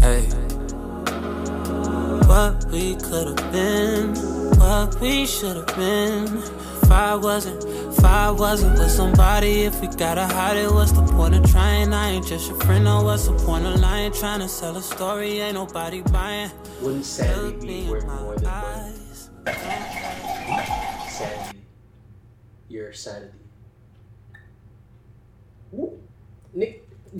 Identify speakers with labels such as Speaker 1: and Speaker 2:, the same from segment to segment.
Speaker 1: Hey. What we could have been, what we should have been. If I wasn't, if I wasn't with somebody, if we gotta hide it, what's the point of trying? I ain't just your friend, no, what's the point of lying? Trying to sell a story, ain't nobody buying.
Speaker 2: Wouldn't Sandy be worth more than money?
Speaker 1: eyes.
Speaker 2: Sandy. Your sanity. Ooh.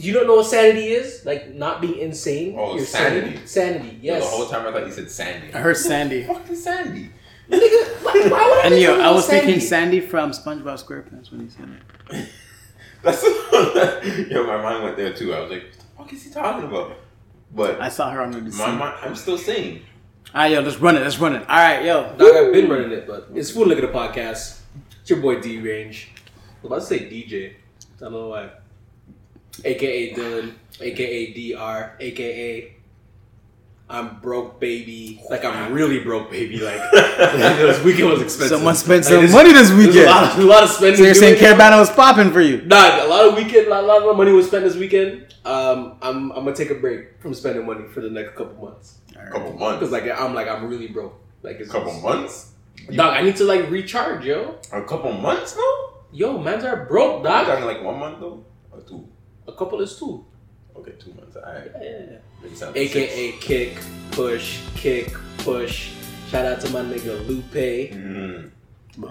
Speaker 2: Nick, you don't know what sanity is? Like not being insane?
Speaker 3: Oh,
Speaker 2: Your
Speaker 3: sanity.
Speaker 2: Sanity, yes.
Speaker 3: The whole time I thought you said Sandy.
Speaker 4: I heard Sandy.
Speaker 3: Fucking Sandy.
Speaker 2: Nigga, why, why would I
Speaker 4: And
Speaker 2: think
Speaker 4: yo, I was
Speaker 2: Sandy?
Speaker 4: thinking Sandy from SpongeBob SquarePants when he said it.
Speaker 3: That's yo. My mind went there too. I was like, what the fuck is he talking about? But
Speaker 4: I saw her on the
Speaker 3: my
Speaker 4: scene.
Speaker 3: mind, I'm still saying.
Speaker 4: All ah, right, yo, let's run it. Let's run it. All right, yo.
Speaker 2: Dog, I've been running it, but it's Food Look at the podcast. It's your boy D Range. I was about to say DJ. I don't know why. AKA Dylan, AKA DR, AKA I'm broke baby. Like I'm really broke baby. Like this weekend was expensive.
Speaker 4: Someone spent
Speaker 2: Like,
Speaker 4: some
Speaker 2: this-
Speaker 4: money this
Speaker 2: there's A
Speaker 4: weekend.
Speaker 2: lot, of, a lot of spending.
Speaker 4: So you're saying
Speaker 2: doing it.
Speaker 4: Was popping for you?
Speaker 2: Nah, a lot of weekend, a lot of money was spent this weekend. Um, I'm, I'm gonna take a break from spending money for the next couple months
Speaker 3: A couple
Speaker 2: because
Speaker 3: months.
Speaker 2: like I'm like I'm really broke. Like it's
Speaker 3: A couple months.
Speaker 2: Dog, I need to like recharge, yo.
Speaker 3: A couple months though.
Speaker 2: Yo, mans are broke,
Speaker 3: I'm
Speaker 2: dog.
Speaker 3: talking like one month though, or two.
Speaker 2: A couple is two.
Speaker 3: Okay, two months. Alright.
Speaker 2: Yeah.
Speaker 3: Make it sound like
Speaker 2: AKA kick, push, kick, push. Shout out to my nigga Lupe.
Speaker 3: six. Mm.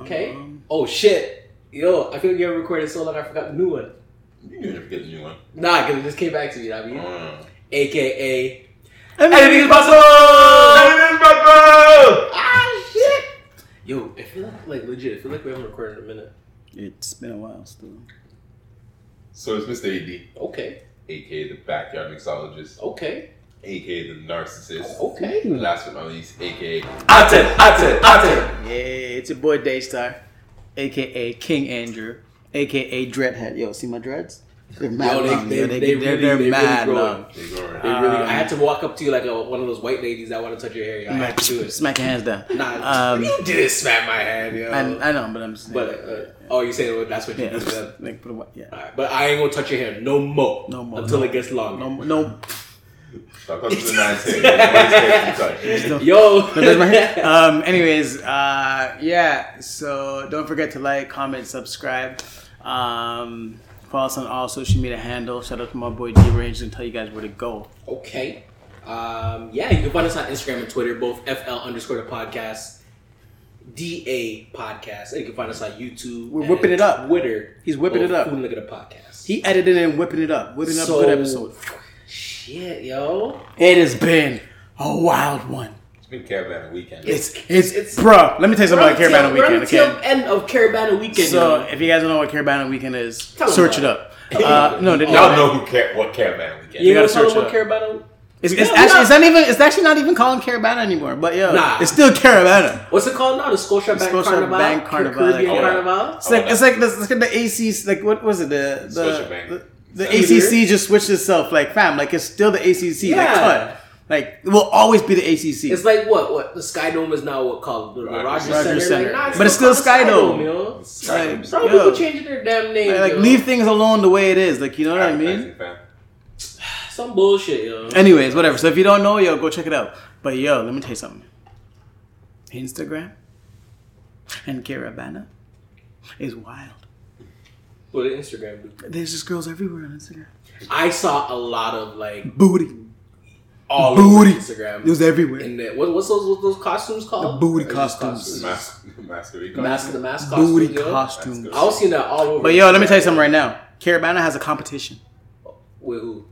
Speaker 2: Okay.
Speaker 4: Um,
Speaker 2: Oh shit. Yo, I feel like you ever recorded so long I forgot the new one.
Speaker 3: You need to forget the new one.
Speaker 2: Nah, cause it just came back to me, you know what I mean?
Speaker 3: Mm.
Speaker 2: AKA
Speaker 4: Anything
Speaker 2: is possible! Ah shit! Yo, I feel like, like legit, I feel like we haven't recorded in a minute.
Speaker 4: It's been a while still.
Speaker 3: So it's Mr. AD,
Speaker 2: Okay,
Speaker 3: aka the backyard mixologist,
Speaker 2: okay,
Speaker 3: aka the narcissist.
Speaker 2: okay.
Speaker 3: And last but not least, aka
Speaker 2: Aten, Aten, Aten.
Speaker 4: Yeah, it's your boy Daystar, aka King Andrew, aka Dreadhead. Yo, see my dreads? They're mad
Speaker 2: Yo, they-
Speaker 4: long.
Speaker 2: they-
Speaker 4: yo.
Speaker 2: they
Speaker 4: They,
Speaker 2: really-
Speaker 4: are
Speaker 2: really
Speaker 4: mad
Speaker 2: growing.
Speaker 4: long.
Speaker 3: they
Speaker 2: They really, I had to walk up to you like a, one of those white ladies that want to touch your hair. Yo. I
Speaker 4: I'm
Speaker 2: had to do it.
Speaker 4: smack your hands down.
Speaker 2: Nah,
Speaker 4: Um,
Speaker 2: you didn't smack my hand, yo.
Speaker 4: I, I know, but I'm just
Speaker 2: but uh, oh, you saying well, that's what you
Speaker 4: yeah,
Speaker 2: do to
Speaker 4: like, put a, yeah.
Speaker 2: Alright, but I ain't gonna touch your hair no more.
Speaker 4: No more,
Speaker 2: until
Speaker 4: no.
Speaker 2: it gets long.
Speaker 4: No, no.
Speaker 3: Stop touching the man's hair. Nobody's hair to touch.
Speaker 2: Yo,
Speaker 4: No, that's my hair. um, anyways, uh, yeah. So don't forget to like, comment, subscribe. Um, follow us on all social media handles. Shout out to my boy D Range and tell you guys where to go.
Speaker 2: Okay. Um, yeah, you can find us on Instagram and Twitter, both FL underscore the podcast, DA podcast. And you can find us on YouTube.
Speaker 4: We're whipping it up.
Speaker 2: Twitter.
Speaker 4: He's whipping it up.
Speaker 2: Food Look at the podcast.
Speaker 4: He edited and whipping it up, whipping up a good episode.
Speaker 2: Shit, yo.
Speaker 4: It has been a wild one.
Speaker 3: It's been caravan weekend.
Speaker 4: It's it's,
Speaker 2: It's-
Speaker 4: bro. Let me tell you something about
Speaker 2: We're on the
Speaker 4: Caribana
Speaker 2: tail- we're on
Speaker 4: Weekend.
Speaker 2: the tail
Speaker 4: Okay.
Speaker 2: end of Caribana Weekend.
Speaker 4: So
Speaker 2: yo.
Speaker 4: if you guys don't know what Caribana Weekend is,
Speaker 2: Tell 'em
Speaker 4: search it up. Uh, no, they,
Speaker 3: Y'all know who care what caravan weekend.
Speaker 2: you
Speaker 4: you gotta search
Speaker 2: what
Speaker 4: it
Speaker 2: Caribana
Speaker 4: It's, it's
Speaker 2: Yeah,
Speaker 4: actually
Speaker 2: yeah.
Speaker 4: it's not even it's actually not even calling Caribana anymore. But yo,
Speaker 2: Nah.
Speaker 4: it's still Caribana.
Speaker 2: What's it called now? The Scotia Bank
Speaker 4: Scotia
Speaker 2: Carnival?
Speaker 4: Bank Carnival,
Speaker 2: Caribbean
Speaker 4: like,
Speaker 3: yeah.
Speaker 2: Carnival?
Speaker 4: It's like it's like the, it's like the ACC like what was it the the
Speaker 3: Scotiabank.
Speaker 4: the, the ACC just switched itself like fam like it's still the ACC like
Speaker 2: Yeah.
Speaker 4: cut like it will always be the ACC.
Speaker 2: It's like what? What the Sky Dome is now? What called the, the
Speaker 3: Rogers
Speaker 2: Rogers,
Speaker 4: Center.
Speaker 2: Center?
Speaker 4: Center.
Speaker 2: Like, nah,
Speaker 4: But it's still
Speaker 2: called
Speaker 4: Sky Dome.
Speaker 2: yo.
Speaker 4: like,
Speaker 2: Some people changing their damn name.
Speaker 4: like
Speaker 2: yo.
Speaker 4: leave things alone the way it is. Like you know what I mean.
Speaker 2: Some bullshit, yo.
Speaker 4: Anyways, whatever. So if you don't know, yo, go check it out. But yo, let me tell you something. Instagram and Caribana is wild.
Speaker 2: What did Instagram do?
Speaker 4: There's just girls everywhere on Instagram.
Speaker 2: I saw a lot of like
Speaker 4: Booty.
Speaker 2: All
Speaker 4: Booty.
Speaker 2: over Instagram.
Speaker 4: It was everywhere.
Speaker 2: And the, what, what's those what those costumes called?
Speaker 4: The booty
Speaker 2: Or just
Speaker 4: costumes.
Speaker 3: Mas- masquerade.
Speaker 2: Mask the mask costumes.
Speaker 4: Booty
Speaker 2: yo.
Speaker 4: costumes.
Speaker 2: I was seeing that all over.
Speaker 4: But yo, let me tell you something right now. Caribana has a competition.
Speaker 2: With who?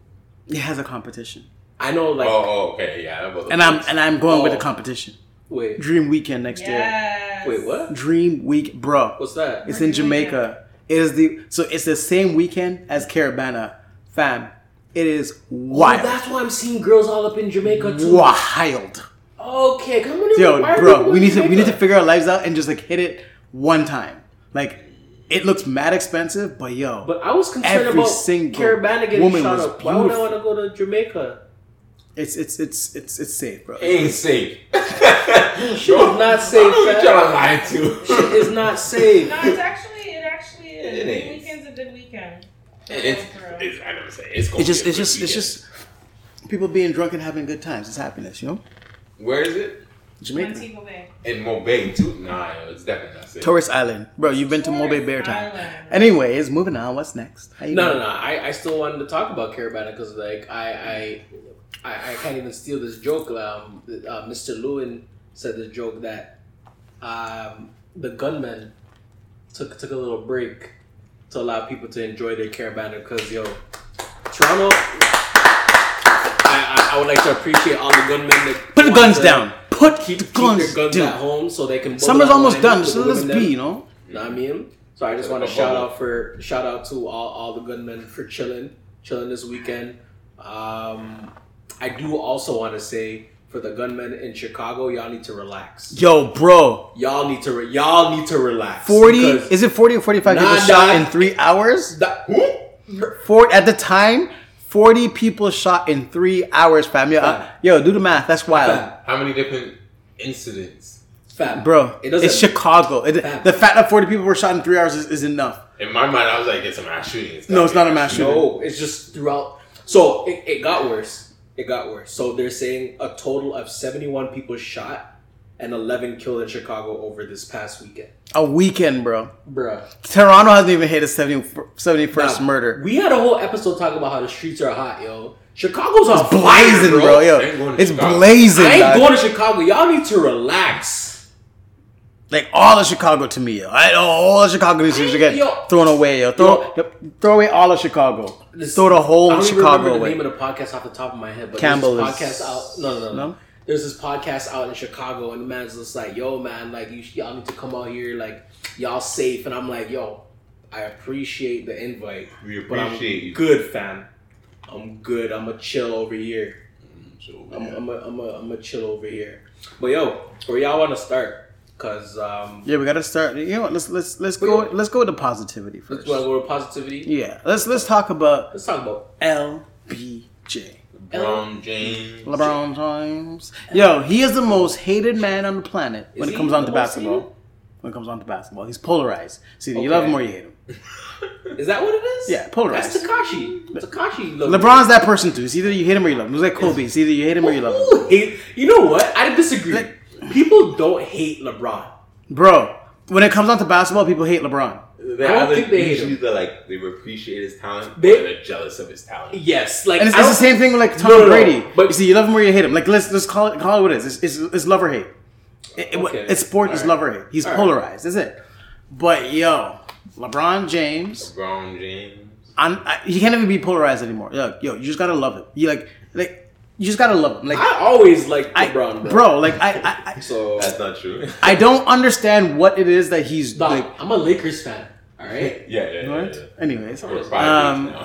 Speaker 4: It has a competition.
Speaker 2: I know, like,
Speaker 3: Oh, oh, okay, yeah. that was-
Speaker 4: And I'm and I'm going with
Speaker 2: Oh.
Speaker 4: the competition.
Speaker 2: wait,
Speaker 4: Dream Weekend next year.
Speaker 2: Wait, what?
Speaker 4: Dream Week, bro.
Speaker 2: What's that?
Speaker 4: It's in Jamaica. It is the so it's the same weekend as Caribana, fam. It is
Speaker 2: Oh,
Speaker 4: wild,
Speaker 2: that's why I'm seeing girls all up in Jamaica too.
Speaker 4: wild.
Speaker 2: Okay, come on,
Speaker 4: Yo,
Speaker 2: why
Speaker 4: bro, we need to we need to figure our lives out and just like hit it one time. Like, it looks mad expensive, but yo,
Speaker 2: But I was concerned
Speaker 4: Every
Speaker 2: about
Speaker 4: single
Speaker 2: Caribana getting
Speaker 4: woman
Speaker 2: shot
Speaker 4: was
Speaker 2: up. Why would I want to go to Jamaica?
Speaker 4: it's it's it's it's it's safe, bro.
Speaker 3: ain't safe.
Speaker 2: Shit is not safe.
Speaker 3: Who you
Speaker 2: fam.
Speaker 3: trying to lie to?
Speaker 2: Shit is not safe.
Speaker 5: No, it's actually it actually is.
Speaker 3: It
Speaker 5: Good weekend's a good weekend.
Speaker 3: It's, it's, I never say it's.
Speaker 4: It's just it's just
Speaker 3: good
Speaker 4: it's just people being drunk and having good times. It's happiness, you know.
Speaker 3: Where is it?
Speaker 4: Jamaica,
Speaker 5: Montego Bay.
Speaker 3: In Mobay too? Nah, it's definitely not safe.
Speaker 4: tourist island, bro. You've been to
Speaker 5: Tourist
Speaker 4: Mobay Bear Town.
Speaker 5: Island.
Speaker 4: Anyways, moving on. What's next? How you
Speaker 2: No, no, no. I, I still wanted to talk about Caribana because like I, I I I can't even steal this joke. Um, uh, Mr. Lewin said the joke that um, the gunman took took a little break to allow people to enjoy their Caribana because yo, Toronto. I, I, I would like to appreciate all the gunmen that
Speaker 4: Put the guns
Speaker 2: to
Speaker 4: down. Put
Speaker 2: Keep,
Speaker 4: the
Speaker 2: keep
Speaker 4: guns
Speaker 2: their guns
Speaker 4: down.
Speaker 2: at home so they can.
Speaker 4: Summer's
Speaker 2: bubble
Speaker 4: almost done,
Speaker 2: with
Speaker 4: so
Speaker 2: the
Speaker 4: let's be,
Speaker 2: them.
Speaker 4: you know.
Speaker 2: Know what I mean? So I just want to shout out for shout out to all, all the gunmen for chilling, chilling this weekend. Um, I do also want to say for the gunmen in Chicago, y'all need to relax.
Speaker 4: Yo, bro.
Speaker 2: Y'all need to re- y'all need to relax.
Speaker 4: 40 is it 40 or 45
Speaker 2: Nah,
Speaker 4: people shot in 3 hours?
Speaker 2: that-
Speaker 4: Four at the time, 40 people shot in 3 hours, fam. Yo, uh, yo do the math. That's wild.
Speaker 2: Fam,
Speaker 3: How many different incidents?
Speaker 2: fam,
Speaker 4: Bro,
Speaker 2: It doesn't.
Speaker 4: it's Chicago. It- the fact that 40 people were shot in 3 hours is, is enough.
Speaker 3: In my mind, I was like, it's a mass shooting. It's
Speaker 4: No, it's not a mass shooting.
Speaker 2: No, it's just throughout. So it, it got worse. It got worse. So they're saying a total of seventy-one people shot and eleven killed in Chicago over this past weekend.
Speaker 4: A weekend, bro.
Speaker 2: Bruh.
Speaker 4: Toronto hasn't even hit a 70, 71st
Speaker 2: Nah,
Speaker 4: murder.
Speaker 2: We had a whole episode talking about how the streets are hot, yo. Chicago's on
Speaker 4: It's
Speaker 2: fire,
Speaker 4: blazing,
Speaker 2: bro.
Speaker 4: bro. Yo,
Speaker 3: I ain't going to
Speaker 4: it's
Speaker 3: Chicago.
Speaker 4: blazing.
Speaker 2: I ain't
Speaker 4: dog.
Speaker 2: going to Chicago. Y'all need to relax.
Speaker 4: Like all of Chicago to me, yo. I know all of Chicago needs to get
Speaker 2: Yo.
Speaker 4: thrown away, yo. Throw, yep, throw away all of Chicago.
Speaker 2: This-
Speaker 4: throw the whole
Speaker 2: I don't even
Speaker 4: Chicago
Speaker 2: remember the
Speaker 4: away.
Speaker 2: name of the podcast off the top of my head, but
Speaker 4: Campbell
Speaker 2: there's
Speaker 4: is-
Speaker 2: this podcast out. No, no, no,
Speaker 4: No?
Speaker 2: no. There's this podcast out in Chicago, and the man's just like, "Yo, man, like you, y'all need to come out here, like y'all safe." And I'm like, "Yo, I appreciate the invite,
Speaker 3: We
Speaker 2: but I'm
Speaker 3: appreciate you.
Speaker 2: good, fam. I'm good. I'm a chill over here.
Speaker 3: Mm, so,
Speaker 2: I'm, I'm a, I'm a, I'm a chill over here." But yo, where y'all want to start? Cause um,
Speaker 4: Yeah, we gotta start. You know what? Let's let's let's go.
Speaker 2: go-
Speaker 4: Let's go with the positivity first.
Speaker 2: let's go with positivity.
Speaker 4: Yeah, let's let's talk about
Speaker 2: Let's talk about
Speaker 4: LBJ.
Speaker 3: LeBron James.
Speaker 4: LeBron James. Yo, he is the most hated man on the planet when
Speaker 2: Is
Speaker 4: it comes
Speaker 2: he
Speaker 4: on to basketball.
Speaker 2: hated?
Speaker 4: When it comes on to basketball, he's polarized. See, you love him or you hate him.
Speaker 2: Is that what it is?
Speaker 4: Yeah, polarized.
Speaker 2: That's Tekashi. Tekashi.
Speaker 4: LeBron's that person too. It's either you hate him or you love him. It's like Kobe. It's either you hate him or you love him.
Speaker 2: Ooh, You know what? I disagree.
Speaker 4: Like-
Speaker 2: People don't hate LeBron.
Speaker 4: Bro, when it comes on to basketball, people hate LeBron.
Speaker 3: They
Speaker 2: I don't
Speaker 3: either-
Speaker 2: think they hate
Speaker 3: usually
Speaker 2: him.
Speaker 3: they're like they appreciate his talent,
Speaker 2: They-
Speaker 3: but they're jealous of his talent.
Speaker 2: Yes, like
Speaker 4: And it's,
Speaker 2: I
Speaker 4: it's the same thing with like Tom
Speaker 2: No, no, no,
Speaker 4: Brady.
Speaker 2: but-
Speaker 4: you see, you love him or you hate him. Like let's let's call it call it what it is. It's, it's, it's love or hate. It, it- It's sport. It's
Speaker 2: All
Speaker 4: love
Speaker 2: right.
Speaker 4: or hate. He's
Speaker 2: All right.
Speaker 4: polarized. Is it. But yo, LeBron James,
Speaker 3: LeBron James.
Speaker 4: I'm, I, he can't even be polarized anymore. Yo, yo, you just gotta love him. You like like you just gotta love him. Like
Speaker 2: I always like
Speaker 4: I,
Speaker 2: LeBron, bro.
Speaker 4: bro. Like I, I I
Speaker 2: So
Speaker 3: That's not true.
Speaker 4: I don't understand what it is that he's
Speaker 2: Dog,
Speaker 4: like.
Speaker 2: I'm a Lakers fan. All right.
Speaker 3: yeah, yeah, yeah.
Speaker 4: What?
Speaker 3: yeah.
Speaker 4: Anyways, um.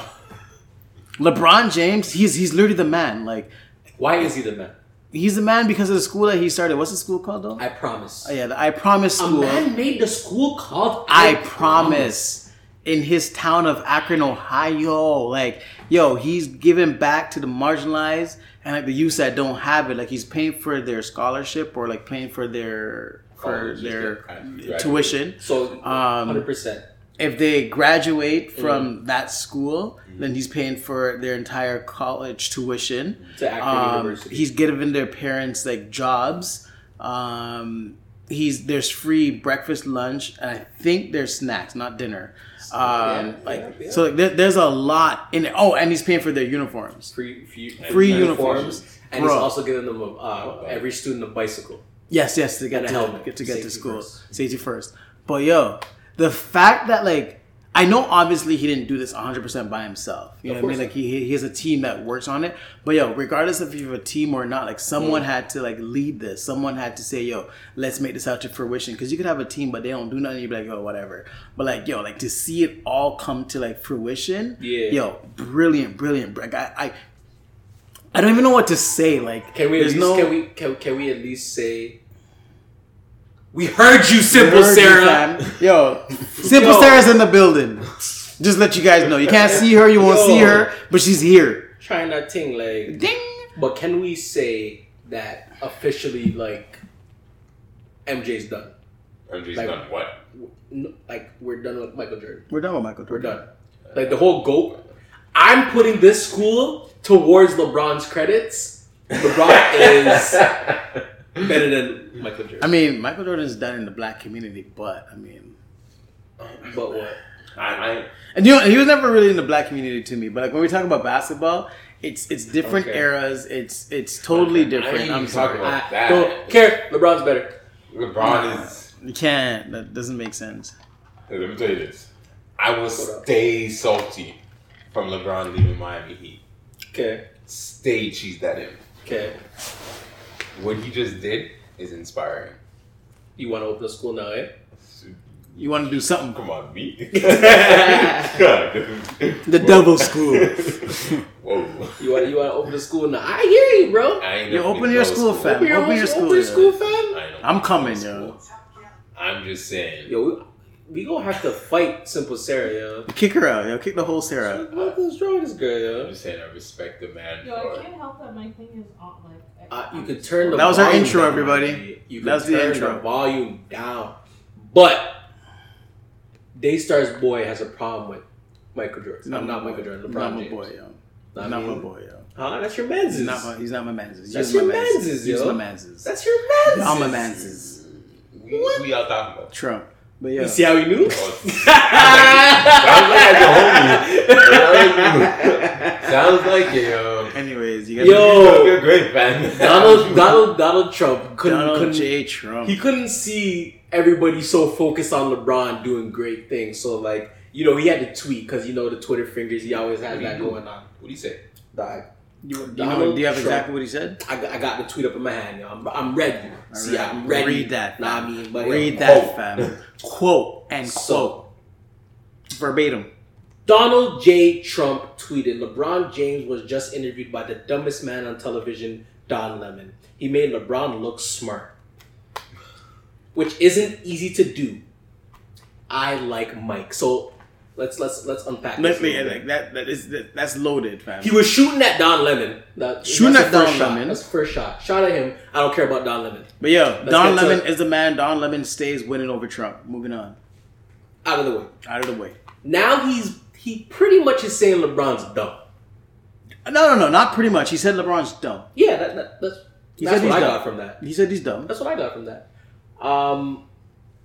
Speaker 4: LeBron James, he's he's literally the man. Like
Speaker 2: Why is he the man?
Speaker 4: he's the man because of the school that he started. What's the school called though?
Speaker 2: I promise.
Speaker 4: Oh, yeah, the I Promise
Speaker 2: a man made the school called
Speaker 4: I Promise in his town of Akron, Ohio. Like, yo, he's giving back to the marginalized and like the youth that don't have it. Like, he's paying for their scholarship or like paying for their for
Speaker 3: College,
Speaker 4: their
Speaker 3: graduate.
Speaker 4: tuition.
Speaker 2: So,
Speaker 4: Um,
Speaker 2: hundred percent.
Speaker 4: If they graduate
Speaker 2: Mm-hmm.
Speaker 4: from that school, then he's paying for their entire college tuition.
Speaker 2: To Akron
Speaker 4: Um,
Speaker 2: University.
Speaker 4: he's giving their parents like jobs. Um, he's there's free breakfast, lunch, and I think there's snacks, not dinner. Um,
Speaker 2: Yeah,
Speaker 4: like
Speaker 2: yeah, yeah.
Speaker 4: so, like, there, there's a lot in it. Oh, and he's paying for their uniforms.
Speaker 2: Free, free,
Speaker 4: Free uniforms.
Speaker 2: and he's also giving them a, uh, every student a bicycle.
Speaker 4: Yes, yes, to get
Speaker 2: And a
Speaker 4: to
Speaker 2: helmet.
Speaker 4: get to get to school,
Speaker 2: first.
Speaker 4: safety first. But yo, the fact that like I know obviously he didn't do this 100 percent by himself. You know what I mean? Like he he has a team that works on it. But yo, regardless if you have a team or not, like someone
Speaker 2: Mm.
Speaker 4: had to like lead this. Someone had to say, yo, let's make this out to fruition. Because you could have a team, but they don't do nothing. You'd be like, oh, whatever. But like yo, like to see it all come to like fruition.
Speaker 2: Yeah.
Speaker 4: Yo, brilliant, brilliant. Like I. I I don't even know what to say. Like,
Speaker 2: Can we at
Speaker 4: there's
Speaker 2: least
Speaker 4: no,
Speaker 2: can we can, can we at least say we heard you, Simple
Speaker 4: Heard
Speaker 2: Sarah?
Speaker 4: fam. Yo, Simple
Speaker 2: Yo.
Speaker 4: Sarah's in the building. Just let you guys know. You can't see her, you won't
Speaker 2: Yo.
Speaker 4: see her, but she's here.
Speaker 2: Trying that thing like.
Speaker 4: Ding.
Speaker 2: But can we say that officially, like MJ's done?
Speaker 3: MJ's
Speaker 2: Like-
Speaker 3: done what?
Speaker 2: N- Like we're done with Michael Jordan.
Speaker 4: We're done with Michael. Jordan.
Speaker 2: We're done. Like the whole goat. I'm putting this school towards LeBron's credits, LeBron is better than Michael Jordan.
Speaker 4: I mean, Michael Jordan's done in the black community, but I mean,
Speaker 2: but what?
Speaker 3: I, I,
Speaker 4: and you know, he was never really in the black community to me. But like when we talk about basketball, it's it's different
Speaker 2: Okay.
Speaker 4: eras. It's it's totally
Speaker 3: Okay.
Speaker 4: Different.
Speaker 3: ain't
Speaker 4: I'm
Speaker 3: talking about-
Speaker 2: I
Speaker 3: that.
Speaker 2: don't care. LeBron's better.
Speaker 3: LeBron is.
Speaker 4: You can't. That doesn't make sense.
Speaker 3: Hey, Let me tell you this. I will stay salty from LeBron leaving Miami Heat.
Speaker 2: Okay.
Speaker 3: Stay cheese that in.
Speaker 2: Okay.
Speaker 3: What he just did is inspiring.
Speaker 2: You want to open a school now, eh?
Speaker 4: You want to do something?
Speaker 3: Come on, me.
Speaker 4: The double school.
Speaker 3: Whoa.
Speaker 2: You want you want to open a school now? I hear you, bro.
Speaker 3: I ain't
Speaker 4: You open your
Speaker 3: to
Speaker 4: school, fam.
Speaker 2: Open your,
Speaker 4: Open your
Speaker 2: open
Speaker 4: school,
Speaker 2: your
Speaker 4: yeah.
Speaker 2: school, fam.
Speaker 3: I ain't
Speaker 4: I'm coming, yo.
Speaker 3: I'm just saying.
Speaker 2: Yo, we, we gonna have to fight Simple Sarah, yo.
Speaker 4: Kick her out, yo. Kick the whole Sarah. out.
Speaker 2: What is wrong with this girl,
Speaker 3: I'm just saying I respect the man
Speaker 5: Yo, I can't help that my thing is on like.
Speaker 2: Uh, you could turn the
Speaker 4: That was our
Speaker 2: volume
Speaker 4: intro,
Speaker 2: down,
Speaker 4: everybody.
Speaker 2: G. You
Speaker 4: That was the intro.
Speaker 2: the volume down, but Daystar's boy has a problem with Michael Jordan. I'm not
Speaker 4: my
Speaker 2: Michael. Jordan. LeBron
Speaker 4: Not my
Speaker 2: James.
Speaker 4: boy, yo.
Speaker 2: I
Speaker 4: Not
Speaker 2: mean,
Speaker 4: my boy, yo.
Speaker 2: Huh? That's your man's.
Speaker 4: He's not my, he's not my man's.
Speaker 2: That's
Speaker 4: He's
Speaker 2: your
Speaker 4: my man's.
Speaker 2: man's,
Speaker 4: He's
Speaker 2: yo.
Speaker 4: my man's.
Speaker 2: That's your man's.
Speaker 4: All my man's.
Speaker 3: we, we all talking about.
Speaker 4: Trump. But yeah.
Speaker 2: You see how he knew?
Speaker 3: Sounds like it, yo.
Speaker 4: Anyways, you got
Speaker 2: Yo.
Speaker 3: You're a great fan.
Speaker 2: Donald Donald Donald Trump couldn't,
Speaker 4: Donald
Speaker 2: couldn't
Speaker 4: J. Trump.
Speaker 2: he couldn't see everybody so focused on LeBron doing great things. So like you know he had to tweet because you know the Twitter fingers he always has
Speaker 3: What do you
Speaker 2: that
Speaker 3: do?
Speaker 2: going on.
Speaker 3: What do you say?
Speaker 2: Dog.
Speaker 4: You, do, you know,
Speaker 2: Donald
Speaker 4: do you have
Speaker 2: Trump.
Speaker 4: exactly what he said?
Speaker 2: I got, I got the tweet up in my hand. Yo. I'm, I'm ready. See,
Speaker 4: Alright.
Speaker 2: I'm ready.
Speaker 4: Read that.
Speaker 2: Nah, I mean, but yo,
Speaker 4: Read that,
Speaker 2: quote.
Speaker 4: fam. Quote and quote. Verbatim.
Speaker 2: Donald J. Trump tweeted LeBron James was just interviewed by the dumbest man on television, Don Lemon. He made LeBron look smart, which isn't easy to do. I like Mike. So let's let's let's unpack.
Speaker 4: Let
Speaker 2: a
Speaker 4: me
Speaker 2: little
Speaker 4: like that. That is that, that's loaded, fam.
Speaker 2: He was shooting at Don Lemon. That,
Speaker 4: Shooting
Speaker 2: that's
Speaker 4: at Don
Speaker 2: first shot.
Speaker 4: Lemon.
Speaker 2: That's the first shot. Shot at him. I don't care about Don Lemon.
Speaker 4: but yo,
Speaker 2: Let's
Speaker 4: Don
Speaker 2: get to
Speaker 4: Lemon
Speaker 2: it.
Speaker 4: is the man. Don Lemon stays winning over Trump. Moving on.
Speaker 2: Out of the way.
Speaker 4: Out of the way.
Speaker 2: Now he's he pretty much is saying LeBron's dumb.
Speaker 4: No, no, no, not pretty much. He said LeBron's dumb.
Speaker 2: Yeah, that, that, that's
Speaker 4: He
Speaker 2: that's
Speaker 4: said
Speaker 2: what I
Speaker 4: dumb.
Speaker 2: got from that.
Speaker 4: He said he's dumb.
Speaker 2: That's what I got from that. Um,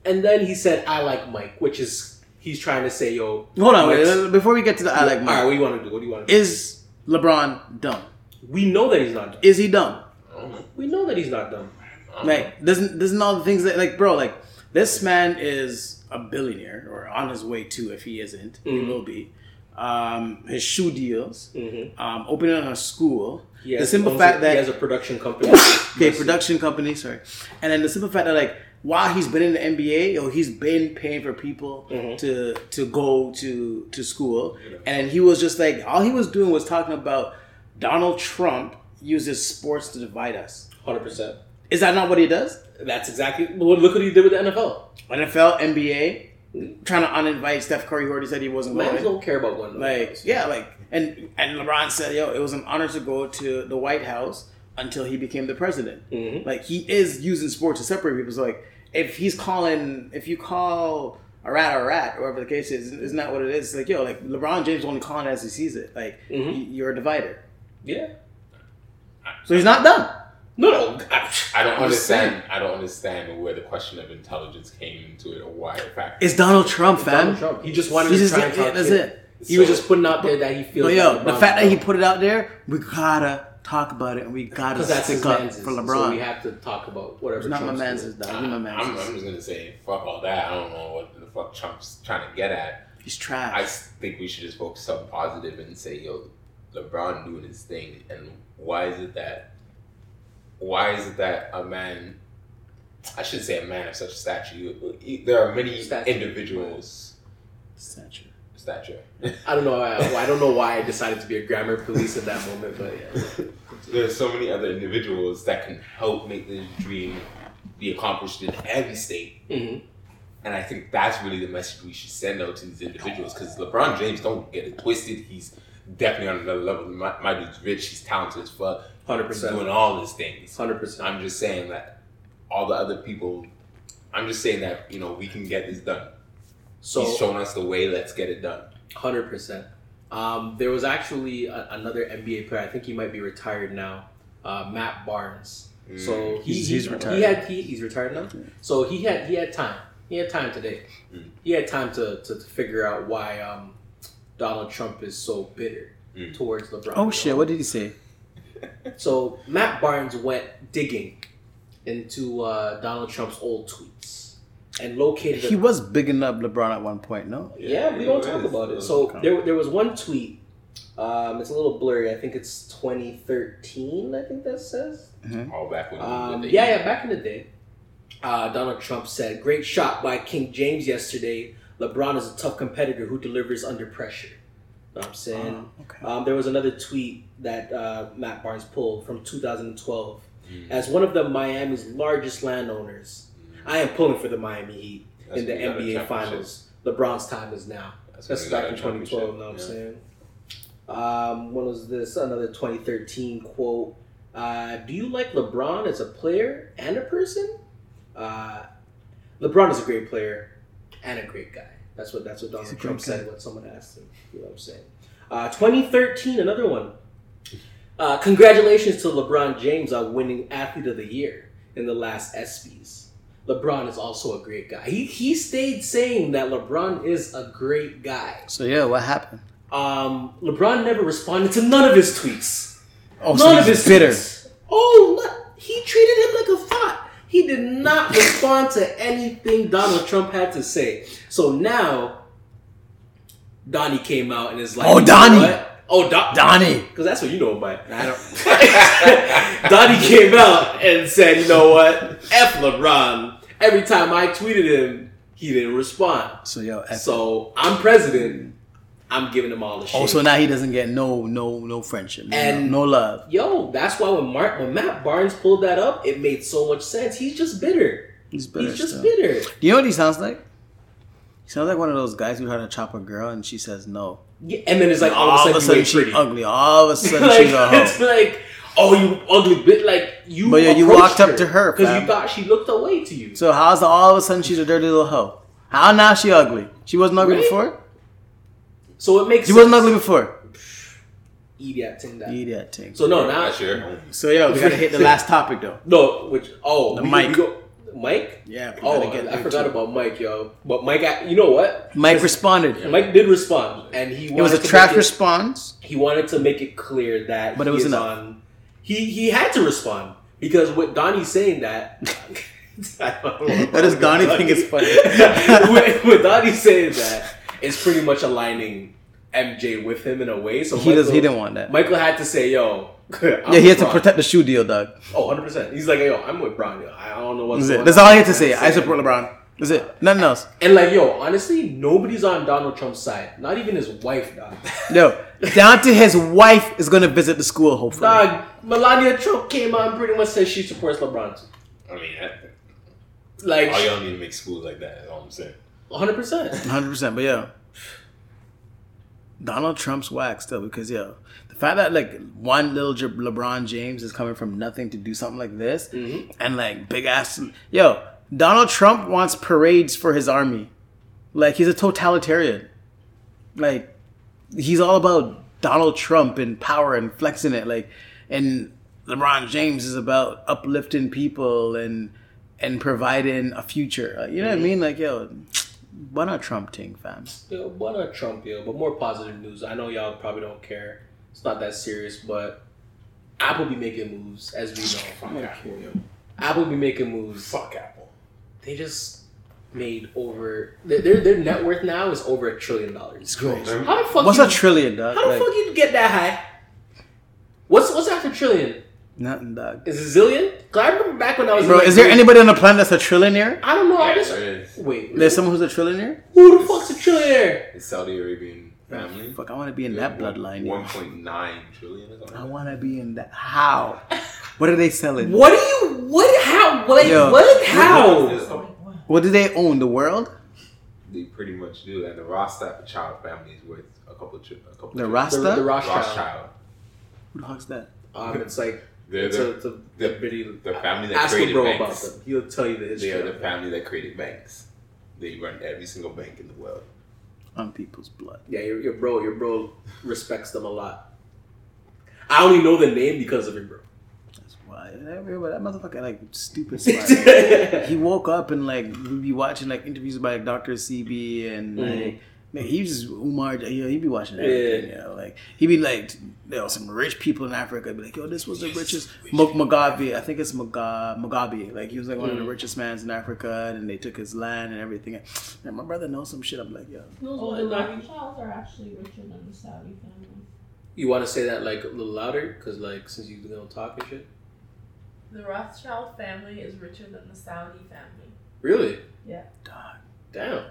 Speaker 2: and then he said, "I like Mike," which is he's trying to say, "Yo,
Speaker 4: Hold on, wait, before we get to the I like
Speaker 2: All right,
Speaker 4: Mike,
Speaker 2: what do you want to do? What do you want to do?
Speaker 4: is LeBron dumb?
Speaker 2: we know that he's not dumb.
Speaker 4: Is he dumb?
Speaker 3: I don't know.
Speaker 2: We know that he's not dumb.
Speaker 3: I don't know.
Speaker 4: Like, doesn't doesn't all the things that like, bro, like this man is a billionaire or on his way to. If he isn't, he
Speaker 2: Mhm.
Speaker 4: will be. Um, his shoe deals,
Speaker 2: Mm-hmm.
Speaker 4: um, opening a school.
Speaker 2: He
Speaker 4: the simple fact
Speaker 2: a-
Speaker 4: that
Speaker 2: he has a production company.
Speaker 4: okay, production company, sorry, and then the simple fact that like while he's been in the NBA, yo, he's been paying for people
Speaker 2: Mhm.
Speaker 4: to to go to to school, and he was just like all he was doing was talking about Donald Trump uses sports to divide us.
Speaker 2: Hundred percent.
Speaker 4: Is that not what he does?
Speaker 2: That's exactly. Well, look what he did with the NFL.
Speaker 4: NFL, NBA, trying to uninvite Steph Curry, who already said he wasn't
Speaker 2: Man
Speaker 4: going.
Speaker 2: don't care about one.
Speaker 4: Like, yeah, like, and and LeBron said, yo, it was an honor to go to the White House until he became the president.
Speaker 2: Mhm.
Speaker 4: Like, he is using sports to separate people. So, like, if he's calling, if you call a rat a rat, or whatever the case is, isn't that what it is? It's like, yo, like, LeBron James only calling it as he sees it. Like,
Speaker 2: Mhm.
Speaker 4: y- you're a divider.
Speaker 2: Yeah.
Speaker 4: So he's not done.
Speaker 2: No, no. I,
Speaker 3: I don't
Speaker 2: I'm just saying.
Speaker 3: understand. I don't understand where the question of intelligence came into it, or why. In fact,
Speaker 4: It's Donald Trump, fam.
Speaker 2: Donald Trump. He just wanted
Speaker 4: He
Speaker 2: to
Speaker 4: just,
Speaker 2: try and talk
Speaker 4: that's
Speaker 2: shit.
Speaker 4: it.
Speaker 2: He was just putting out there that he feels.
Speaker 4: But yo,
Speaker 2: that
Speaker 4: the fact that he put it out there, we gotta talk about it, and we gotta
Speaker 2: because that's his
Speaker 4: stick up
Speaker 2: man's.
Speaker 4: for
Speaker 2: So
Speaker 4: LeBron.
Speaker 2: we have to talk about whatever.
Speaker 4: It's not my man's
Speaker 2: doing.
Speaker 4: dog.
Speaker 3: I,
Speaker 4: He's my
Speaker 3: am
Speaker 4: man's.
Speaker 3: I'm just gonna say fuck all that. I don't know what the fuck Trump's trying to get at.
Speaker 4: He's trash.
Speaker 3: I think we should just focus on positive and say, yo, LeBron doing his thing, and why is it that? Why is it that a man? I should say a man of such stature. you- There are many
Speaker 2: Stature.
Speaker 3: individuals.
Speaker 4: Stature.
Speaker 3: Stature.
Speaker 2: I don't know. I, I don't know why I decided to be a grammar police at that moment, but yeah.
Speaker 3: There's so many other individuals that can help make this dream be accomplished in every state.
Speaker 2: Mhm.
Speaker 3: And I think that's really the message we should send out to these individuals because LeBron James, don't get it twisted. He's definitely on another level. My, my dude's rich. He's talented as fuck.
Speaker 2: Hundred
Speaker 3: He's
Speaker 2: percent.
Speaker 3: doing all these things.
Speaker 2: Hundred percent.
Speaker 3: I'm just saying that all the other people, I'm just saying that, you know, we can get this done.
Speaker 2: So
Speaker 3: He's shown us the way. Let's get it done.
Speaker 2: hundred percent. Um, there was actually a, another NBA player. I think he might be retired now. Uh, Matt Barnes. So he,
Speaker 4: He's-
Speaker 2: he,
Speaker 4: he's
Speaker 2: he
Speaker 4: retired.
Speaker 2: had he, he's retired now. So he had he had time. He had time today.
Speaker 3: Mm.
Speaker 2: He had time to, to, to figure out why um, Donald Trump is so bitter
Speaker 3: Mm.
Speaker 2: towards LeBron.
Speaker 4: Oh shit! What did he say?
Speaker 2: So Matt Barnes went digging into uh, Donald Trump's old tweets and located.
Speaker 4: He was bigging up LeBron at one point. No.
Speaker 2: yeah, we don't
Speaker 3: was.
Speaker 2: talk about it.
Speaker 3: It
Speaker 2: So
Speaker 4: was.
Speaker 2: there, there was one tweet. Um, it's a little blurry. I think it's 2013. I think that says.
Speaker 3: All back when
Speaker 2: Um,
Speaker 3: the
Speaker 2: yeah, yeah. Back in the day, uh, Donald Trump said, "Great shot by King James yesterday. LeBron is a tough competitor who delivers under pressure." Know what I'm saying.
Speaker 4: Oh, okay.
Speaker 2: Um, there was another tweet that uh, Matt Barnes pulled from 2012.
Speaker 3: Mm.
Speaker 2: As one of the Miami's largest landowners, I am pulling for the Miami Heat
Speaker 3: That's
Speaker 2: in the
Speaker 3: when we got a
Speaker 2: NBA. Finals. LeBron's time is now.
Speaker 3: That's,
Speaker 2: That's
Speaker 3: when we got
Speaker 2: back in 2012. Know what I'm
Speaker 3: championship.
Speaker 2: saying? Um, when was this? Another 2013 quote. Uh, do you like LeBron as a player and a person? Uh, LeBron is a great player and a great guy. That's what that's what Donald Trump
Speaker 4: guy.
Speaker 2: said when someone asked him. You know what I'm saying? Uh, 2013, another one. Uh, congratulations to LeBron James on winning Athlete of the Year in the last ESPYS. LeBron is also a great guy. He he stayed saying that LeBron is a great guy.
Speaker 4: So yeah, what happened?
Speaker 2: Um, LeBron never responded to none of his tweets.
Speaker 4: Oh, so
Speaker 2: none of his
Speaker 4: bitter.
Speaker 2: tweets. Oh, no- he treated him like a thought. He did not respond to anything Donald Trump had to say. So now, Donnie came out and is like,
Speaker 4: Oh,
Speaker 2: "You
Speaker 4: Donnie.
Speaker 2: what? Oh, Don-
Speaker 4: Donnie.
Speaker 2: because that's what you know about. I don't. Donnie came out and said, "You know what? F LeBron." Every time I tweeted him, he didn't respond.
Speaker 4: So yo, F-
Speaker 2: So I'm president. I'm giving him all the shit.
Speaker 4: oh, so now he doesn't get no, no, no friendship, no,
Speaker 2: And-
Speaker 4: no love.
Speaker 2: Yo, that's why when Mark, when Matt Barnes pulled that up, it made so much sense. He's just bitter.
Speaker 4: He's bitter.
Speaker 2: He's just
Speaker 4: still.
Speaker 2: bitter.
Speaker 4: Do you know what he sounds like? He sounds like one of those guys who try to chop a girl and she says no.
Speaker 2: Yeah, and then it's like all,
Speaker 4: all
Speaker 2: of a sudden, you ain't
Speaker 4: she's
Speaker 2: pretty.
Speaker 4: ugly. All of a sudden
Speaker 2: like,
Speaker 4: she's a
Speaker 2: it's like, oh, you ugly bit. Like you.
Speaker 4: But yeah, you
Speaker 2: approached
Speaker 4: walked up to her,
Speaker 2: because you thought she looked away to you.
Speaker 4: So how's the, all of a sudden she's a dirty little hoe? How now she ugly? She wasn't ugly
Speaker 2: Right?
Speaker 4: before.
Speaker 2: So it makes
Speaker 4: She
Speaker 2: sense.
Speaker 4: wasn't ugly before.
Speaker 2: Idiot thing that.
Speaker 4: Eat that thing.
Speaker 2: So no, now
Speaker 3: sure.
Speaker 4: So yo, we gotta hit the last topic though.
Speaker 2: no, which oh,
Speaker 4: The
Speaker 2: we,
Speaker 4: mic.
Speaker 2: we go, Mike.
Speaker 4: Yeah.
Speaker 2: Oh,
Speaker 4: gotta get
Speaker 2: I forgot
Speaker 4: too.
Speaker 2: about Mike, yo. But Mike, you know what?
Speaker 4: Mike responded.
Speaker 2: Mike did respond, and he
Speaker 4: It was a
Speaker 2: wanted to
Speaker 4: trash response.
Speaker 2: he wanted to make it clear that
Speaker 4: But it was
Speaker 2: is
Speaker 4: enough.
Speaker 2: on. He he had to respond because with Donnie saying that. I
Speaker 4: What does Donnie think is funny?
Speaker 2: with, with Donnie saying that, it's pretty much aligning MJ with him in a way. So
Speaker 4: He does. He didn't want that.
Speaker 2: Michael had to say, "Yo."
Speaker 4: Yeah, he had to protect the shoe deal, dog.
Speaker 2: Oh, 100 percent. He's like, "Yo, I'm with Brown. Yo. I don't know what's
Speaker 4: That's it. That's all I had to say. I support LeBron. That's it. Nothing else.
Speaker 2: And like, yo, honestly, nobody's on Donald Trump's side. Not even his wife, dog.
Speaker 4: Yo, down to his wife is gonna visit the school. Hopefully.
Speaker 2: Dog, Melania Trump came out and pretty much said she supports LeBron. too.
Speaker 3: I mean, that,
Speaker 2: Like,
Speaker 3: all y'all need to make schools like that. That's all I'm saying.
Speaker 2: 100. percent
Speaker 4: Hundred percent, but yeah, Donald Trump's whack still because yo, the fact that like one little J- LeBron James is coming from nothing to do something like this,
Speaker 2: Mm-hmm.
Speaker 4: and like big ass, yo, Donald Trump wants parades for his army, like he's a totalitarian, like he's all about Donald Trump and power and flexing it, like, and LeBron James is about uplifting people and and providing a future. Like, you know what I mean? Like, yo, why not Trump thing, fam?
Speaker 2: Yo, why not Trump, yo? But more positive news. I know y'all probably don't care. It's not that serious, but Apple be making moves, as we know.
Speaker 3: Fuck Apple, yo.
Speaker 2: Apple be making moves.
Speaker 3: Fuck Apple.
Speaker 2: They just made over their their, their net worth now is over a trillion dollars. It's
Speaker 4: crazy.
Speaker 2: How the fuck?
Speaker 4: What's
Speaker 2: you,
Speaker 4: a trillion, dog?
Speaker 2: How the
Speaker 4: Like,
Speaker 2: fuck you get that high? What's what's after trillion?
Speaker 4: nothing, dog.
Speaker 2: Is it zillion? Cause I remember back when I was. in,
Speaker 4: Bro,
Speaker 2: like,
Speaker 4: is there anybody on the planet that's a trillionaire?
Speaker 2: I don't know. I
Speaker 3: Yeah,
Speaker 2: just
Speaker 3: there is.
Speaker 2: wait.
Speaker 4: There's someone who's a trillionaire?
Speaker 2: Who the fuck's a trillionaire?
Speaker 3: It's Saudi Arabian family.
Speaker 4: Fuck, I want to be in that bloodline.
Speaker 3: One
Speaker 4: yo.
Speaker 3: point nine trillion or something.
Speaker 4: I want to be in that. How? What are they selling?
Speaker 2: What do you? What? How? Like
Speaker 4: Yo.
Speaker 2: what? How?
Speaker 4: What do they own? The world?
Speaker 3: They pretty much do, and the Rothschild family is worth a couple. Tri- a couple.
Speaker 4: The
Speaker 3: trillion.
Speaker 4: Rasta?
Speaker 2: The, the Rothschild.
Speaker 3: Rothschild.
Speaker 4: Who the fuck's that?
Speaker 2: Um, it's like
Speaker 3: They're
Speaker 2: it's
Speaker 3: the,
Speaker 2: a, it's a,
Speaker 3: the-
Speaker 2: a pretty.
Speaker 3: the family that
Speaker 2: Ask
Speaker 3: created
Speaker 2: bro
Speaker 3: banks.
Speaker 2: about them. He'll tell you the history.
Speaker 3: They
Speaker 2: history.
Speaker 3: are the family that created banks. They run every single bank in the world.
Speaker 4: On people's blood.
Speaker 2: Yeah, your, your bro, your bro respects them a lot. I only know the name because of your bro.
Speaker 4: That's why that, that motherfucker like stupid he woke up and like we'd be watching like interviews by like Dr. CB and like mm-hmm. Man, he was just Umar. You know, he'd be watching everything.
Speaker 2: Yeah.
Speaker 4: You know, like he'd be like, there was some rich people in Africa. Be like, yo, this was the richest Mug- Mugabe. I think it's Muga- Mugabe. Like he was like one of the mm. richest mans in Africa, and they took his land and everything. And my brother knows some shit. I'm like, yo,
Speaker 5: Oh, the Rothschilds are actually richer than the Saudi family.
Speaker 2: You want to say that like a little louder, cause like since you don't talk and shit.
Speaker 6: The Rothschild family is richer than the Saudi family.
Speaker 2: Really? Yeah.
Speaker 4: Dog.
Speaker 2: Damn.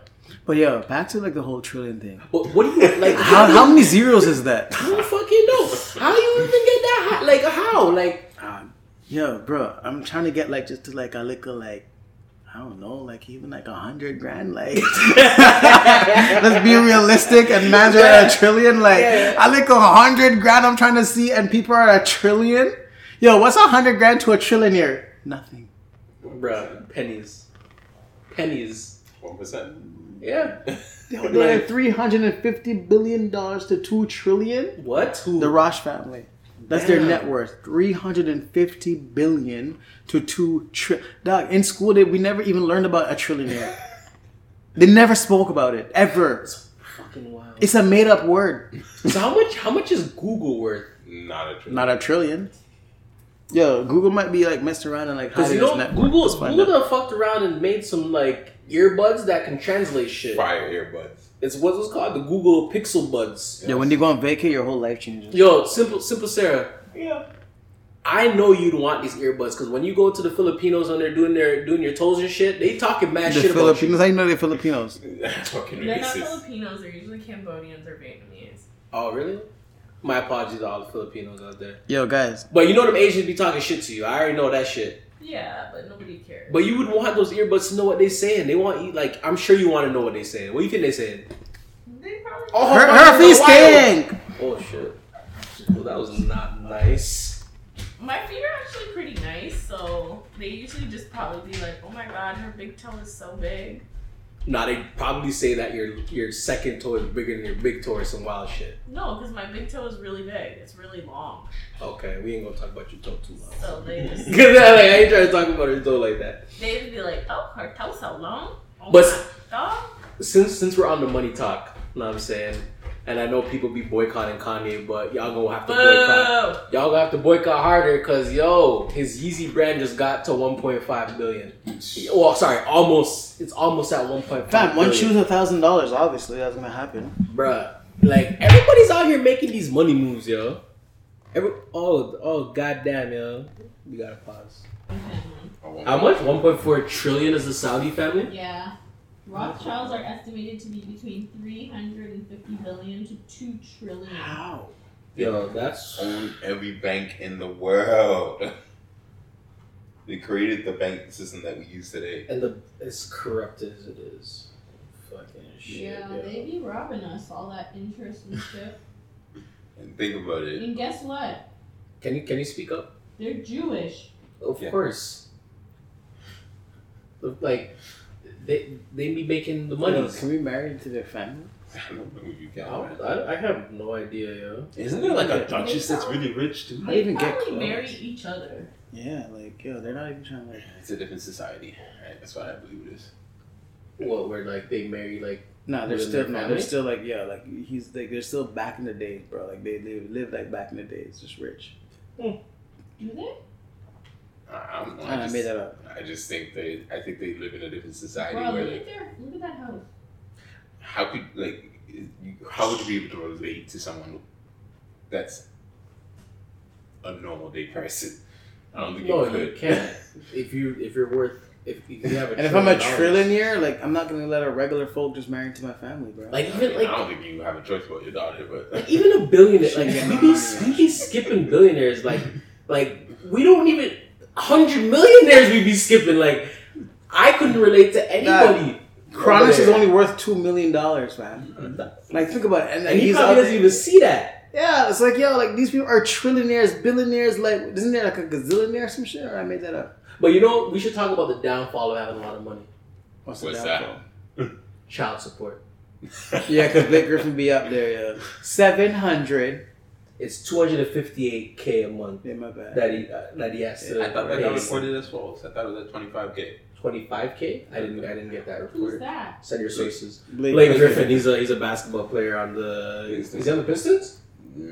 Speaker 4: But yeah, back to like the whole trillion thing.
Speaker 2: But what do you like?
Speaker 4: How, how many zeros is that?
Speaker 2: I don't fucking know. How you even get that high? Like how? Like
Speaker 4: Um, yo, bro, I'm trying to get like just to like a little like I don't know, like even like a hundred grand. Like let's be realistic and man's are at a trillion. Like
Speaker 2: Yeah.
Speaker 4: I like a hundred grand. I'm trying to see, and people are at a trillion. Yo, what's a hundred grand to a trillionaire? Nothing.
Speaker 2: bruh, pennies. Pennies.
Speaker 3: One percent.
Speaker 2: Yeah.
Speaker 4: Yo, They're at three hundred and fifty billion dollars to two trillion.
Speaker 2: What? Who?
Speaker 4: The Rosh family. That's their net worth. 350 billion to 2 tri- Dog, in school they, we never even learned about a trillionaire. they never spoke about it ever.
Speaker 2: fucking wild.
Speaker 4: It's a made up word.
Speaker 2: So how much? How much is Google worth?
Speaker 3: Not a true.
Speaker 4: Not a trillion. Yo, Google might be like messed around and like
Speaker 2: Because
Speaker 4: hiding
Speaker 2: you
Speaker 4: its
Speaker 2: know,
Speaker 4: net
Speaker 2: Google
Speaker 4: worth. Let's find
Speaker 2: Google done fucked around and made some like earbuds that can translate shit.
Speaker 3: fire earbuds.
Speaker 2: It's what's it's called the Google Pixel Buds.
Speaker 4: Yo, when you go on vacay, your whole life changes.
Speaker 2: Yo, simple, simple, Sarah.
Speaker 3: Yeah.
Speaker 2: I know you'd want these earbuds because when you go to the Filipinos and they're doing their doing your toes and shit, they talking mad
Speaker 4: The
Speaker 2: shit about
Speaker 4: Filipinos, how you know they're Filipinos?
Speaker 3: Fucking
Speaker 6: They're not. Filipinos, they're usually Cambodians or Vietnamese.
Speaker 2: Oh, really? My apologies to all the Filipinos out there.
Speaker 4: Yo, guys,
Speaker 2: But you know them Asians be talking shit to you. I already know that shit.
Speaker 6: Yeah, but nobody cares.
Speaker 2: But you would want those earbuds to know what they're saying. They want you like I'm sure you want to know what they're saying. What do you think they saying?
Speaker 6: they probably
Speaker 2: Oh,
Speaker 4: her,
Speaker 2: my
Speaker 4: her
Speaker 2: God,
Speaker 4: feet stink.
Speaker 2: Oh shit. Well, that was not nice.
Speaker 6: My feet are actually pretty nice, so they usually just probably be like, "Oh my god, her big toe is so big."
Speaker 2: Nah, they probably say that your your second toe is bigger than your big toe or some wild shit.
Speaker 6: No, because my big toe is really big. It's really long,
Speaker 2: Okay, we ain't gonna talk about your toe too long.
Speaker 6: so they just
Speaker 2: Cause like, I ain't trying to talk about her toe like that.
Speaker 6: they just be like, "Oh, her toe's so long." Oh
Speaker 2: But-
Speaker 6: dog.
Speaker 2: Since since we're on the money talk, you know what I'm saying, and I know people be boycotting Kanye, but y'all gonna have to boycott.
Speaker 6: Boo!
Speaker 2: Y'all gonna have to boycott harder because yo, his Yeezy brand just got to 1.5 billion. Well, sorry, almost. It's almost at 1.5.
Speaker 4: Fam, one
Speaker 2: billion.
Speaker 4: shoe's a thousand dollars. Obviously, that's gonna happen.
Speaker 2: bruh. Like everybody's out here making these money moves, yo. Every oh oh goddamn, yo. We gotta pause. How much? 1.4 trillion is the Saudi family?
Speaker 5: Yeah. Rothschilds are estimated to be between 350 billion to 2 trillion.
Speaker 4: How?
Speaker 2: Yo, that's
Speaker 3: Own every bank in the world. They created the bank system that we use today.
Speaker 2: and the as corrupt as it is. Fucking shit.
Speaker 5: Yeah,
Speaker 2: yo.
Speaker 5: they be robbing us, all that interest and shit.
Speaker 3: And think about it.
Speaker 5: And guess what?
Speaker 2: Can you can you speak up?
Speaker 5: They're Jewish.
Speaker 2: Of
Speaker 3: Yeah.
Speaker 2: course. Look, Like they they be making the money.
Speaker 4: Can we marry into their family?
Speaker 3: I don't know if you can.
Speaker 2: I,
Speaker 3: man.
Speaker 2: I, I have no idea, yo.
Speaker 3: Isn't there like a duchess that's really rich too?
Speaker 4: How do you even get
Speaker 5: probably
Speaker 4: close?
Speaker 5: marry each other.
Speaker 4: Yeah, like yo, they're not even trying to like.
Speaker 3: It's a different society, right? That's why I believe it is.
Speaker 2: What where like they marry like
Speaker 4: No, they're
Speaker 2: Within
Speaker 4: still
Speaker 2: their
Speaker 4: no, they're still like yeah, like he's like they're still back in the days, bro. Like they they live like back in the days, just rich.
Speaker 5: Do they?
Speaker 3: I, I'm,
Speaker 4: I,
Speaker 3: I, just,
Speaker 4: made that up.
Speaker 3: I just think they, I think they live in a different society
Speaker 5: Bro,
Speaker 3: where
Speaker 5: look
Speaker 3: like,
Speaker 5: at their, look at that house.
Speaker 3: how could like, you- how would you be able to relate to someone that's a normal day person? I don't think
Speaker 2: No,
Speaker 3: you
Speaker 2: you
Speaker 3: could.
Speaker 2: can't. if you if you're worth if, if you have a
Speaker 4: And if I'm a trillionaire, like I'm not gonna let a regular folk just marry into my family, bro.
Speaker 2: like
Speaker 3: I,
Speaker 2: even
Speaker 3: mean,
Speaker 2: like
Speaker 3: I don't think you have a choice about your daughter, but
Speaker 2: Like even a billionaire, like we be, we be skipping billionaires, like like we don't even hundred millionaires we'd be skipping. Like I couldn't relate to anybody.
Speaker 4: Cronus is only worth two million dollars, man. Like think about it, and,
Speaker 2: and he
Speaker 4: he's
Speaker 2: probably
Speaker 4: out
Speaker 2: doesn't even see that.
Speaker 4: Yeah, it's like yo, like these people are trillionaires, billionaires. Like isn't there like a gazillionaire or some shit? Or I made that up.
Speaker 2: But you know, we should talk about the downfall of having a lot of money.
Speaker 4: What's, the
Speaker 3: What's
Speaker 4: downfall?
Speaker 3: that?
Speaker 2: Child support.
Speaker 4: Yeah, because Blake Griffin be up there, yeah. 700.
Speaker 2: It's 258k a month
Speaker 4: Yeah, my bad.
Speaker 2: that he uh, that he has to
Speaker 3: I thought that
Speaker 2: pay.
Speaker 3: got reported as false. I thought it was at 25k.
Speaker 2: 25k. I didn't I didn't get that
Speaker 5: Who's
Speaker 2: reported.
Speaker 5: that?
Speaker 2: Send your sources.
Speaker 4: Blake,
Speaker 2: Blake Griffin. He's a he's a basketball player on the. Is he on the Pistons?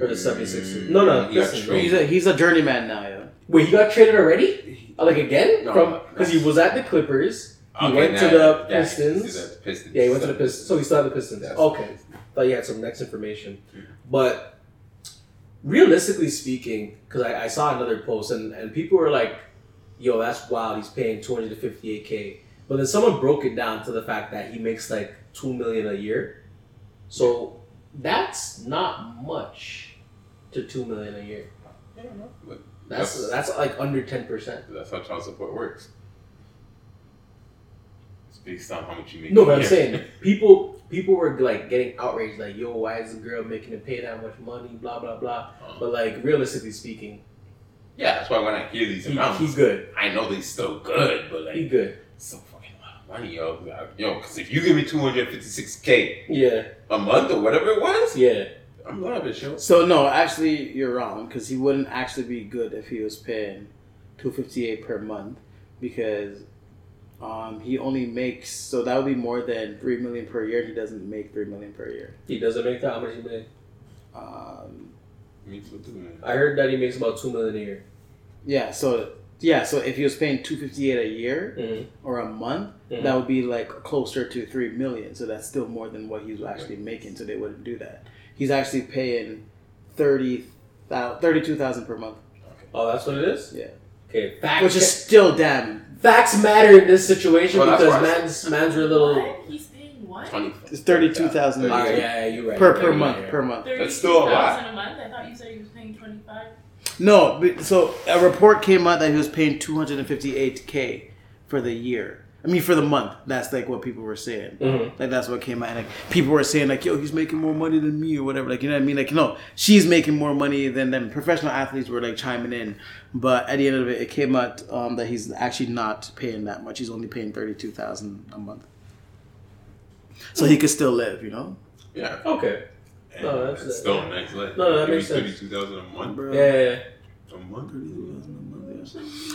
Speaker 2: Or the 76ers? No, no,
Speaker 3: He got
Speaker 2: listen,
Speaker 3: traded.
Speaker 4: He's a, he's a journeyman now, yeah.
Speaker 2: Wait, he got traded already? Like again?
Speaker 3: No,
Speaker 2: From
Speaker 3: no.
Speaker 2: because he was at the Clippers. He
Speaker 3: Okay,
Speaker 2: went to the
Speaker 3: yeah,
Speaker 2: Pistons.
Speaker 3: he's the Pistons.
Speaker 2: Yeah, he went to the Pistons. So he still had the Pistons.
Speaker 3: That's
Speaker 2: Okay. Thought you had some next information, but realistically speaking, because I, I saw another post and, and people were like, "Yo, that's wild. He's paying two hundred to fifty eight k." But then someone broke it down to the fact that he makes like two million a year, so that's not much to two million a year.
Speaker 3: Yeah, no, but
Speaker 2: That's that's like under ten percent.
Speaker 3: that's how child support works. It's based on how much you make.
Speaker 2: No,
Speaker 3: a
Speaker 2: but I'm saying people people were like getting outraged, like, "Yo, why is the girl making him pay that much money?" Blah blah blah.
Speaker 3: Um,
Speaker 2: But like realistically speaking,
Speaker 3: yeah, that's why when I hear these
Speaker 2: he,
Speaker 3: amounts,
Speaker 2: he's good.
Speaker 3: I know they still good, but like
Speaker 2: He good.
Speaker 3: so fucking a lot of money, yo. Yo, because if you give me 256k
Speaker 2: Yeah,
Speaker 3: a month or whatever it was,
Speaker 2: yeah.
Speaker 3: I'm lavish, yo.
Speaker 4: So, no, actually, you're wrong because he wouldn't actually be good if he was paying 258 per month because um, he only makes, so that would be more than 3 million per year. He doesn't make 3 million per year.
Speaker 2: He doesn't make that. How much he make?
Speaker 4: Um,
Speaker 3: Me too, too.
Speaker 2: I heard that he makes about two million a year.
Speaker 4: yeah, so. Yeah, so if he was paying 258 a year
Speaker 2: Mm-hmm.
Speaker 4: or a month, that would be like closer to 3 million. So that's still more than what he's actually making. So they wouldn't do that. He's actually paying 30, 32,000 per month.
Speaker 2: Oh, that's what it is.
Speaker 4: Yeah.
Speaker 2: Okay, facts.
Speaker 4: Which is still damn.
Speaker 2: Facts matter in this situation
Speaker 3: Well,
Speaker 2: because
Speaker 3: why I
Speaker 2: man's man's are a little.
Speaker 6: What? He's paying what?
Speaker 3: 20.
Speaker 4: It's 32,000 a year.
Speaker 2: yeah, yeah, you're right.
Speaker 4: Per, per month,
Speaker 2: yeah.
Speaker 4: per month.
Speaker 3: That's still a lot.
Speaker 6: 32,000 a month? I thought you said he was paying 25
Speaker 4: No, so a report came out that he was paying 258k for the year. I mean, for the month. That's like what people were saying.
Speaker 2: Mhm.
Speaker 4: Like that's what came out. Like people were saying like, "Yo, he's making more money than me" or whatever. Like you know what I mean? Like no, she's making more money than them. Professional athletes were like chiming in, but at the end of it, it came out um, that he's actually not paying that much. He's only paying thirty two thousand a month, so he could still live. You know,
Speaker 3: Yeah.
Speaker 2: Okay.
Speaker 3: And
Speaker 2: No, that's-
Speaker 3: it's still a nice life.
Speaker 2: No, that makes sense.
Speaker 3: 32000 a month.
Speaker 4: bro.
Speaker 2: Yeah, yeah, yeah.
Speaker 3: A month?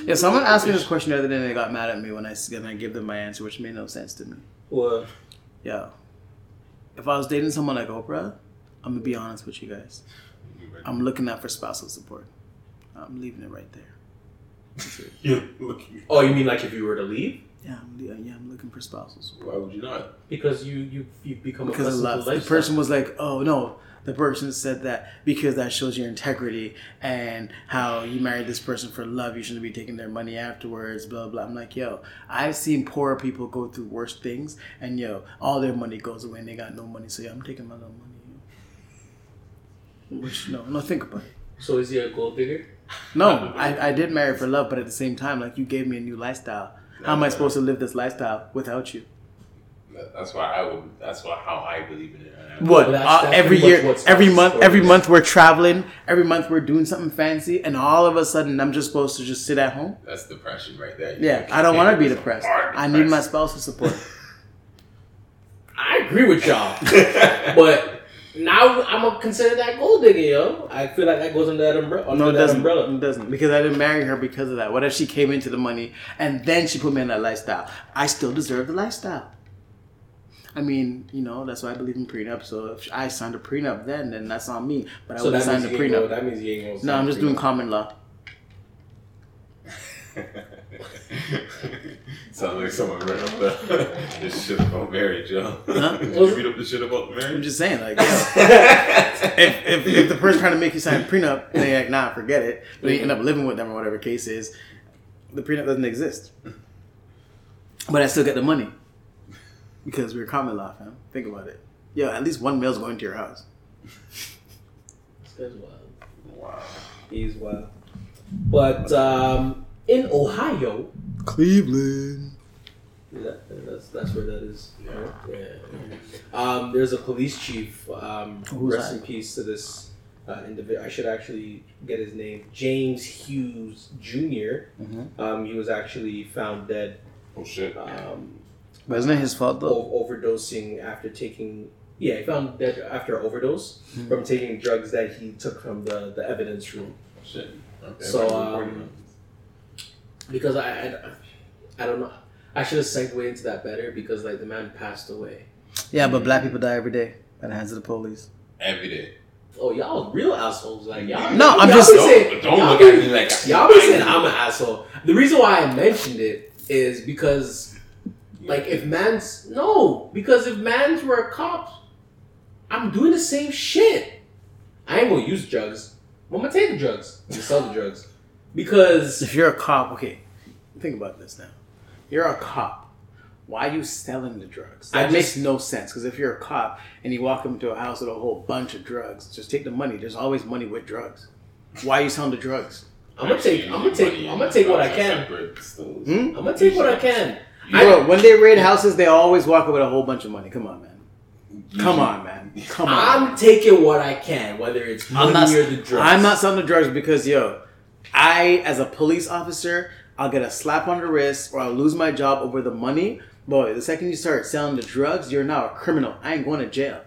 Speaker 4: Yeah, someone asked me this question the other day and they got mad at me when I s- when I gave them my answer, which made no sense to me.
Speaker 2: Well,
Speaker 4: Yeah. If I was dating someone like Oprah, I'm gonna be honest with you guys. I'm looking out for spousal support. I'm leaving it right there. That's it.
Speaker 3: Yeah, looking.
Speaker 2: oh, you mean like if you were to leave
Speaker 4: Yeah, I'm, yeah, yeah, I'm looking for spousal support.
Speaker 3: Why would you not?
Speaker 2: because you you you become
Speaker 4: Because a
Speaker 2: accustomed
Speaker 4: lot,
Speaker 2: to
Speaker 4: the person was like, "Oh no," the person said that because that shows your integrity and how you married this person for love. You shouldn't be taking their money afterwards. Blah blah. I'm like, yo, I've seen poor people go through worse things, and yo, all their money goes away and they got no money. So yeah, I'm taking my little money. Which no, no, think about it.
Speaker 2: So is he a gold digger?
Speaker 4: No, I, I did marry for love, but at the same time, like you gave me a new lifestyle. How am I supposed to live this lifestyle without you?
Speaker 3: That- That's why I would. That's why how I believe in it. I-
Speaker 4: What
Speaker 2: Well, that's-
Speaker 4: uh,
Speaker 2: that's
Speaker 4: every year, every month, every
Speaker 2: is.
Speaker 4: month we're traveling. Every month we're doing something fancy, and all of a sudden I'm just supposed to just sit at home.
Speaker 3: That's depression right there.
Speaker 4: Yeah, I don't want to be
Speaker 3: It's
Speaker 4: depressed. I need my
Speaker 3: depressed.
Speaker 4: spousal support.
Speaker 2: I agree with y'all, but now I'm gonna consider that gold digger, yo. I feel like that goes under that umbrella. Under
Speaker 4: No, it doesn't.
Speaker 2: umbrella.
Speaker 4: It doesn't because I didn't marry her because of that. What if she came into the money and then she put me in that lifestyle? I still deserve the lifestyle. I mean, you know, that's why I believe in prenup. So if I signed a prenup then, then that's on me. But I
Speaker 2: So
Speaker 4: would
Speaker 2: that
Speaker 4: sign
Speaker 2: means,
Speaker 4: the
Speaker 2: you ain't
Speaker 4: prenup.
Speaker 2: that means you ain't.
Speaker 4: No, I'm
Speaker 2: the
Speaker 4: just doing common law.
Speaker 3: Sounds like someone read up the this shit about marriage, yo.
Speaker 4: Huh?
Speaker 3: Did you read up the shit about marriage?
Speaker 4: I'm just saying, like, yeah. if, if, if the person trying to make you sign a prenup and they're like, nah, forget it, but you end up living with them or whatever case is, the prenup doesn't exist. But I still get the money because we're common law, fam. Think about it. Yo, at least one male's going to your house.
Speaker 2: This guy's wild.
Speaker 3: Wow.
Speaker 2: He's wild. But um, in Ohio,
Speaker 4: Cleveland.
Speaker 2: that, that's that's where that is. right? Yeah. Um, there's a police chief. Um,
Speaker 4: Who's
Speaker 2: rest
Speaker 4: that?
Speaker 2: in peace to this uh, individual. I should actually get his name. James Hughes junior
Speaker 4: Mhm.
Speaker 2: Um, he was actually found dead.
Speaker 3: Oh shit.
Speaker 2: Um,
Speaker 4: But isn't it his fault, though?
Speaker 2: o- overdosing after taking Yeah, he found dead after overdose
Speaker 4: Hmm.
Speaker 2: from taking drugs that he took from the, the evidence room.
Speaker 3: Shit. Okay.
Speaker 2: So,
Speaker 3: well,
Speaker 2: um,
Speaker 3: recording.
Speaker 2: Because I, I, I don't know. I should have segued into that better because like the man passed away.
Speaker 4: Yeah, but black people die every day by the hands of the police.
Speaker 3: every day.
Speaker 2: Oh, y'all real assholes. Like y'all.
Speaker 4: No, I'm
Speaker 2: y'all
Speaker 4: just-
Speaker 2: be
Speaker 3: Don't,
Speaker 2: saying-
Speaker 3: don't
Speaker 2: y'all
Speaker 3: look
Speaker 2: be-
Speaker 3: at me like
Speaker 2: Y'all be saying I'm an asshole. The reason why I mentioned it is because, like, if man's no, because if man's were a cop, I'm doing the same shit. I ain't gonna use drugs. I'm gonna take the drugs and sell the drugs because
Speaker 4: If you're a cop, okay, think about this now. You're a cop. Why are you selling the drugs?
Speaker 2: I
Speaker 4: That
Speaker 2: just-
Speaker 4: makes no sense. Because if you're a cop and you walk into a house with a whole bunch of drugs, just take the money. There's always money with drugs. Why are you selling the drugs?
Speaker 2: I'm gonna take. I'm gonna take. I'm gonna take what I can.
Speaker 4: Hmm?
Speaker 2: I'm gonna take what I can.
Speaker 4: Bro, when they raid houses, they always walk away with a whole bunch of money. Come on, man. Come on, man. Come on.
Speaker 2: I'm taking what I can, whether it's money
Speaker 4: I'm not,
Speaker 2: or the drugs.
Speaker 4: I'm not selling the drugs because, yo, I, as a police officer, I'll get a slap on the wrist or I'll lose my job over the money. Boy, the second you start selling the drugs, you're now a criminal. I ain't going to jail.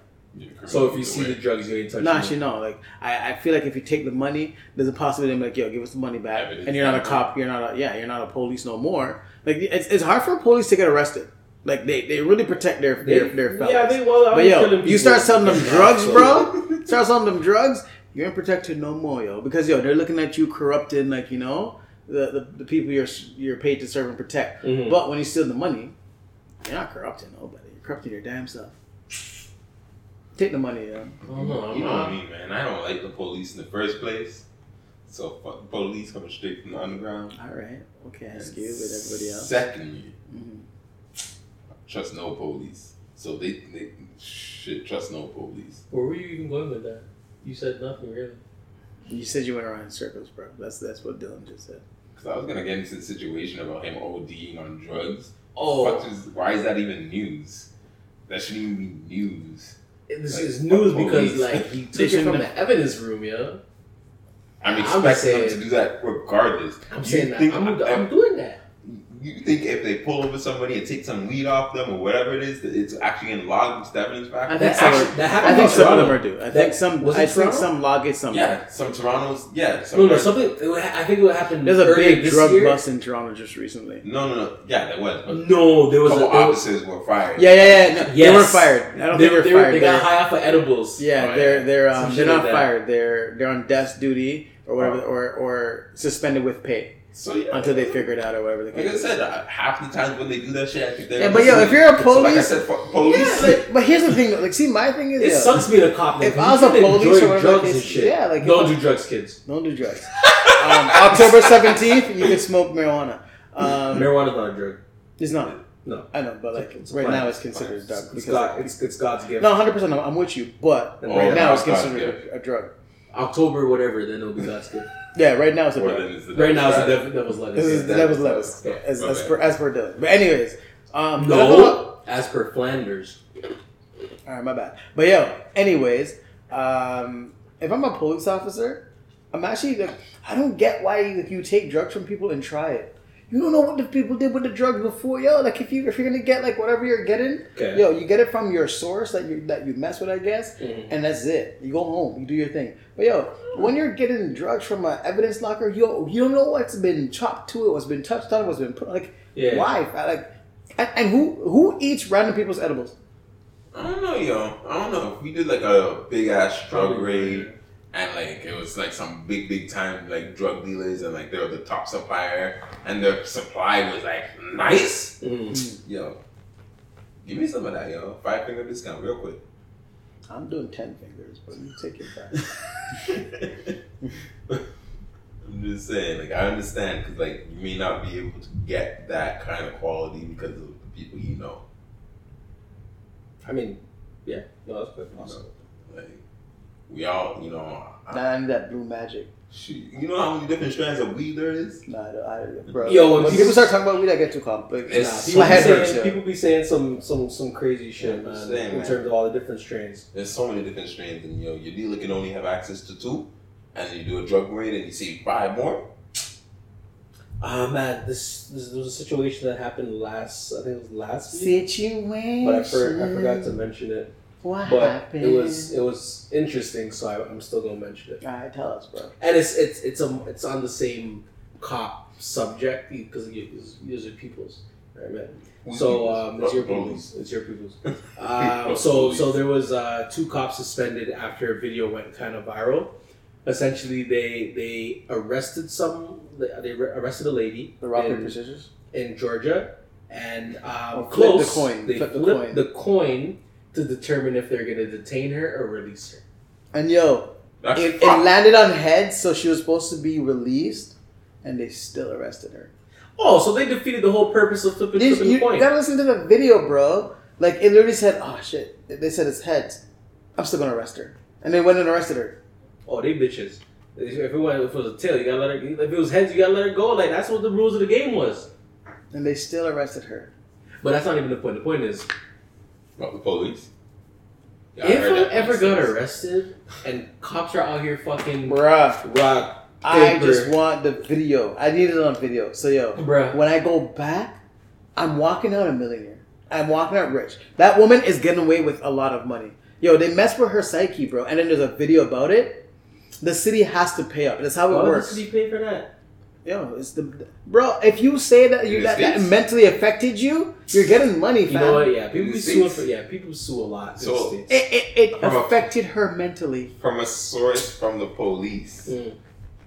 Speaker 2: So if you see the drugs, you ain't touching.
Speaker 4: No,
Speaker 2: them.
Speaker 4: actually, no. Like, I, I feel like if you take the money, there's a possibility I'm like, yo, give us the money back.
Speaker 3: Evidence
Speaker 4: And you're not a cop. You're not a, yeah, you're not a police no more. Like, it's, it's hard for police to get arrested. Like, they, they really protect their, their, their fellas.
Speaker 2: Yeah, they well.
Speaker 4: But yo, you start selling them drugs,
Speaker 2: so-
Speaker 4: bro. Start selling them drugs. You ain't protected no more, yo. Because yo, they're looking at you corrupting, like you know, the the, the people you're you're paid to serve and protect.
Speaker 2: Mhm.
Speaker 4: But when you steal the money, you're not corrupting nobody. You're corrupting your damn self. Take the money, yo.
Speaker 2: Oh, no,
Speaker 3: You know
Speaker 2: not.
Speaker 3: me, man. I don't like the police in the first place. So fuck police coming straight from the underground.
Speaker 4: All right, okay, ask you with everybody else.
Speaker 3: Secondly,
Speaker 4: Mhm.
Speaker 3: trust no police. So they, they shit trust no police.
Speaker 2: Where were you even going with that? You said nothing really.
Speaker 4: You said you went around in circles, bro. That's that's what Dylan just said.
Speaker 3: Because I was gonna get into the situation about him ODing on drugs.
Speaker 2: Oh,
Speaker 3: What is, why is that even news? That shouldn't even be news.
Speaker 2: this
Speaker 3: Like,
Speaker 2: is news because like he
Speaker 4: They
Speaker 2: took it from the evidence room, yo.
Speaker 3: I'm
Speaker 2: I'm
Speaker 3: expecting them to do that regardless.
Speaker 2: I'm
Speaker 3: You
Speaker 2: saying that.
Speaker 3: think-
Speaker 2: I'm, I'm doing that.
Speaker 3: You think if they pull over somebody and take some weed off them or whatever it is, that it's actually in log with the evidence back?
Speaker 4: I think
Speaker 2: That
Speaker 4: some.
Speaker 2: actually- that
Speaker 4: I think
Speaker 2: in
Speaker 4: some of them are due. I
Speaker 2: That-
Speaker 4: think some.
Speaker 2: was it
Speaker 4: I think some log it, some.
Speaker 3: Yeah, some Toronto's. Yeah, some
Speaker 2: No, no, something. it would ha- I think it would happen.
Speaker 4: There's a big
Speaker 2: this
Speaker 4: drug
Speaker 2: year.
Speaker 4: bust in Toronto just recently.
Speaker 3: No, no, no. Yeah, there was.
Speaker 2: No, there was a.
Speaker 3: couple
Speaker 2: There was,
Speaker 3: officers were fired.
Speaker 4: Yeah, yeah, yeah. No, They were fired. I don't
Speaker 2: they,
Speaker 4: think they're
Speaker 2: they,
Speaker 4: fired.
Speaker 2: they got high off of edibles.
Speaker 4: Yeah,
Speaker 3: Oh,
Speaker 4: they're they're um, they're not
Speaker 2: like
Speaker 4: fired. They're they're on desk duty or whatever, or or suspended with pay
Speaker 3: So yeah,
Speaker 4: until they figure it out or whatever the
Speaker 3: Like I
Speaker 4: case.
Speaker 3: said, uh, half the times when they do that shit, I think they're.
Speaker 4: Yeah, but yo, if you're a
Speaker 3: So like I
Speaker 4: police-
Speaker 3: said, police.
Speaker 4: Yeah, but, but here's the thing. though, Like, see, my thing is,
Speaker 2: It
Speaker 4: yo,
Speaker 2: sucks being a cop.
Speaker 4: If I was
Speaker 2: 'cause
Speaker 4: a police or
Speaker 2: enjoy
Speaker 4: whatever
Speaker 2: drugs
Speaker 4: the
Speaker 2: and shit.
Speaker 4: yeah, like,
Speaker 2: don't do drugs, kids.
Speaker 4: don't do drugs. um, October seventeenth, you can smoke marijuana. Um,
Speaker 2: Marijuana's not a drug.
Speaker 4: it's not.
Speaker 2: No.
Speaker 4: I know, but like
Speaker 2: It's
Speaker 4: right
Speaker 2: plant.
Speaker 4: now it's considered a drug
Speaker 2: It's,
Speaker 4: because
Speaker 2: God, it's, it's God's gift.
Speaker 4: no, hundred percent. I'm with you, but
Speaker 3: Oh,
Speaker 4: right
Speaker 2: right
Speaker 4: now it's considered a, a drug.
Speaker 2: October, whatever, then it'll be God's gift.
Speaker 4: Yeah, right now it's a
Speaker 3: Or
Speaker 4: drug.
Speaker 3: then it's the
Speaker 2: Right now, it's the
Speaker 3: devil's
Speaker 2: dev- devil's lettuce.
Speaker 4: This is the
Speaker 3: that-
Speaker 4: devil's lettuce,
Speaker 2: Yeah.
Speaker 4: as, as per as per Dylan. But anyways, um,
Speaker 2: No, as per Flanders.
Speaker 4: All right, my bad. But yo, anyways, um, if I'm a police officer, I'm actually like, I don't get why you, you take drugs from people and try it. You don't know what the people did with the drugs before, yo. Like if you if you're gonna get like whatever you're getting,
Speaker 2: Okay.
Speaker 4: yo, you get it from your source that you that you mess with, I guess,
Speaker 2: Mhm.
Speaker 4: and that's it. You go home, you do your thing. But yo, when you're getting drugs from an evidence locker, yo, you don't know what's been chopped to it, what's been touched on, what's been put like
Speaker 2: Yeah.
Speaker 4: why? Like, and, and who who eats random people's edibles?
Speaker 3: I don't know, yo. I don't know. If we did like a big ass drug raid and like it was like some big, big time like drug dealers and like they were the top supplier and their supply was like nice.
Speaker 2: Mm.
Speaker 3: Yo, give me some of that, yo. Five finger discount, real quick.
Speaker 4: I'm doing ten fingers, but you take your time.
Speaker 3: I'm just saying, like I understand because like you may not be able to get that kind of quality because of the people you know.
Speaker 2: I mean, yeah, no, that's good.
Speaker 3: You know, like we all, you know,
Speaker 4: Nah, I need that blue magic.
Speaker 3: shit, you know how many different strands of weed there is.
Speaker 4: Nah, I, don't- I, bro.
Speaker 2: Yo, when
Speaker 4: when
Speaker 2: people-
Speaker 4: people start talking about weed, I get too complicated.
Speaker 3: It's-
Speaker 2: Nah,
Speaker 3: My
Speaker 2: people, be
Speaker 4: head
Speaker 2: saying,
Speaker 4: hurts,
Speaker 2: people be saying some some some crazy shit,
Speaker 3: Yeah,
Speaker 2: man,
Speaker 3: saying,
Speaker 2: in
Speaker 3: man.
Speaker 2: terms of all the different strains.
Speaker 3: There's so many different strains, and you know, your dealer can only have access to two, and you do a drug raid and you see five more.
Speaker 2: Ah man, this, this there was a situation that happened last. I think it was last week,
Speaker 4: Situation.
Speaker 2: but I, for, I forgot to mention it.
Speaker 4: What
Speaker 2: but
Speaker 4: happened?
Speaker 2: it was it was interesting. So I, I'm still gonna mention it.
Speaker 4: All right, tell us, bro.
Speaker 2: And it's it's it's a it's on the same cop subject because these are people's right man. So um, it's your people's. It's your people's. Um, so so there was uh, two cops suspended after a video went kind of viral. Essentially, they they arrested some. They arrested a lady
Speaker 4: The rock
Speaker 2: in,
Speaker 4: paper scissors.
Speaker 2: in Georgia, and um,
Speaker 4: Oh, flip the coin.
Speaker 2: They
Speaker 4: Flip the
Speaker 2: flipped
Speaker 4: coin.
Speaker 2: the coin to determine if they're going to detain her or release her.
Speaker 4: And yo,
Speaker 3: That's
Speaker 4: it, it landed on heads, so she was supposed to be released, and they still arrested her.
Speaker 2: Oh, so they defeated the whole purpose of flipping,
Speaker 4: You,
Speaker 2: flipping
Speaker 4: you
Speaker 2: the coin.
Speaker 4: gotta listen to the video, bro. Like it literally said, "Oh shit!" They said it's heads. I'm still gonna arrest her, and they went and arrested her.
Speaker 2: Oh, they bitches. If it, went, if it was a tail, you gotta let her. If it was heads, you gotta let her go. Like that's what the rules of the game was.
Speaker 4: And they still arrested her.
Speaker 2: But that's not even the point. The point is,
Speaker 3: What, the police? Yeah,
Speaker 2: if
Speaker 3: heard
Speaker 2: I
Speaker 3: that
Speaker 2: ever
Speaker 3: nonsense.
Speaker 2: got arrested and cops are out here fucking
Speaker 4: Bruh,
Speaker 2: rock,
Speaker 4: I just want the video. I need it on video. So yo,
Speaker 2: bruh.
Speaker 4: when I go back, I'm walking out a millionaire. I'm walking out rich. That woman is getting away with a lot of money. Yo, they mess with her psyche, bro. And then there's a video about it. The city has to pay up. That's how it
Speaker 2: Why would the city pay for that?
Speaker 4: Yo, it's the bro. If you say that you that, that mentally affected you, you're getting money,
Speaker 2: You
Speaker 4: fam.
Speaker 2: know what? Yeah, people
Speaker 3: the
Speaker 2: be suing
Speaker 3: States?
Speaker 2: for. Yeah, people sue a lot.
Speaker 3: So-
Speaker 4: It it, it
Speaker 3: From a-
Speaker 4: affected her mentally.
Speaker 3: From a source from the police,
Speaker 2: Mm.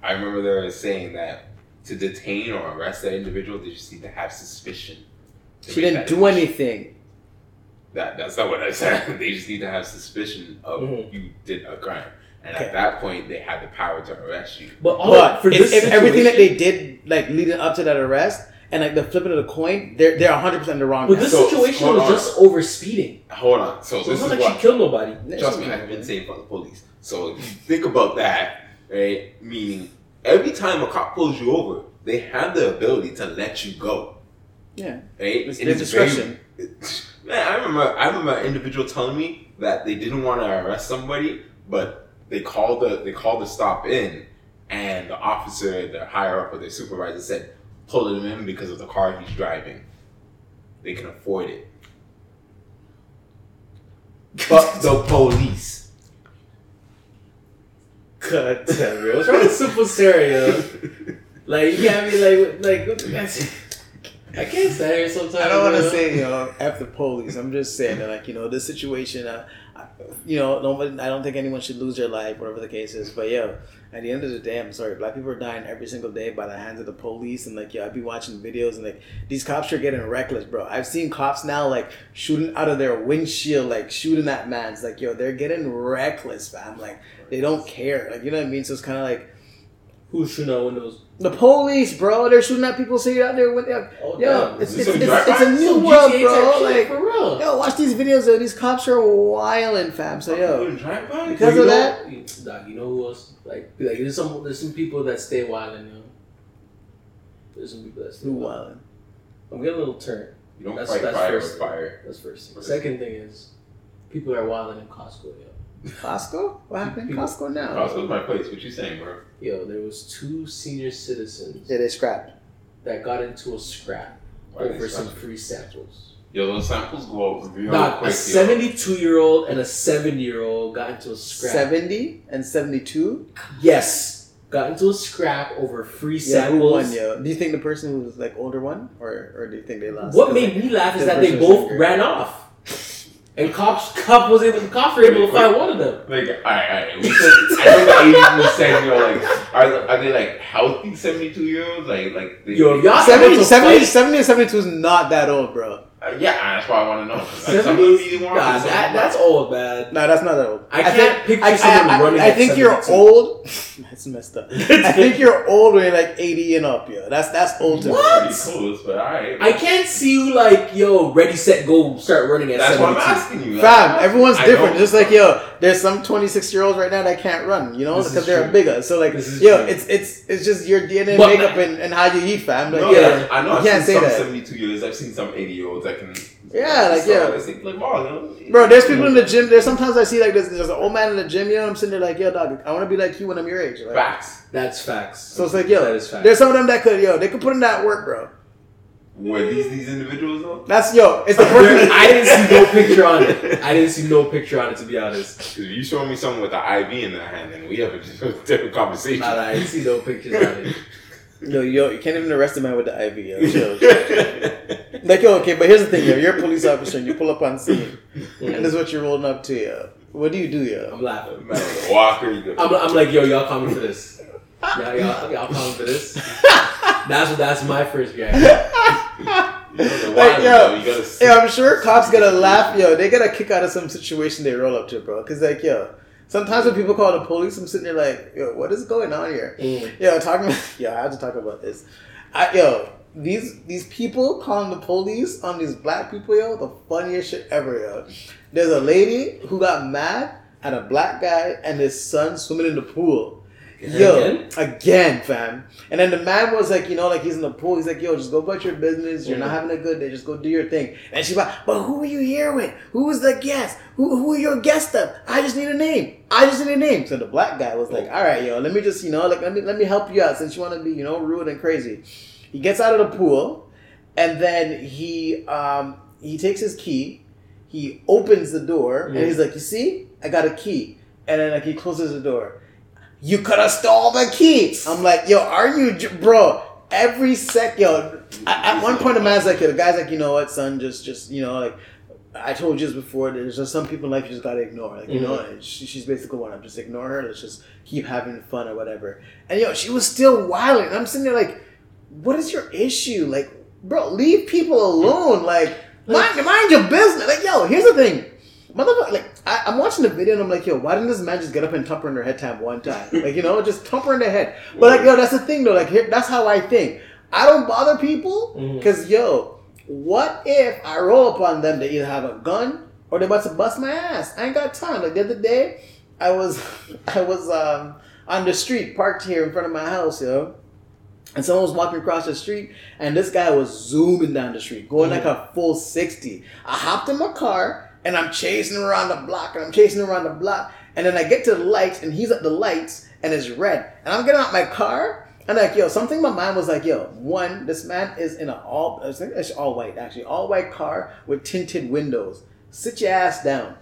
Speaker 3: I remember they were saying that to detain or arrest that individual, they just need to have suspicion. to
Speaker 4: She didn't do
Speaker 3: decision.
Speaker 4: anything.
Speaker 3: That that's not what I said. they just need to have suspicion of
Speaker 2: Mhm.
Speaker 3: you did a crime, and
Speaker 4: Okay.
Speaker 3: at that point, they had the power to arrest you.
Speaker 2: But all
Speaker 4: But
Speaker 2: for
Speaker 4: if,
Speaker 2: this
Speaker 4: if everything that they did, like leading up to that arrest, and like the flipping of the coin, they're they're 100 percent the wrong.
Speaker 2: But
Speaker 4: guy.
Speaker 2: this
Speaker 3: So,
Speaker 2: situation was
Speaker 3: on.
Speaker 2: just over speeding.
Speaker 3: Hold on. So,
Speaker 2: So
Speaker 3: this
Speaker 2: it's
Speaker 3: is
Speaker 2: not like
Speaker 3: what
Speaker 2: she killed nobody.
Speaker 3: Trust me, I've been saying by the police. So if you think about that, right? Meaning every time a cop pulls you over, they have the ability to let you go.
Speaker 4: Yeah.
Speaker 3: Right?
Speaker 4: It's
Speaker 3: It
Speaker 4: their discretion.
Speaker 3: very- man, I remember I remember an individual telling me that they didn't want to arrest somebody, but they called the they called the stop in and the officer, the higher up or their supervisor said, pull him in because of the car he's driving. They can afford it. But the police.
Speaker 2: God damn, bro. What's wrong with simple stereo? Like you can't be like like what the- that's- I can't stand here sometimes.
Speaker 4: I don't want to say you know f the police. I'm just saying that like you know this situation. Uh, I- you know, nobody. I don't think anyone should lose their life, whatever the case is. But yo, at the end of the day, I'm sorry. Black people are dying every single day by the hands of the police, and like yo, I'd be watching videos and like these cops are getting reckless, bro. I've seen cops now like shooting out of their windshield, like shooting at mans. Like yo, they're getting reckless, fam. Like they don't care. Like you know what I mean. So it's kind of like
Speaker 2: Who's shooting out windows?
Speaker 4: the police, bro. They're shooting at people sitting out there with their.
Speaker 2: Oh,
Speaker 4: Yo,
Speaker 2: damn.
Speaker 4: it's, it's, it's, it's, a new
Speaker 2: Some
Speaker 4: world, bro. Like,
Speaker 2: for real.
Speaker 4: yo, watch these videos. Yo, these cops are wilding, fam. So yo. Because
Speaker 2: you
Speaker 4: of
Speaker 2: know,
Speaker 4: that?
Speaker 2: you- Doc, you know who else? Like, like there's some there's some people that stay wild and you know. There's some people that stay wild.
Speaker 4: wilding?
Speaker 2: I'm getting a little turn.
Speaker 3: You don't
Speaker 2: That's-
Speaker 3: fight
Speaker 2: that's
Speaker 3: fire
Speaker 2: first
Speaker 3: with
Speaker 2: thing.
Speaker 3: fire.
Speaker 2: That's first thing. Second thing is, people are wilding in Costco. Yo,
Speaker 4: Costco? What happened? in
Speaker 2: People-
Speaker 4: Costco now?
Speaker 3: Costco's my place. What you saying, bro?
Speaker 2: Yo, there was two senior citizens
Speaker 4: Yeah, they scrapped.
Speaker 2: that got into a scrap
Speaker 3: Why
Speaker 2: over some
Speaker 3: scrapping?
Speaker 2: free samples.
Speaker 3: Yo, those samples go up real
Speaker 2: Doc,
Speaker 3: quick.
Speaker 2: a 72 year old and a 7 year old got into a scrap.
Speaker 4: Seventy and seventy-two.
Speaker 2: Yes, got into a scrap over free
Speaker 4: Yeah, who
Speaker 2: samples.
Speaker 4: won? Yo, do you think the person who was like older won, or or do you think they lost?
Speaker 2: What made
Speaker 4: like,
Speaker 2: me laugh is that they both
Speaker 4: younger.
Speaker 2: ran off, and cops cop was able cops were able to find one of them.
Speaker 3: Like, alright, alright. We said, I know the Asians was saying, yo, like, are, are they like healthy 72 year olds? Like, like, they,
Speaker 2: Yo, y'all
Speaker 4: 70, 70, 70 and 72 is not that old, bro.
Speaker 3: Uh, yeah, that's why I want to know. Like, some of them
Speaker 2: 70s?
Speaker 3: really want
Speaker 2: Nah,
Speaker 3: some
Speaker 2: that, that's old, man.
Speaker 4: No, that's not that old.
Speaker 2: I can't
Speaker 4: think,
Speaker 2: picture
Speaker 4: I,
Speaker 2: someone
Speaker 4: I, I,
Speaker 2: running
Speaker 4: I
Speaker 2: at
Speaker 4: think you're old. That's messed up. I think you're old when you're like 80 and up, yo. That's that's old to me.
Speaker 2: What?
Speaker 3: Pretty close, but alright.
Speaker 2: I can't see you like yo, ready, set, go, start running at
Speaker 3: That's why I'm
Speaker 2: 72.
Speaker 3: asking you.
Speaker 4: Fam, everyone's
Speaker 3: I
Speaker 4: different. Just like yo, there's some 26 year olds right now that can't run, you know,
Speaker 2: This
Speaker 4: because they're
Speaker 2: true.
Speaker 4: bigger. So like, yo,
Speaker 2: true.
Speaker 4: it's it's it's just your DNA
Speaker 2: But-
Speaker 4: makeup and, and how you eat, fam. Like,
Speaker 3: No,
Speaker 4: yeah,
Speaker 3: yeah, I know.
Speaker 4: you
Speaker 3: I've
Speaker 4: can't
Speaker 3: seen
Speaker 4: say
Speaker 3: some
Speaker 4: that.
Speaker 3: 72 years. I've seen some 80 year olds that can.
Speaker 4: Yeah, like, yeah.
Speaker 3: They think like, wow, you know.
Speaker 4: Bro, there's people in the gym. There's sometimes I see like there's, there's an old man in the gym. You know, I'm sitting there like, yo, dog, I want to be like you when I'm your age. Like,
Speaker 3: Facts.
Speaker 2: That's facts.
Speaker 4: So it's like, yo,
Speaker 2: That is fact.
Speaker 4: there's some of them that could, yo, they could put in that work, bro.
Speaker 3: Were these these individuals though?
Speaker 4: That's yo. It's the
Speaker 2: There-
Speaker 4: person.
Speaker 2: I didn't see no picture on it. I didn't see no picture on it to be honest.
Speaker 3: Because you show me someone with an IV in their hand, then we have a different conversation.
Speaker 2: Nah, nah, I didn't see no pictures on it.
Speaker 4: Yo, yo, you can't even arrest a man with the IV. Yo. Chill, chill. Like, yo, okay, but here's the thing, yo. You're a police officer and you pull up on scene, and this is what you're rolling up to, yo. What do you do, yo?
Speaker 2: I'm laughing.
Speaker 3: Man, walker, you go.
Speaker 2: I'm, I'm like, yo, y'all coming for this? Y'all, y'all, y'all coming for this? That's. That's my first reaction.
Speaker 3: You know, the
Speaker 4: Like,
Speaker 3: wild,
Speaker 4: yo,
Speaker 3: though, you gotta see.
Speaker 4: Yeah, I'm sure cops gonna laugh, yo. They get a kick out of some situation they roll up to, bro. Cause like, yo, sometimes when people call the police, I'm sitting there like, yo, what is going on here?
Speaker 2: Mm.
Speaker 4: Yo, talking. Yo, I have to talk about this. I, yo, these these people calling the police on these black people, yo, the funniest shit ever, yo. There's a lady who got mad at a black guy and his son swimming in the pool. Yo,
Speaker 2: Again?
Speaker 4: again? fam. And then the man was like, you know, like he's in the pool. He's like, yo, just go about your business. You're not having a good day. Just go do your thing. And she's like, but who are you here with? Who is the guest? Who, who are your guests of? I just need a name. I just need a name. So the black guy was like, all right, yo, let me just, you know, like let me let me help you out since you want to be, you know, rude and crazy. He gets out of the pool, and then he um he takes his key. He opens the door, and he's like, you see, I got a key. And then like he closes the door you could have stole the key. I'm like, yo, are you, j- bro? Every sec, yo. At, at one point, the man's like, yo, the guy's like, you know what, son, just, just, you know, like, I told you this before. There's just some people in life you just gotta ignore. Like, you know, mm-hmm. she, she's basically one. I'm just ignore her. Let's just keep having fun or whatever. And yo, she was still wilding. I'm sitting there like, what is your issue? Like, bro, leave people alone. Like, mind, mind your business. Like, yo, here's the thing. Motherfucker, like I, I'm watching the video and I'm like, yo, why didn't this man just get up and thump her in her head time one time? Like, you know, just thump her in the head. But like, yo, that's the thing though. Like, here, that's how I think. I don't bother people because, yo, what if I roll up on them? They either have a gun or they're about to bust my ass. I ain't got time. Like the other day, I was, I was um on the street parked here in front of my house, yo. And someone was walking across the street, and this guy was zooming down the street, going like a full 60. I hopped in my car, and I'm chasing him around the block, and I'm chasing him around the block. And then I get to the lights, and he's at the lights, and it's red. And I'm getting out my car, and like, yo, something in my mind was like, yo, one, this man is in an all, I think it's all white, actually, all white car with tinted windows. Sit your ass down.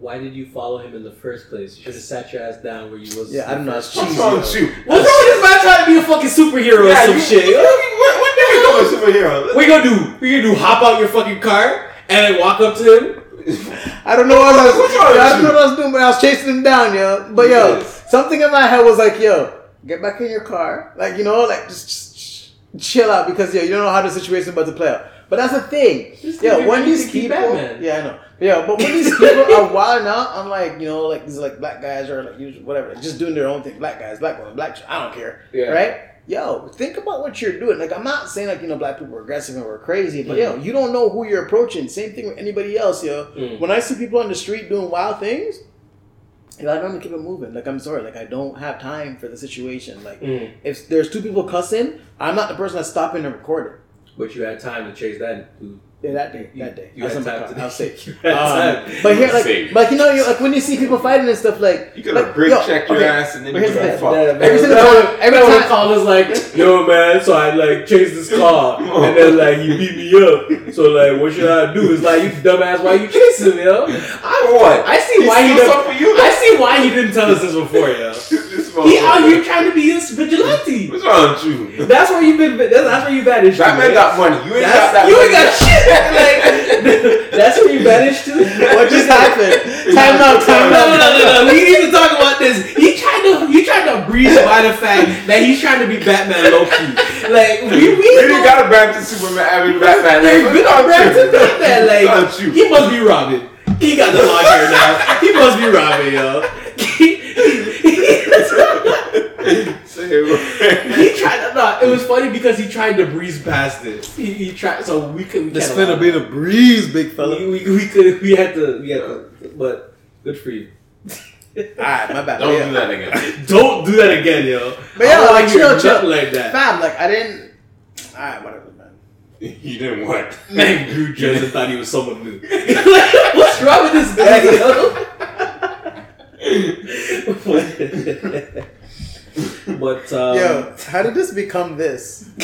Speaker 2: Why did you follow him in the first place? You should have sat your ass down where you was.
Speaker 4: Yeah, I don't know, it's
Speaker 3: What's
Speaker 4: cheesy.
Speaker 3: wrong with you?
Speaker 2: What's wrong with this man trying to be a fucking superhero or some
Speaker 3: you-
Speaker 2: shit?
Speaker 3: When, when did we become a superhero?
Speaker 2: What you gonna do? We gonna do hop out your fucking car and walk up to him?
Speaker 4: I don't know what I was. I don't know what I was doing, but I was chasing him down, yo. But yo,
Speaker 3: Yes.
Speaker 4: something in my head was like, yo, get back in your car, like you know, like just, just, chill out because yo, you don't know how the situation about to play out. But that's the thing,
Speaker 2: Just
Speaker 4: yo. When these people,
Speaker 2: Batman.
Speaker 4: yeah, I know, yeah, but when these people are wilding out, I'm like, you know, like these like black guys or like whatever, just doing their own thing. Black guys, black women, black. I don't care,
Speaker 2: Yeah.
Speaker 4: right? Yo, think about what you're doing. Like, I'm not saying like you know black people are aggressive and we're crazy, but yo, you don't know who you're approaching. Same thing with anybody else, yo.
Speaker 2: Mm.
Speaker 4: When I see people on the street doing wild things, you know, I don't keep it moving. Like I'm sorry, like I don't have time for the situation. Like
Speaker 2: Mm.
Speaker 4: if there's two people cussing, I'm not the person that's stopping and recording.
Speaker 2: But you had time to chase that dude.
Speaker 4: Yeah, that day,
Speaker 2: You,
Speaker 4: that day.
Speaker 2: You
Speaker 4: I was
Speaker 2: had time
Speaker 4: I was.
Speaker 2: You had
Speaker 4: Um,
Speaker 2: time.
Speaker 4: but here, like, like you know, you like when you see people fighting and stuff, like
Speaker 3: You could
Speaker 4: like,
Speaker 3: break
Speaker 4: yo,
Speaker 3: checked your
Speaker 4: okay,
Speaker 3: ass and then you
Speaker 4: here's
Speaker 3: could
Speaker 4: the
Speaker 3: have
Speaker 4: thing.
Speaker 3: fucked.
Speaker 4: Every single time- every
Speaker 2: that one
Speaker 4: time-
Speaker 2: call was like, yo man, so I like chased this car and then like he beat me up. So like what should I do? It's like you dumbass, why you chasing him, yo? I,
Speaker 3: What?
Speaker 2: I see
Speaker 3: He
Speaker 2: why he
Speaker 3: for you?
Speaker 2: I see why he didn't tell us this before, yo. He out
Speaker 3: motherfucker.
Speaker 2: here trying to be a vigilante.
Speaker 3: What's wrong with you?
Speaker 2: That's where you've been. That's, that's where you vanished.
Speaker 3: That
Speaker 2: to,
Speaker 3: man
Speaker 2: man.
Speaker 3: got money. You ain't got that
Speaker 2: you ain't got shit. Like that's where you vanished to.
Speaker 4: What just happened? Time out, time out.
Speaker 2: no, no, no, no. We need to talk about this. He tried to, he tried to breeze by the fact that he's trying to be Batman low key. Like we, we,
Speaker 3: We didn't got a Brampton Superman. I mean, Batman.
Speaker 2: Like,
Speaker 3: Like,
Speaker 2: we got Brampton Batman. Like
Speaker 3: you.
Speaker 2: he must be Robin. He got the long hair now. He must be Robin, yo. He,
Speaker 3: Say it.
Speaker 2: he tried to. No, it was funny because he tried to breeze past it. He, he tried, so we could. We
Speaker 4: This
Speaker 2: can't allow
Speaker 4: finna be
Speaker 2: that.
Speaker 4: breeze, big fella.
Speaker 2: We, we, we could we had to we had to but good for you.
Speaker 4: Alright, my bad.
Speaker 3: Don't
Speaker 4: yeah.
Speaker 3: do that again.
Speaker 2: Don't do that again, yo.
Speaker 4: But yeah,
Speaker 2: I don't
Speaker 4: like, chill, chill.
Speaker 2: like that.
Speaker 4: Fam, like I didn't. Alright, whatever, man.
Speaker 3: You didn't what?
Speaker 2: Man grew dreads and thought he was someone new. What's wrong with this guy, yo? But um,
Speaker 4: Yo, how did this become this?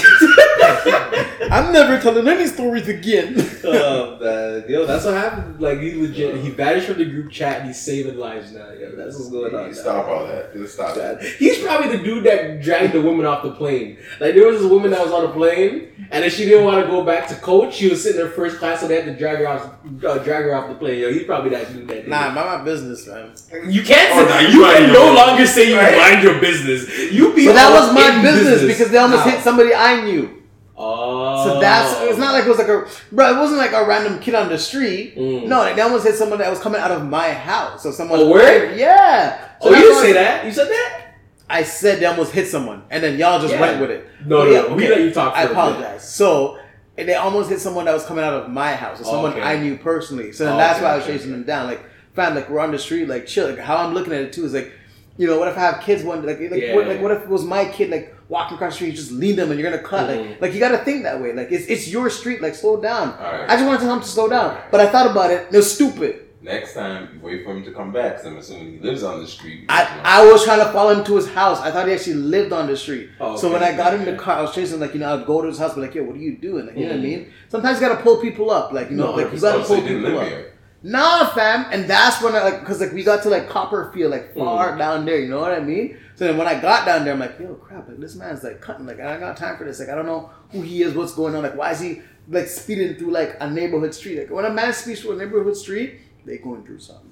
Speaker 4: I'm never telling any stories again.
Speaker 2: oh, man. yo, that's what happened. Like he legit, he vanished from the group chat. and He's saving lives now. Yo, that's what's going on. now.
Speaker 3: Stop all that. Just stop that.
Speaker 2: He's probably the dude that dragged the woman off the plane. Like there was this woman that was on the plane, and then she didn't want to go back to coach. She was sitting there first class, so they had to drag her off, uh, drag her off the plane. Yo, he's probably that dude. That did
Speaker 4: Nah, mind my business, man.
Speaker 2: you can't.
Speaker 3: Oh,
Speaker 2: say,
Speaker 3: nah, you
Speaker 2: you can no
Speaker 3: business.
Speaker 2: longer say you
Speaker 3: Right?
Speaker 2: mind your business. You be
Speaker 4: But that was my
Speaker 2: in
Speaker 4: business, because they almost
Speaker 2: How?
Speaker 4: hit somebody I knew.
Speaker 2: Oh,
Speaker 4: So that's it's not like it was like a bro. It wasn't like a random kid on the street.
Speaker 2: Mm.
Speaker 4: No, they almost hit someone that was coming out of my house. So someone.
Speaker 2: Oh, word?
Speaker 4: Yeah. So
Speaker 2: Oh, you didn't say that. You said that.
Speaker 4: I said they almost hit someone, and then y'all just
Speaker 2: Yeah.
Speaker 4: went with it.
Speaker 2: No,
Speaker 4: But
Speaker 2: no,
Speaker 4: yeah,
Speaker 2: no. We
Speaker 4: okay.
Speaker 2: let you talk.
Speaker 4: I
Speaker 2: for a bit.
Speaker 4: apologize. So and they almost hit someone that was coming out of my house, or someone
Speaker 2: Okay.
Speaker 4: I knew personally. So then
Speaker 2: Oh,
Speaker 4: that's
Speaker 2: okay,
Speaker 4: why I was chasing them down. Like, fam, like we're on the street, like chill. Like how I'm looking at it too is like, you know, what if I have kids one like like,
Speaker 2: Yeah.
Speaker 4: what, like what if it was my kid like walking across the street, you just lean them and you're gonna cut
Speaker 2: Mhm.
Speaker 4: like like you got to think that way. Like it's it's your street. Like slow down.
Speaker 3: Alright.
Speaker 4: I just wanted to tell him to slow down, but I thought about it. It was stupid.
Speaker 3: Next time, you wait for him to come back. Cause I'm assuming he lives on the street.
Speaker 4: I, I was trying to follow him to his house. I thought he actually lived on the street.
Speaker 2: Oh,
Speaker 4: So when I got in the car, I was chasing like you know I'd go to his house, be like, yo, what are you doing? Like you know what I
Speaker 2: Mhm.
Speaker 4: mean? Sometimes you gotta pull people up, like you know,
Speaker 2: No,
Speaker 4: like you gotta
Speaker 3: Oh,
Speaker 4: pull people up.
Speaker 3: here.
Speaker 4: Nah, fam, and that's when I like because like we got to like Copperfield, like far
Speaker 2: Mm.
Speaker 4: down there. You know what I mean? So then when I got down there, I'm like, yo, crap, like this man's like cutting. Like I don't got time for this. Like I don't know who he is, what's going on. Like why is he like speeding through like a neighborhood street? Like when a man speeds through a neighborhood street, they going through something.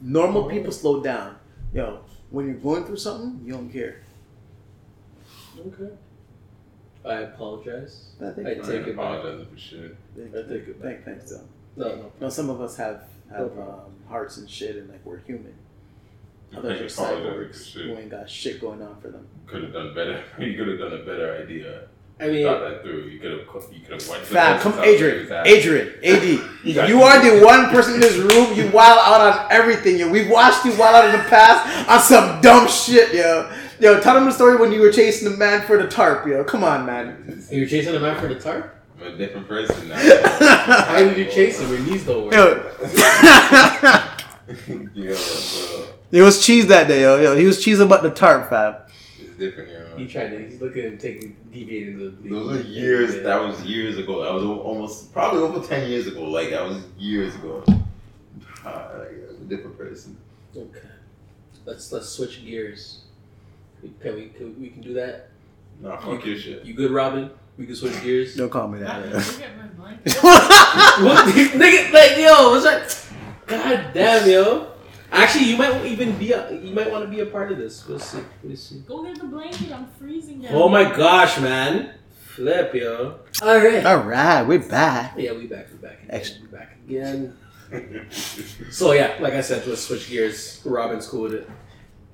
Speaker 4: Normal people slow down. Yo, when you're going through something, you don't care.
Speaker 2: Okay. I apologize.
Speaker 4: I think.
Speaker 2: I
Speaker 3: I
Speaker 2: take
Speaker 3: ain't
Speaker 2: it back.
Speaker 3: apologizing for shit.
Speaker 2: I take it back.
Speaker 4: Thank, thanks, though.
Speaker 2: No, no.
Speaker 4: No, some of us have have
Speaker 2: No
Speaker 4: um, hearts and shit, and like we're human.
Speaker 3: I
Speaker 4: Others
Speaker 3: ain't
Speaker 4: are cyborgs who ain't got shit going on for them.
Speaker 3: Could have done better. You could have done a better idea.
Speaker 2: I mean,
Speaker 3: Thought that through. You could have. You could have went. to the
Speaker 4: Fam,
Speaker 3: person's
Speaker 4: come,
Speaker 3: house where he
Speaker 4: Adrian. Adrian, AD.
Speaker 3: You
Speaker 4: You are the one person in this room. You wild out on everything, yo. We've watched you wild out in the past on some dumb shit, yo. Yo, tell them the story when you were chasing the man for the tarp, yo. Come on, man.
Speaker 2: you were chasing a man for the tarp.
Speaker 3: I'm a different person now.
Speaker 2: How did you chase him? Your knees don't work.
Speaker 4: Yo,
Speaker 3: yeah, so
Speaker 4: it was cheese that day, yo. Yo, he was cheese about the tarp, fam.
Speaker 3: it's different, yo.
Speaker 2: He tried to. He's looking at taking deviating the.
Speaker 3: Those are years. That was years ago. That was almost probably over ten years ago. Like that was years ago. Uh, like, I'm a different person.
Speaker 2: Okay. Let's let's switch gears. Can we can, we can do that?
Speaker 3: Nah, fuck your shit.
Speaker 2: You good, Robin? We can switch gears.
Speaker 4: Don't call me that.
Speaker 6: can look at my blanket.
Speaker 2: what, nigga? Like yo, what's that? God damn, yo. Actually, you might even be. A, you might want to be a part of this. We'll see. We'll see.
Speaker 6: Go get the blanket. I'm freezing down.
Speaker 2: Oh my gosh, man! Flip, yo. All right.
Speaker 4: All right, we're back.
Speaker 2: Yeah, we back. We back. Again.
Speaker 4: Excellent.
Speaker 2: We back again. So yeah, like I said, let's switch gears. Robin's cool with it.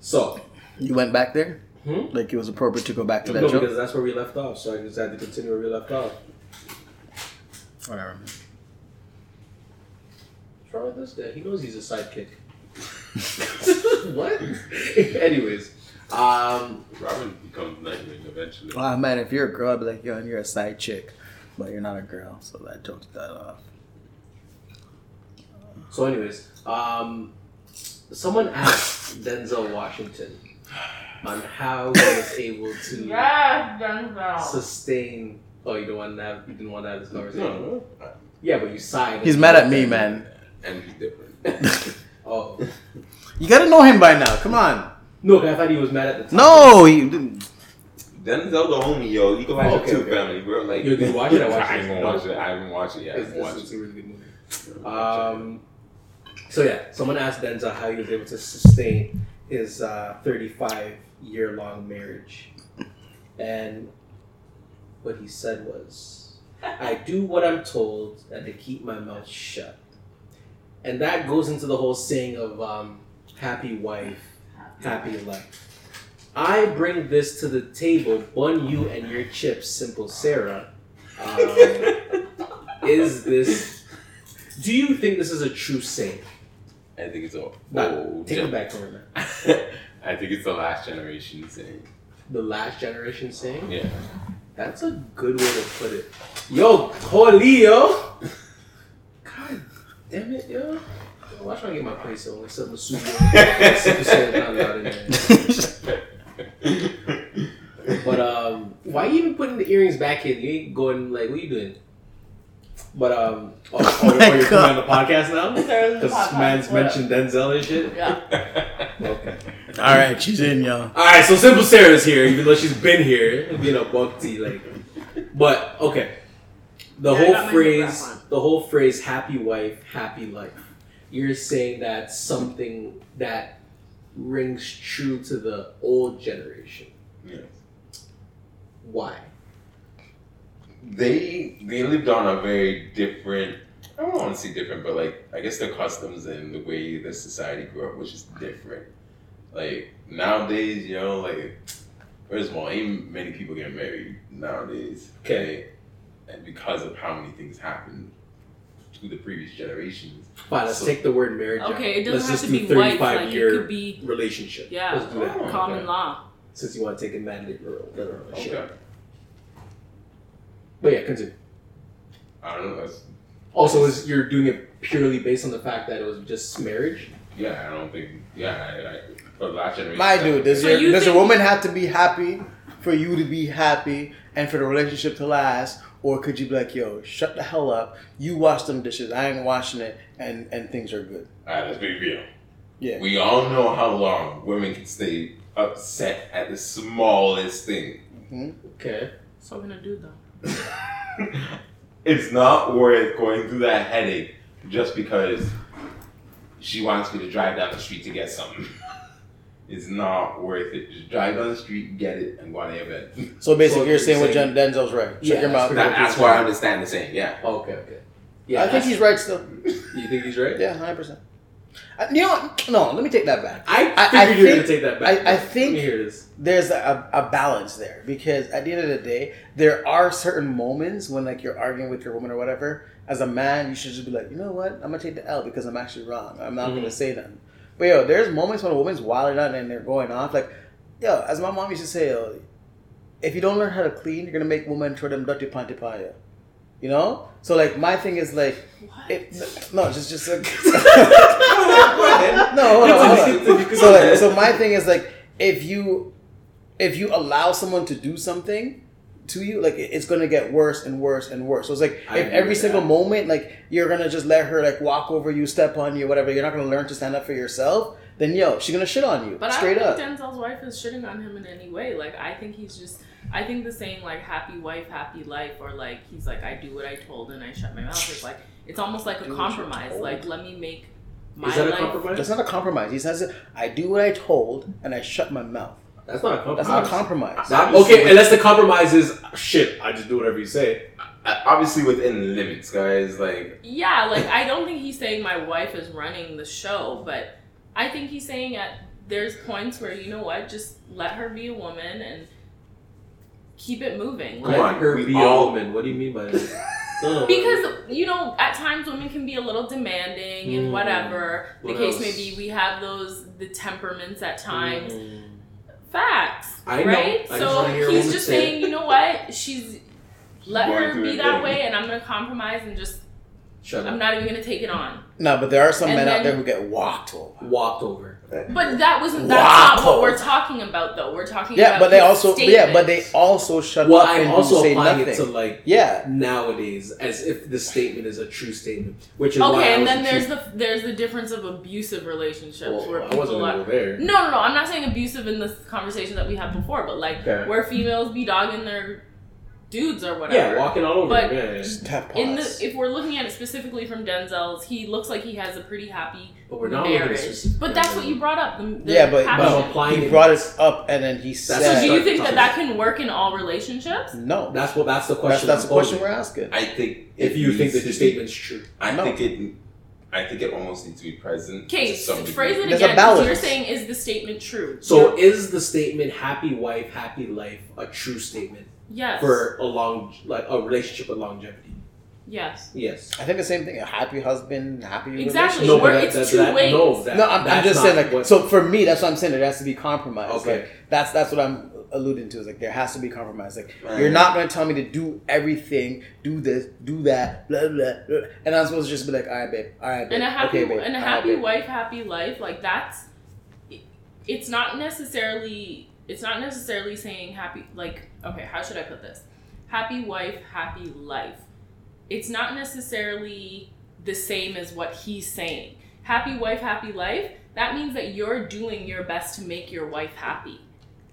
Speaker 2: So
Speaker 4: You went back there?
Speaker 2: Hmm?
Speaker 4: Like it was appropriate to go back to that
Speaker 2: no,
Speaker 4: joke?
Speaker 2: because that's where we left off. So I just had to continue where we left off.
Speaker 4: Whatever.
Speaker 2: What's wrong with this guy? He knows he's a sidekick. what? Anyways, um,
Speaker 3: Robin becomes Nightwing eventually.
Speaker 4: Well, man, if you're a girl, I'd be like, yo, and you're a side chick. But you're not a girl, so that took that off.
Speaker 2: so anyways, um, someone asked Denzel Washington on how he was able to
Speaker 6: Yeah,
Speaker 2: sustain. Oh, you don't want to have. You didn't want to have this conversation.
Speaker 3: No,
Speaker 2: Yeah, but you sighed.
Speaker 4: He's mad at me, man.
Speaker 3: and he's different.
Speaker 2: Oh
Speaker 4: You gotta know him by now. Come on.
Speaker 2: No, I thought he was mad at the time.
Speaker 4: No, you didn't.
Speaker 3: Denzel the homie, yo. You can watch
Speaker 2: Oh,
Speaker 3: it
Speaker 2: okay,
Speaker 3: too,
Speaker 2: okay.
Speaker 3: family, bro. Like,
Speaker 2: Yo, did you watch it? I watched
Speaker 3: I
Speaker 2: it.
Speaker 3: haven't watched it. I haven't watched it yet. I
Speaker 2: It's,
Speaker 3: haven't
Speaker 2: it's,
Speaker 3: watched
Speaker 2: it's a
Speaker 3: it.
Speaker 2: really good movie. Um, so yeah, someone asked Denzel how he was able to sustain his uh, 35 year long marriage, and what he said was, "I do what I'm told, and I keep my mouth shut." And that goes into the whole saying of um, "happy wife, happy life." I bring this to the table, bun you and your chips, simple Sarah. Um, is this? Do you think this is a true saying?
Speaker 3: I think it's a
Speaker 2: take
Speaker 3: gen-
Speaker 2: it back over.
Speaker 3: I think it's the last generation saying.
Speaker 2: The last generation saying?
Speaker 3: Yeah.
Speaker 2: That's a good way to put it. Yo, holy yo. God damn it, yo. I'm trying to get my place on. Something super. But um, why are you even putting the earrings back in? You ain't going like what are you doing? But um, oh, oh,
Speaker 4: Oh
Speaker 2: oh, you're coming on the podcast now
Speaker 6: Sorry, this
Speaker 2: because man's
Speaker 6: What up?
Speaker 2: mentioned Denzel and shit.
Speaker 6: Yeah.
Speaker 2: Okay.
Speaker 4: All right, she's in, yo.
Speaker 2: All right, so Simple Sarah's here, even though she's been here, being a bumpty like. But okay, the
Speaker 6: Yeah,
Speaker 2: whole phrase, the whole phrase, "happy wife, happy life." You're saying that something that rings true to the old generation.
Speaker 3: Yes.
Speaker 2: Why?
Speaker 3: They they lived on a very different I don't want to say different, but like I guess their customs and the way the society grew up was just different. Like nowadays, you know, like first of all, ain't many people getting married nowadays.
Speaker 2: Okay.
Speaker 3: And because of how many things happened to the previous generations.
Speaker 2: Fine, let's
Speaker 3: So-
Speaker 2: take the word marriage.
Speaker 6: Okay,
Speaker 2: out.
Speaker 6: it doesn't
Speaker 2: let's
Speaker 6: have
Speaker 2: just
Speaker 6: to
Speaker 2: do
Speaker 6: be wife.
Speaker 2: 35
Speaker 6: Like it
Speaker 2: year
Speaker 6: could be
Speaker 2: relationship.
Speaker 6: Yeah.
Speaker 2: Let's do that.
Speaker 3: Oh.
Speaker 6: common
Speaker 3: okay.
Speaker 6: law.
Speaker 2: Since you want to take a mandate role.
Speaker 3: Okay.
Speaker 2: But yeah, continue.
Speaker 3: I don't know. That's oh,
Speaker 2: Also, is you're doing it purely based on the fact that it was just marriage?
Speaker 3: yeah. I don't think yeah. I, I, for that generation.
Speaker 4: My dude, does
Speaker 6: So
Speaker 4: your
Speaker 6: you
Speaker 4: does a
Speaker 6: think-
Speaker 4: woman have to be happy for you to be happy and for the relationship to last, or could you be like, yo, shut the hell up, you wash them dishes, I ain't washing it, and and things are good.
Speaker 3: All right, let's be real.
Speaker 4: Yeah.
Speaker 3: We all know how long women can stay upset at the smallest thing. Mm-hmm.
Speaker 2: Okay.
Speaker 6: So I'm gonna do though.
Speaker 3: it's not worth going through that headache just because she wants me to drive down the street to get something. It's not worth it. Just drive down the street, get it, and go on your bed.
Speaker 4: So basically,
Speaker 2: So
Speaker 4: you're saying what
Speaker 2: saying-
Speaker 4: Jen Denzel's right. Shut
Speaker 2: Yeah,
Speaker 4: your mouth.
Speaker 2: that's
Speaker 3: That- that's why I understand the saying. Yeah.
Speaker 2: Okay, okay. Yeah.
Speaker 4: I think he's right still.
Speaker 2: You think he's right?
Speaker 4: Yeah, hundred percent. You know, what? no. Let me take that back.
Speaker 2: I
Speaker 4: I- I
Speaker 2: you were gonna
Speaker 4: think-
Speaker 2: take that back.
Speaker 4: I- I think-
Speaker 2: Let me hear this.
Speaker 4: There's a, a balance there because at the end of the day, there are certain moments when like you're arguing with your woman or whatever. As a man, you should just be like, you know what? I'm gonna take the L because I'm actually wrong. I'm not
Speaker 2: Mhm.
Speaker 4: gonna say nothing. But yo, there's moments when a woman's wilding out and they're going off. Like, yo, as my mom used to say, yo, if you don't learn how to clean, you're gonna make women throw them dirty panty pa you. You know? So like my thing is like it, no, just just like no, hold on, hold on. So like, so my thing is like if you if you allow someone to do something to you, like it's gonna get worse and worse and worse. So it's like
Speaker 2: I
Speaker 4: if every
Speaker 2: with
Speaker 4: single
Speaker 2: that.
Speaker 4: moment like you're gonna just let her like walk over you, step on you, whatever, you're not gonna learn to stand up for yourself. Then yo, she's gonna shit on you
Speaker 6: But
Speaker 4: straight
Speaker 6: I
Speaker 4: up.
Speaker 6: don't think Denzel's wife is shitting on him in any way. Like I think he's just. I think the saying like "happy wife, happy life" or like he's like I do what I told and I shut my mouth is like it's almost like a
Speaker 4: Do
Speaker 6: compromise. Like let me make my
Speaker 2: Is that a compromise?
Speaker 4: That's not a compromise. He says, "I do what I told, and I shut my mouth."
Speaker 2: That's not a compromise.
Speaker 4: That's not a compromise.
Speaker 2: That- okay, unless the compromise is shit. I just do whatever you say.
Speaker 3: Uh, Obviously within limits, guys. Like
Speaker 6: Yeah, like I don't think he's saying my wife is running the show, but I think he's saying at there's points where you know what, just let her be a woman and keep it moving.
Speaker 3: Come
Speaker 6: Like,
Speaker 3: on,
Speaker 2: her be
Speaker 3: all-
Speaker 2: a woman. What do you mean by that? No, no,
Speaker 6: Because you know, at times women can be a little demanding and
Speaker 2: Mm.
Speaker 6: whatever the
Speaker 2: What
Speaker 6: case may be. We have those the temperaments at times.
Speaker 2: Mm.
Speaker 6: Facts,
Speaker 2: I
Speaker 6: right?
Speaker 2: I
Speaker 6: so
Speaker 2: wanna hear a
Speaker 6: he's just
Speaker 2: say
Speaker 6: saying, you know what? She's let
Speaker 3: Going
Speaker 6: her be that
Speaker 3: thing.
Speaker 6: way, and I'm gonna compromise and just
Speaker 2: Shut
Speaker 6: I'm
Speaker 2: up.
Speaker 6: not even gonna take it on.
Speaker 4: No, but there are some
Speaker 6: And
Speaker 4: men out there who get walked over.
Speaker 2: Walked over.
Speaker 6: But that wasn't. That's
Speaker 4: Wow.
Speaker 6: not what we're talking about, though. We're talking
Speaker 4: Yeah,
Speaker 6: about.
Speaker 4: but they
Speaker 6: his
Speaker 4: also yeah, but they also shut
Speaker 2: Well,
Speaker 4: up
Speaker 2: I'm
Speaker 4: and
Speaker 2: also
Speaker 4: say nothing.
Speaker 2: it to like
Speaker 4: yeah,
Speaker 2: nowadays, as if the statement is a true statement, which is why
Speaker 6: Okay, and
Speaker 2: was
Speaker 6: then there's
Speaker 2: accused-
Speaker 6: the there's the difference of abusive relationships
Speaker 2: Well,
Speaker 6: where
Speaker 2: I
Speaker 6: people
Speaker 2: wasn't
Speaker 6: are.
Speaker 2: there.
Speaker 6: No, no, no. I'm not saying abusive in this conversation that we had before, but like
Speaker 2: Okay.
Speaker 6: where females be dogging their dudes or whatever.
Speaker 2: Yeah, walking all over.
Speaker 6: But-
Speaker 2: him, yeah, yeah.
Speaker 4: just tap
Speaker 6: in the if we're looking at it specifically from Denzel's, he looks like he has a pretty happy
Speaker 2: But we're not
Speaker 6: marriage.
Speaker 2: specific-
Speaker 6: But that's what you brought up. The, the
Speaker 4: yeah, but,
Speaker 6: passion.
Speaker 2: But applying
Speaker 4: he
Speaker 2: it-
Speaker 4: brought us up and then he said,
Speaker 6: so do you think that that can work in all relationships?
Speaker 4: "No."
Speaker 2: That's what. That's the question.
Speaker 4: that's the question we're asking.
Speaker 3: I think
Speaker 2: If you think that
Speaker 3: needs
Speaker 2: the statement's true,
Speaker 3: I
Speaker 4: No.
Speaker 3: think it. I think it almost needs to be present.
Speaker 6: Okay,
Speaker 3: some
Speaker 6: phrase it
Speaker 4: There's a
Speaker 6: again. 'cause You're saying is the statement true?
Speaker 2: so
Speaker 6: You're-
Speaker 2: is the statement "happy wife, happy life" a true statement
Speaker 6: yes,
Speaker 2: for a long, like a relationship with longevity?
Speaker 6: yes,
Speaker 2: Yes.
Speaker 4: I think the same thing. A happy husband, happy
Speaker 6: Exactly.
Speaker 2: No, but
Speaker 6: it's
Speaker 2: that,
Speaker 6: two
Speaker 2: that,
Speaker 6: ways.
Speaker 2: No, that,
Speaker 4: No, I'm, I'm just saying like
Speaker 2: what-
Speaker 4: so for me that's what I'm saying. There has to be compromise.
Speaker 2: Okay.
Speaker 4: Like, that's that's what I'm alluding to. Is like there has to be compromise. Like
Speaker 3: Right.
Speaker 4: you're not going to tell me to do everything, do this, do that, blah blah. blah. And I'm supposed to just be like, all right, babe, all right, babe,
Speaker 6: and a happy
Speaker 4: okay, babe,
Speaker 6: and a happy
Speaker 4: babe."
Speaker 6: wife, happy life. Like that's, it's not necessarily it's not necessarily saying happy like okay how should i put this happy wife happy life it's not necessarily the same as what he's saying happy wife happy life that means that you're doing your best to make your wife happy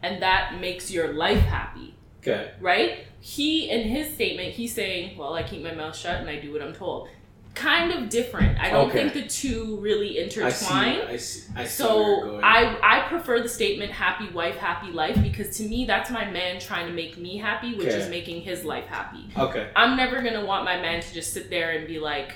Speaker 6: and that makes your life happy
Speaker 2: Okay.
Speaker 6: right? He, in his statement, he's saying, "Well, I keep my mouth shut and I do what I'm told." Kind of different. I don't
Speaker 2: Okay.
Speaker 6: think the two really
Speaker 2: I see.
Speaker 6: intertwine.
Speaker 2: I see. I see where you're
Speaker 6: So
Speaker 2: going.
Speaker 6: I I prefer the statement "happy wife, happy life" because to me that's my man trying to make me happy, which
Speaker 2: Okay.
Speaker 6: is making his life happy.
Speaker 2: Okay.
Speaker 6: I'm never gonna want my man to just sit there and be like,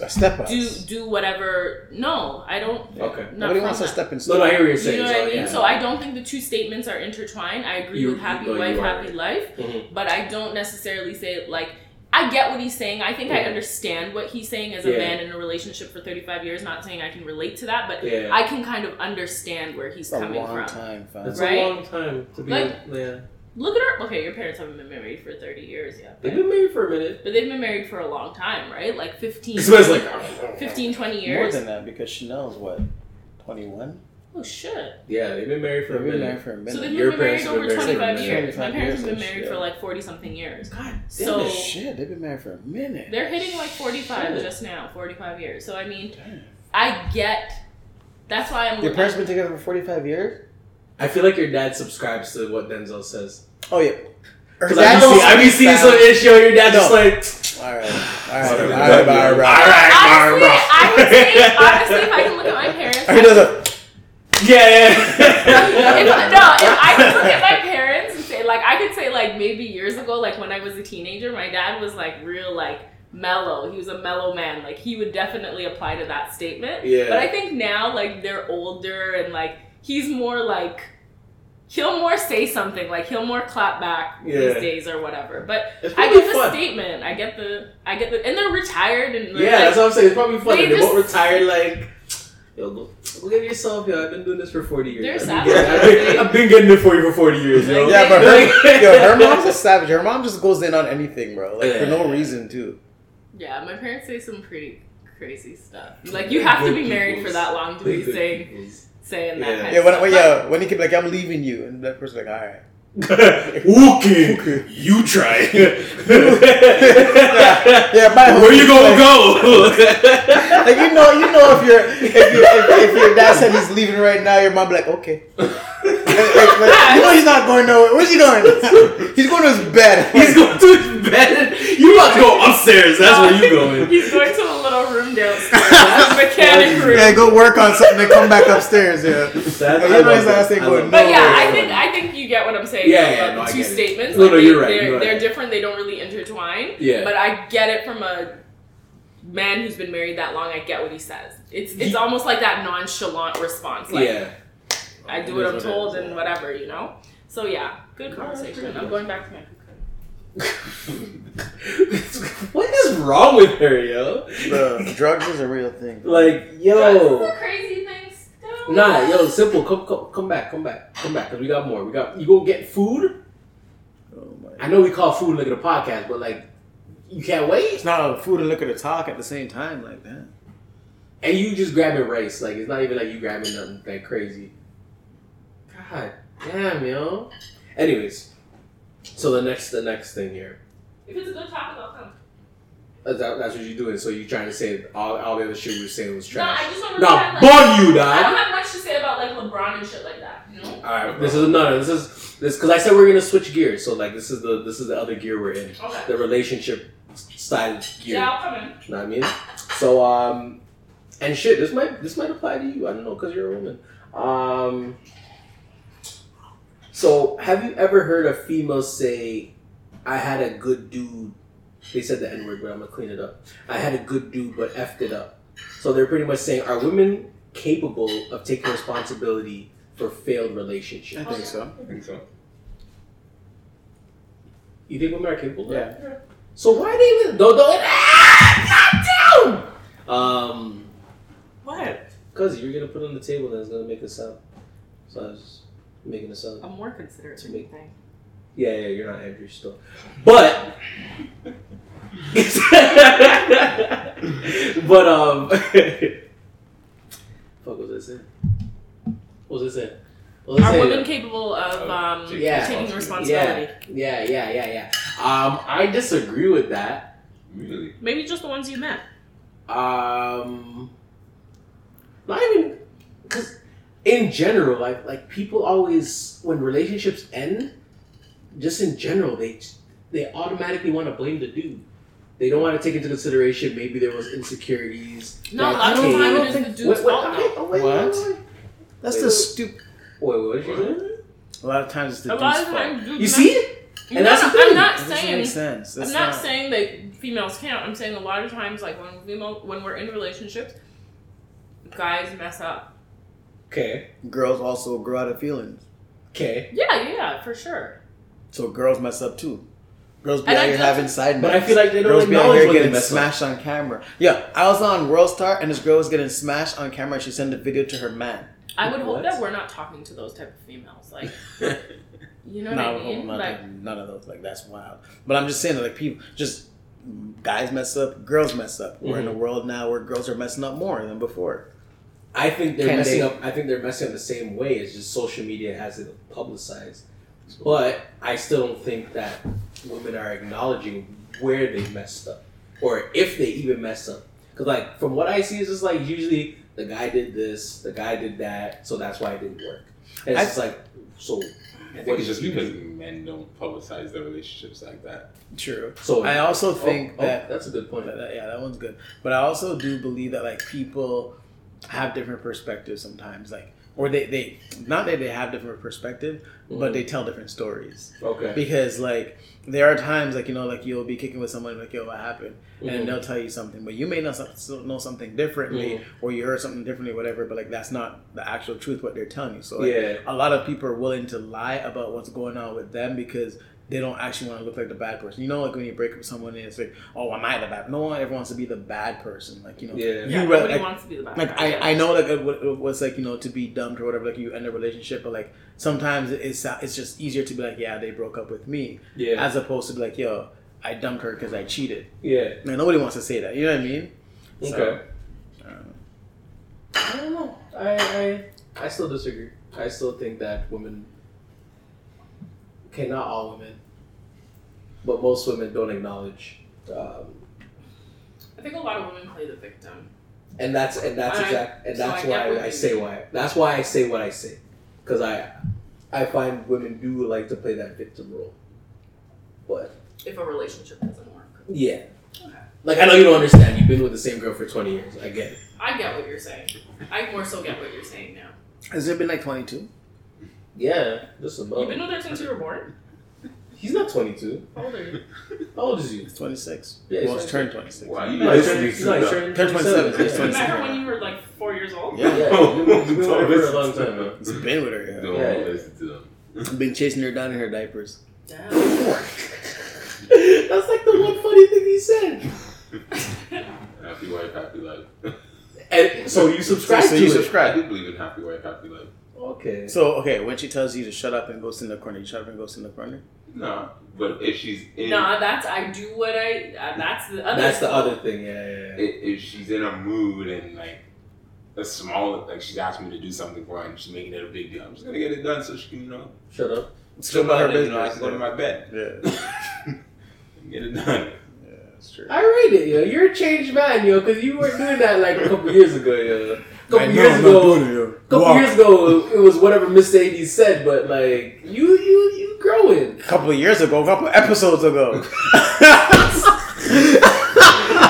Speaker 4: A step up.
Speaker 6: do do whatever. No, I don't.
Speaker 2: Okay.
Speaker 6: Not
Speaker 4: Nobody
Speaker 6: from
Speaker 4: wants a
Speaker 6: that.
Speaker 4: stepping
Speaker 2: No, no, I hear what you're
Speaker 6: You know what I mean?
Speaker 2: yeah.
Speaker 6: So I don't think the two statements are intertwined. I agree
Speaker 2: You-
Speaker 6: with happy
Speaker 2: you- no,
Speaker 6: wife, happy
Speaker 2: right.
Speaker 6: life,
Speaker 2: Mhm.
Speaker 6: but I don't necessarily say like I get what he's saying. I think I understand what he's saying as a
Speaker 2: Yeah.
Speaker 6: man in a relationship for 35 years. Not saying I can relate to that, but
Speaker 2: Yeah.
Speaker 6: I can kind of understand where he's coming from.
Speaker 4: It's a
Speaker 6: coming
Speaker 4: long
Speaker 6: from.
Speaker 4: time, fam.
Speaker 2: That's
Speaker 6: Right?
Speaker 2: a long time to be.
Speaker 6: Like-
Speaker 2: yeah.
Speaker 6: Look at her. Okay, your parents haven't been married for 30 years yet,
Speaker 2: They've been married for a minute.
Speaker 6: but they've been married for a long time, right? Like 15,
Speaker 2: This man's like.
Speaker 6: 15 20
Speaker 4: More than that because Chanel's what, twenty one?
Speaker 6: Oh shit!
Speaker 2: Yeah, they've been married for
Speaker 4: They've
Speaker 2: a
Speaker 4: been
Speaker 2: minute.
Speaker 4: married for a minute.
Speaker 6: So they've
Speaker 2: Your
Speaker 6: been married
Speaker 2: parents have been
Speaker 6: over 25 years.
Speaker 2: minute.
Speaker 6: My
Speaker 4: 25
Speaker 6: parents have been married
Speaker 4: shit.
Speaker 6: for like 40 something years.
Speaker 2: God damn
Speaker 6: So-
Speaker 4: shit, they've been married for a minute.
Speaker 6: They're hitting like 45 just now, 45 years. So I mean,
Speaker 4: Damn.
Speaker 6: I get. That's why I'm.
Speaker 4: Your parents have been together for forty five years?
Speaker 2: I feel like your dad subscribes to what Denzel says.
Speaker 4: Oh yeah.
Speaker 2: Because I've been see- I've been seeing some issue, and your dad's just like.
Speaker 4: all right, all right, all right, all right, all right.
Speaker 2: Alright,
Speaker 6: honestly. I would say, honestly, if I can look at my parents,
Speaker 4: He does a.
Speaker 2: Yeah,
Speaker 6: if, no, if I could look at my parents and say, like, I could say, like, maybe years ago, like, when I was a teenager, my dad was, like, real, like, mellow. He was a mellow man. Like, he would definitely apply to that statement.
Speaker 2: Yeah.
Speaker 6: But I think now, like, they're older and, like, he's more, like, he'll more say something. Like, he'll more clap back
Speaker 2: Yeah.
Speaker 6: these days or whatever. But I get the
Speaker 2: fun.
Speaker 6: statement. I get the, I get the, and they're retired and, they're,
Speaker 2: Yeah,
Speaker 6: like,
Speaker 2: that's what I'm saying. It's probably funny.
Speaker 6: They
Speaker 2: They, won't
Speaker 6: just-
Speaker 2: retire like. Yo, go, go get yourself, yo. I've been doing this for 40 years.
Speaker 6: They're
Speaker 2: I've been,
Speaker 6: savage.
Speaker 2: getting, I've, been, getting it for you for 40 years, yo.
Speaker 4: Yeah, but her, yo, her mom's a savage. Her mom just goes in on anything, bro. Like for no reason, too.
Speaker 6: Yeah, my parents say some pretty crazy stuff. Like you have to be married for that long to be saying saying that
Speaker 2: Yeah.
Speaker 6: kind
Speaker 4: Yeah,
Speaker 6: of
Speaker 4: when,
Speaker 6: stuff.
Speaker 4: when yeah, when he can be like, I'm leaving you, and that person's like, all right.
Speaker 2: Wookie, you try.
Speaker 4: Yeah, bye.
Speaker 2: Where you gonna go?
Speaker 4: Like you know, you know if your if your if, if your dad said he's leaving right now, your mom be like, okay. Like, like, like, you know he's not going nowhere. Where's he going? he's going to his bed.
Speaker 2: He's going to his bed. You about to go upstairs. That's where you going.
Speaker 6: He's going to a little room downstairs. Mechanic room.
Speaker 4: Yeah, go work on something and come back upstairs. Yeah.
Speaker 2: That's,
Speaker 4: You
Speaker 2: I
Speaker 4: know
Speaker 2: love
Speaker 4: his
Speaker 2: that.
Speaker 4: ass ain't
Speaker 2: I
Speaker 4: going
Speaker 6: But yeah, I think. I think you get what I'm saying.
Speaker 2: Yeah,
Speaker 6: about
Speaker 2: yeah, no,
Speaker 6: two
Speaker 2: get it.
Speaker 6: statements.
Speaker 2: No, no,
Speaker 6: they,
Speaker 2: you're right,
Speaker 6: They're,
Speaker 2: you're
Speaker 6: they're different. They don't really intertwine.
Speaker 2: Yeah.
Speaker 6: But I get it from a man who's been married that long. I get what he says. It's it's almost like that nonchalant response. Like
Speaker 2: yeah.
Speaker 6: I do what I'm told and whatever, you know. So yeah, good conversation. I'm going back to my
Speaker 2: what is wrong with her, yo?
Speaker 4: Bro, drugs is a real thing.
Speaker 2: Like,
Speaker 6: Drugs is
Speaker 2: yo.
Speaker 6: a crazy thing still.
Speaker 2: Nah, yo, simple. Come, come, come back, come back, come back. Cause we got more. We got. You go get food.
Speaker 4: Oh my.
Speaker 2: I know we call food look at a podcast, but like, you can't wait,
Speaker 4: It's not a food and liquor to talk at the same time like that.
Speaker 2: and you just grabbing rice. Like, it's not even like you grabbing nothing like crazy. God damn, yo. Anyways, so the next, the next thing here.
Speaker 6: If it's a good topic, I'll come.
Speaker 2: That's, that, that's what you're doing. So you're trying to say all, all the other shit we were saying was
Speaker 6: No, I
Speaker 2: trash.
Speaker 6: just don't really
Speaker 2: Nah,
Speaker 6: have, like,
Speaker 2: bug you,
Speaker 6: I don't have much to say about like LeBron and shit like that. You know.
Speaker 2: All right, this is no, no, this is this because I said we're gonna switch gears. So like, this is the this is the other gear we're in,
Speaker 6: Okay.
Speaker 2: the relationship style gear.
Speaker 6: Yeah, I'll come in.
Speaker 2: You know what I mean? So um, and shit, this might this might apply to you. I don't know because you're a woman. Um, so have you ever heard a female say, "I had a good dude"? They said the N word, but I'm gonna clean it up. I had a good dude, but effed it up. So they're pretty much saying, are women capable of taking responsibility for failed relationships?
Speaker 4: I think so.
Speaker 3: I think so.
Speaker 2: You think women are capable? of?
Speaker 4: Yeah.
Speaker 2: So why they even don't don't ah, God damn! Um,
Speaker 6: What?
Speaker 2: cause you're gonna put on the table and it's gonna make a sound. So I was just making a sound.
Speaker 6: I'm more considerate
Speaker 2: To
Speaker 6: than
Speaker 2: me.
Speaker 6: you.
Speaker 2: Yeah, yeah, you're not Andrew still, but but um, fuck was I saying? What was I saying? Let's
Speaker 6: Are
Speaker 2: say
Speaker 6: women capable of um,
Speaker 2: Yeah.
Speaker 6: taking responsibility?
Speaker 2: Yeah, yeah, yeah, yeah, yeah. Um, I disagree with that.
Speaker 3: Really?
Speaker 6: Maybe just the ones you met.
Speaker 2: Um, not even because in general, like like people always when relationships end, just in general, they they automatically want to blame the dude. They don't want to take into consideration maybe there was insecurities.
Speaker 6: No, a
Speaker 2: that
Speaker 6: lot of
Speaker 2: came-
Speaker 6: time it is the dude's
Speaker 2: Wait, wait,
Speaker 6: fault.
Speaker 2: wait,
Speaker 6: though.
Speaker 2: wait,
Speaker 4: What?
Speaker 2: wait, wait.
Speaker 4: That's
Speaker 2: Wait,
Speaker 4: the stupid.
Speaker 2: Wait, what did you say?
Speaker 4: A lot of times it's the
Speaker 6: A lot
Speaker 4: dude's
Speaker 6: of
Speaker 4: fault.
Speaker 6: times, dudes
Speaker 2: You
Speaker 6: not-
Speaker 2: see?
Speaker 6: No,
Speaker 2: And that's the
Speaker 6: I'm
Speaker 2: thing.
Speaker 6: not
Speaker 4: That
Speaker 6: saying.
Speaker 4: make sense. That's
Speaker 6: I'm not, saying that females can't. I'm saying a lot of times, like when female, when we're in relationships, guys mess up.
Speaker 2: Okay,
Speaker 4: girls also grow out of feelings,
Speaker 2: okay.
Speaker 6: Yeah, yeah, yeah, for sure.
Speaker 4: so girls mess up too. Girls be
Speaker 6: And
Speaker 4: out
Speaker 6: I
Speaker 4: here
Speaker 6: just-
Speaker 4: having side
Speaker 2: But I feel like they don't
Speaker 4: girls be out here getting
Speaker 2: mess up.
Speaker 4: smashed on camera. Yeah, I was on World Star and this girl was getting smashed on camera. and She sent a video to her man.
Speaker 6: I would hope that we're not talking to those type of females. Like, you know what I mean?
Speaker 4: none,
Speaker 6: Like,
Speaker 4: none of those. Like that's wild. But I'm just saying that like people just guys mess up, girls mess up. We're in a
Speaker 2: Mhm.
Speaker 4: world now where girls are messing up more than before.
Speaker 2: I think they're
Speaker 4: Can
Speaker 2: messing
Speaker 4: they-
Speaker 2: up. I think they're messing up the same way. It's just social media has it publicized. But I still don't think that women are acknowledging where they messed up, or if they even messed up. Because like from what I see, it's just like usually the guy did this, the guy did that, so that's why it didn't work. And it's
Speaker 4: I-
Speaker 2: just like so.
Speaker 3: I think it's just because
Speaker 2: do?
Speaker 3: men don't publicize their relationships like that.
Speaker 4: True.
Speaker 2: So
Speaker 4: I also oh, think
Speaker 2: oh, oh,
Speaker 4: that
Speaker 2: that's a good point.
Speaker 4: That- that- yeah, that one's good. But I also do believe that like people have different perspectives sometimes, like or they they not that they have different perspective, but mm-hmm. they tell different stories.
Speaker 2: okay.
Speaker 4: Because like there are times like you know like you'll be kicking with someone like yo what happened, and they'll tell you something, but you may not know something differently,
Speaker 2: Mhm.
Speaker 4: or you heard something differently, whatever. But like that's not the actual truth what they're telling you. So like,
Speaker 2: Yeah.
Speaker 4: a lot of people are willing to lie about what's going on with them because they don't actually want to look like the bad person. You know, like when you break up with someone and it's like, oh, am I the bad? No one ever wants to be the bad person. Like you know,
Speaker 2: Yeah.
Speaker 6: yeah,
Speaker 4: you
Speaker 6: nobody
Speaker 4: like,
Speaker 6: wants to be the bad
Speaker 4: like
Speaker 6: guy.
Speaker 4: I, I know like it, wa- it was like you know to be dumped or whatever. Like you end a relationship, but like sometimes it's it's just easier to be like, yeah, they broke up with me,
Speaker 2: Yeah.
Speaker 4: as opposed to be like, yo, I dumped her because I cheated.
Speaker 2: yeah.
Speaker 4: Man, nobody wants to say that. You know what I mean? So,
Speaker 2: Okay.
Speaker 4: um,
Speaker 2: I don't know. I, I I still disagree. I still think that women, okay, not all women, but most women don't acknowledge, um,
Speaker 6: I think a lot of women play the victim.
Speaker 2: and that's and that's
Speaker 6: I-
Speaker 2: exact and
Speaker 6: so
Speaker 2: that's
Speaker 6: I
Speaker 2: why I
Speaker 6: you
Speaker 2: say why. That's why I say what I say, because I I find women do like to play that victim role, but
Speaker 6: If a relationship doesn't work,
Speaker 2: yeah.
Speaker 6: Okay.
Speaker 2: Like I know you don't understand. You've been with the same girl for twenty years. I get it.
Speaker 6: I get what you're saying. I more so get what you're saying now.
Speaker 4: has it been like twenty two?
Speaker 2: Yeah, just
Speaker 6: You've been with her since you were born.
Speaker 2: He's not twenty two.
Speaker 6: How old are you?
Speaker 2: How old is you?
Speaker 4: It's twenty six.
Speaker 2: Yeah, he's
Speaker 4: well, it's
Speaker 2: 26.
Speaker 4: turned twenty six.
Speaker 3: Why you
Speaker 2: No, he's
Speaker 3: listening
Speaker 2: turning,
Speaker 3: to
Speaker 2: no, he's
Speaker 3: the-
Speaker 2: turning
Speaker 4: Turn 27.
Speaker 2: Yeah.
Speaker 4: He's
Speaker 6: You
Speaker 4: 27.
Speaker 6: met her when you were like four years old.
Speaker 4: Yeah.
Speaker 2: Yeah, you've been, you've been with her for a long time, man.
Speaker 4: It's been with her. Yeah.
Speaker 3: Don't
Speaker 2: Yeah.
Speaker 3: listen to them.
Speaker 4: I've been chasing her down in her diapers.
Speaker 6: Damn.
Speaker 2: That's like the one funny thing he said.
Speaker 3: Happy wife, happy life.
Speaker 2: And so you subscribe
Speaker 4: So
Speaker 2: to
Speaker 4: you
Speaker 2: it.
Speaker 4: subscribe.
Speaker 3: I do believe in happy wife, happy life.
Speaker 2: Okay.
Speaker 4: So okay, when she tells you to shut up and go sit in the corner, you shut up and go sit in the corner.
Speaker 3: No, but if she's in,
Speaker 6: Nah, that's I do what I. Uh, that's the other.
Speaker 2: That's the other thing. Yeah, yeah, yeah.
Speaker 3: if, if she's in a mood and like a small, like she's asked me to do something for her and she's making it a big deal, I'm just gonna get it done so she can, you know,
Speaker 2: Shut up.
Speaker 4: Still about her
Speaker 3: and, you know, I can go to my bed
Speaker 4: Yeah,
Speaker 3: and get it done.
Speaker 4: yeah, that's true.
Speaker 2: I read it, yo. You're a changed man, yo, because you weren't doing that like a couple years ago, yo. A couple
Speaker 4: I know,
Speaker 2: years
Speaker 4: I'm
Speaker 2: ago,
Speaker 4: it, yo.
Speaker 2: a couple
Speaker 4: Walk.
Speaker 2: years ago, it was whatever Mr. 80 said, but like you, you, you growing.
Speaker 4: A couple of years ago, a couple of episodes ago.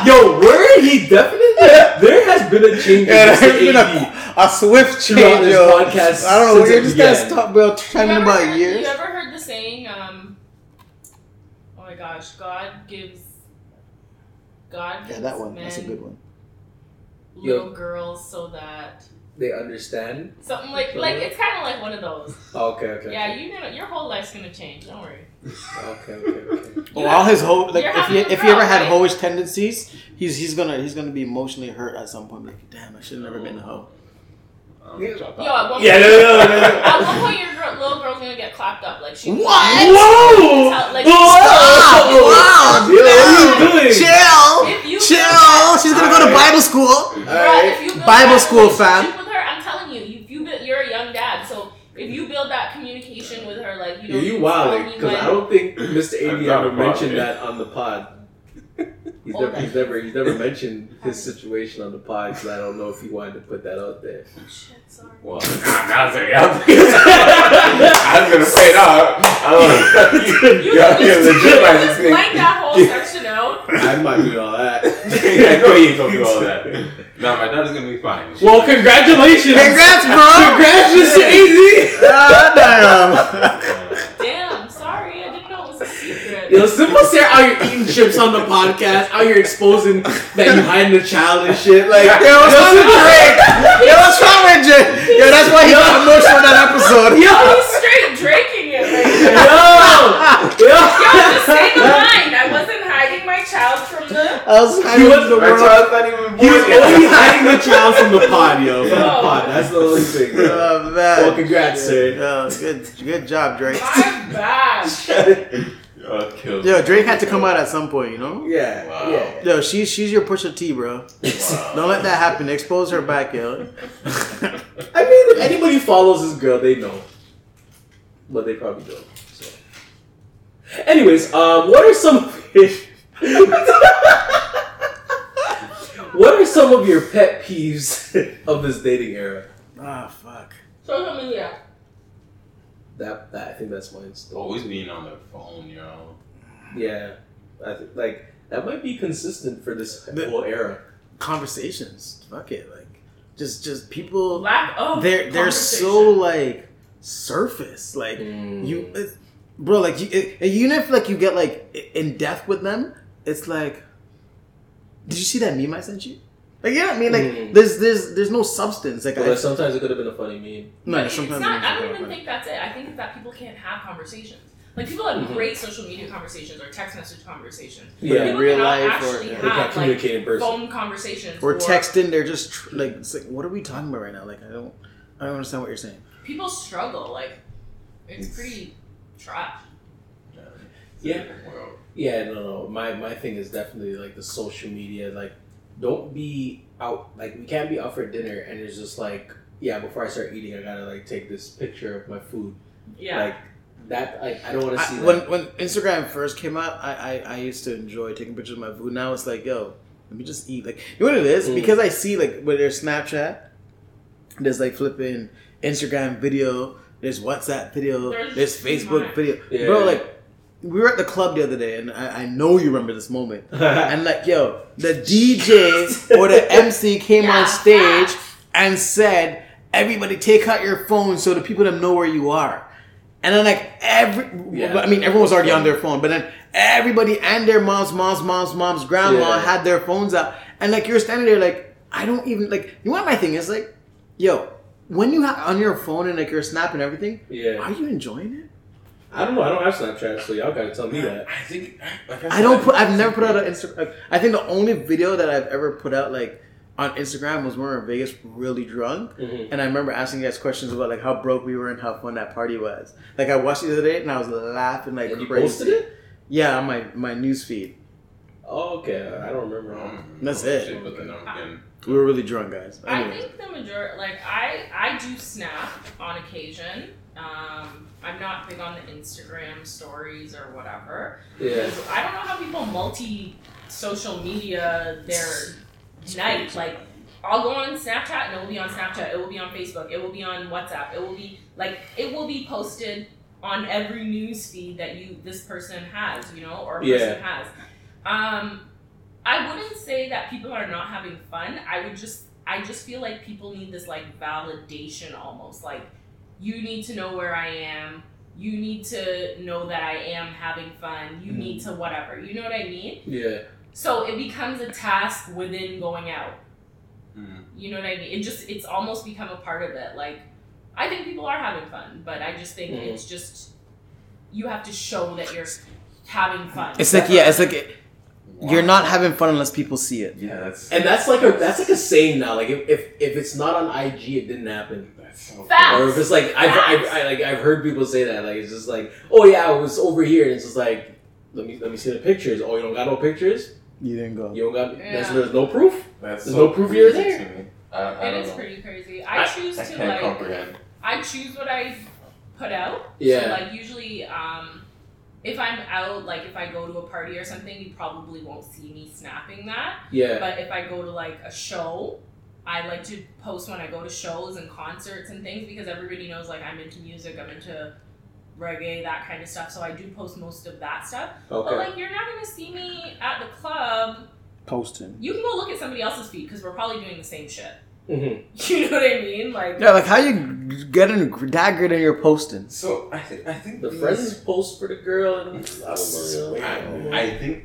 Speaker 2: Yo, word he definitely. There has been a change.
Speaker 4: yeah,
Speaker 2: in
Speaker 4: there's
Speaker 2: Mr.
Speaker 4: been a, a swift change,
Speaker 2: this
Speaker 4: yo.
Speaker 2: podcast
Speaker 4: I don't know.
Speaker 2: since
Speaker 4: You're just gonna stop, bro,
Speaker 6: You
Speaker 4: trending
Speaker 6: ever,
Speaker 4: about
Speaker 6: heard,
Speaker 4: years.
Speaker 6: you ever heard the saying? Um, oh my gosh, God gives. God gives
Speaker 4: Yeah, that one.
Speaker 6: men
Speaker 4: That's a good one.
Speaker 6: Little girls so that
Speaker 2: They understand.
Speaker 6: something like like it's kind of like one of those.
Speaker 2: Okay, okay.
Speaker 6: Yeah, you gonna your whole life's gonna change. Don't worry.
Speaker 2: Okay, okay, okay.
Speaker 4: Oh, all his ho like if he if he ever
Speaker 6: girl,
Speaker 4: had
Speaker 6: right?
Speaker 4: hoish tendencies, he's he's gonna he's gonna be emotionally hurt at some point. Like, damn, I should have never been a hoe.
Speaker 3: Um,
Speaker 2: Yeah.
Speaker 3: drop
Speaker 6: Yo, at one
Speaker 2: Yeah,
Speaker 6: point,
Speaker 2: no, no, no, no, no.
Speaker 6: at one point your girl, little girl's gonna get clapped up. Like she.
Speaker 2: What?
Speaker 6: Whoa!
Speaker 2: Whoa!
Speaker 6: Like,
Speaker 4: Stop! Wow!
Speaker 2: Yo, what are you doing?
Speaker 4: Chill,
Speaker 6: If you
Speaker 4: chill. She's gonna All go right.
Speaker 2: to
Speaker 4: Bible school.
Speaker 6: All right.
Speaker 4: Bible, school, fam.
Speaker 6: With her, I'm telling you, you, you build, you're a young dad, so if you build that
Speaker 2: communication with her, like you,
Speaker 6: yeah,
Speaker 2: you
Speaker 6: wild
Speaker 2: because I don't think Mr.
Speaker 3: Avi
Speaker 2: ever mentioned that on the pod. He's
Speaker 6: Oh,
Speaker 2: never,
Speaker 6: that-
Speaker 2: he's never, he's never mentioned his situation on the pod because I don't know if he wanted to put that out there.
Speaker 6: Shit, sorry.
Speaker 3: Well, now it's like, I was gonna say no. I don't.
Speaker 6: You
Speaker 3: You got
Speaker 6: can
Speaker 3: me legit
Speaker 6: you
Speaker 3: like
Speaker 6: can just blank that whole section out.
Speaker 2: I'm not doing all that.
Speaker 3: I know you ain't gonna do all that. No, my daughter's gonna be fine.
Speaker 2: Well, congratulations!
Speaker 4: Congrats, bro!
Speaker 2: Congrats, Mr. AD!
Speaker 4: Ah, damn.
Speaker 6: Damn,
Speaker 2: Yo, Simple Sarah out here eating chips on the podcast, out here exposing that you hiding the child and shit. Like,
Speaker 4: Yo, what's wrong with Drake? Yo, what's wrong with Drake? Yo, that's why he got emotional in that episode.
Speaker 2: yo,
Speaker 6: He's straight drinking it right
Speaker 2: yo,
Speaker 6: now.
Speaker 2: yo.
Speaker 6: Yo, just say the line. I wasn't hiding my child from the.
Speaker 4: I was hiding
Speaker 2: was-
Speaker 4: the
Speaker 3: My
Speaker 4: world.
Speaker 3: child's not even
Speaker 2: He was
Speaker 3: born yet.
Speaker 2: only hiding the child from the pod, yo. From the pod. That's the only thing.
Speaker 4: Oh, man.
Speaker 2: Well, congrats, sir.
Speaker 4: Yo, good, good job, Drake.
Speaker 6: My bad.
Speaker 3: Killed.
Speaker 4: Yo, Drake had to come out at some point, you know?
Speaker 2: Yeah,
Speaker 3: Wow.
Speaker 2: yeah.
Speaker 4: Yo, she's she's your Pusha T, bro.
Speaker 3: Wow.
Speaker 4: Don't let that happen. Expose her back, yo.
Speaker 2: I mean, if anybody follows this girl, they know. But they probably don't. So. Anyways, um, what are some What are some of your pet peeves of this dating era?
Speaker 4: Ah, fuck.
Speaker 6: Social media.
Speaker 2: That, that I think that's mine still.
Speaker 3: Always being on their phone, yo.
Speaker 2: Yeah, I think like that might be consistent for this
Speaker 4: The-
Speaker 2: whole era.
Speaker 4: Conversations. Fuck it. Like, just just people.
Speaker 6: Lack of.
Speaker 4: They're they're so like surface. Like
Speaker 2: Mm.
Speaker 4: you, it, bro. Like you, it, even if like you get like in depth with them, it's like, did you see that meme I sent you? Like you know what I mean? Like
Speaker 2: Mm.
Speaker 4: there's there's there's no substance. Like
Speaker 2: But
Speaker 4: I,
Speaker 2: sometimes it could have been a funny meme.
Speaker 4: no,
Speaker 6: But it's
Speaker 4: sometimes
Speaker 6: not,
Speaker 4: it's
Speaker 6: I don't even
Speaker 4: funny.
Speaker 6: think that's it. I think that people can't have conversations. Like people have
Speaker 2: Mhm.
Speaker 6: great social media conversations or text message conversations.
Speaker 2: Yeah,
Speaker 6: people
Speaker 4: real
Speaker 6: cannot
Speaker 4: life or-
Speaker 6: actually
Speaker 4: yeah.
Speaker 2: They can't
Speaker 6: have
Speaker 2: communicate in person.
Speaker 6: phone conversations
Speaker 4: or
Speaker 6: or
Speaker 4: texting. They're just tr- like, it's like, what are we talking about right now? Like I don't I don't understand what you're saying.
Speaker 6: People struggle. Like it's pretty trash.
Speaker 2: Yeah. Yeah, no, no. My my thing is definitely like the social media. Like, don't be out. Like, we can't be out for dinner and it's just like, yeah. Before I start eating, I gotta like take this picture of my food.
Speaker 6: Yeah.
Speaker 2: Like that. Like, I don't want to
Speaker 4: I,
Speaker 2: see
Speaker 4: when
Speaker 2: that.
Speaker 4: when Instagram first came out, I, I I used to enjoy taking pictures of my food. Now it's like, yo, let me just eat. Like, you know what it is?
Speaker 2: Mm.
Speaker 4: Because I see like with there's Snapchat, there's like flipping Instagram video, there's WhatsApp video,
Speaker 6: There's
Speaker 4: there's Facebook video.
Speaker 2: Yeah.
Speaker 4: Bro, like we were at the club the other day, and I, I know you remember this moment. And like, yo, the DJ or the MC came
Speaker 6: Yeah,
Speaker 4: on stage and said, "Everybody, take out your phone so the people them know where you are." And then like every,
Speaker 2: Yeah.
Speaker 4: I mean, everyone was already on their phone, but then everybody and their moms, moms, moms, moms, grandma
Speaker 2: Yeah.
Speaker 4: had their phones out, and like you're standing there, like I don't even like. You know what my thing is like, yo, when you have on your phone and like you're snapping everything,
Speaker 2: yeah.
Speaker 4: are you enjoying it?
Speaker 2: I don't know. I don't have Snapchat, so y'all gotta tell me that.
Speaker 3: I think. Like
Speaker 4: I don't put. I've never put out an Instagram. I think the only video that I've ever put out like on Instagram was when we were in Vegas, really drunk,
Speaker 2: Mhm.
Speaker 4: and I remember asking you guys questions about like how broke we were and how fun that party was. Like I watched it the other day and I was laughing like
Speaker 2: And you
Speaker 4: crazy.
Speaker 2: posted it?
Speaker 4: Yeah, on my my news feed.
Speaker 2: Oh, okay. I don't remember.
Speaker 3: Um,
Speaker 4: That's it.
Speaker 3: shit, but I'm.
Speaker 4: We were really drunk, guys.
Speaker 6: I
Speaker 4: Anyways.
Speaker 6: think the majority, like I, I do snap on occasion. Um, I'm not big on the Instagram stories or whatever.
Speaker 2: Yeah.
Speaker 6: I don't know how people multi social media their night. Like, I'll go on Snapchat and it will be on Snapchat. It will be on Facebook. It will be on WhatsApp. It will be like it will be posted on every news feed that you this person has, you know, or
Speaker 2: Yeah.
Speaker 6: person has. Um, I wouldn't say that people are not having fun. I would just I just feel like people need this like validation almost. Like you need to know where I am. You need to know that I am having fun. You need to whatever. You know what I mean?
Speaker 2: Yeah.
Speaker 6: So it becomes a task within going out.
Speaker 3: Mm.
Speaker 6: You know what I mean? It just it's almost become a part of it. Like I think people are having fun, but I just think
Speaker 2: Mhm.
Speaker 6: it's just you have to show that you're having fun.
Speaker 4: It's like yeah, it's like you're not having fun unless people see it.
Speaker 3: Yeah, that's.
Speaker 2: And that's like a that's like a saying now. Like if if, if it's not on IG, it didn't happen.
Speaker 3: That's so
Speaker 6: Facts.
Speaker 2: Or if it's like I've, I've I, like I've heard people say that. Like it's just like, oh yeah, it was over here, and it's just like, let me let me see the pictures. Oh, you don't got no pictures.
Speaker 4: You didn't go.
Speaker 2: You don't got. There's,
Speaker 6: Yeah.
Speaker 2: there's no proof.
Speaker 3: That's
Speaker 2: There's
Speaker 3: so
Speaker 2: no proof you're there.
Speaker 3: to me. I, I
Speaker 6: It
Speaker 3: know.
Speaker 6: pretty crazy. I, choose
Speaker 3: I
Speaker 6: to
Speaker 3: can't
Speaker 6: like
Speaker 3: comprehend.
Speaker 6: I choose what I put out.
Speaker 2: Yeah.
Speaker 6: So like usually, um, if I'm out, like if I go to a party or something, you probably won't see me snapping that.
Speaker 2: Yeah.
Speaker 6: But if I go to like a show, I like to post when I go to shows and concerts and things because everybody knows like I'm into music, I'm into reggae, that kind of stuff. So I do post most of that stuff.
Speaker 2: Okay.
Speaker 6: But like you're not gonna see me at the club.
Speaker 4: Posting.
Speaker 6: You can go look at somebody else's feed because we're probably doing the same shit.
Speaker 2: hmm
Speaker 6: You know what I mean? Like
Speaker 4: Yeah, like how you getting that good in your posting?
Speaker 3: So I think I think
Speaker 2: The friends post for the girl and I.
Speaker 3: I, I think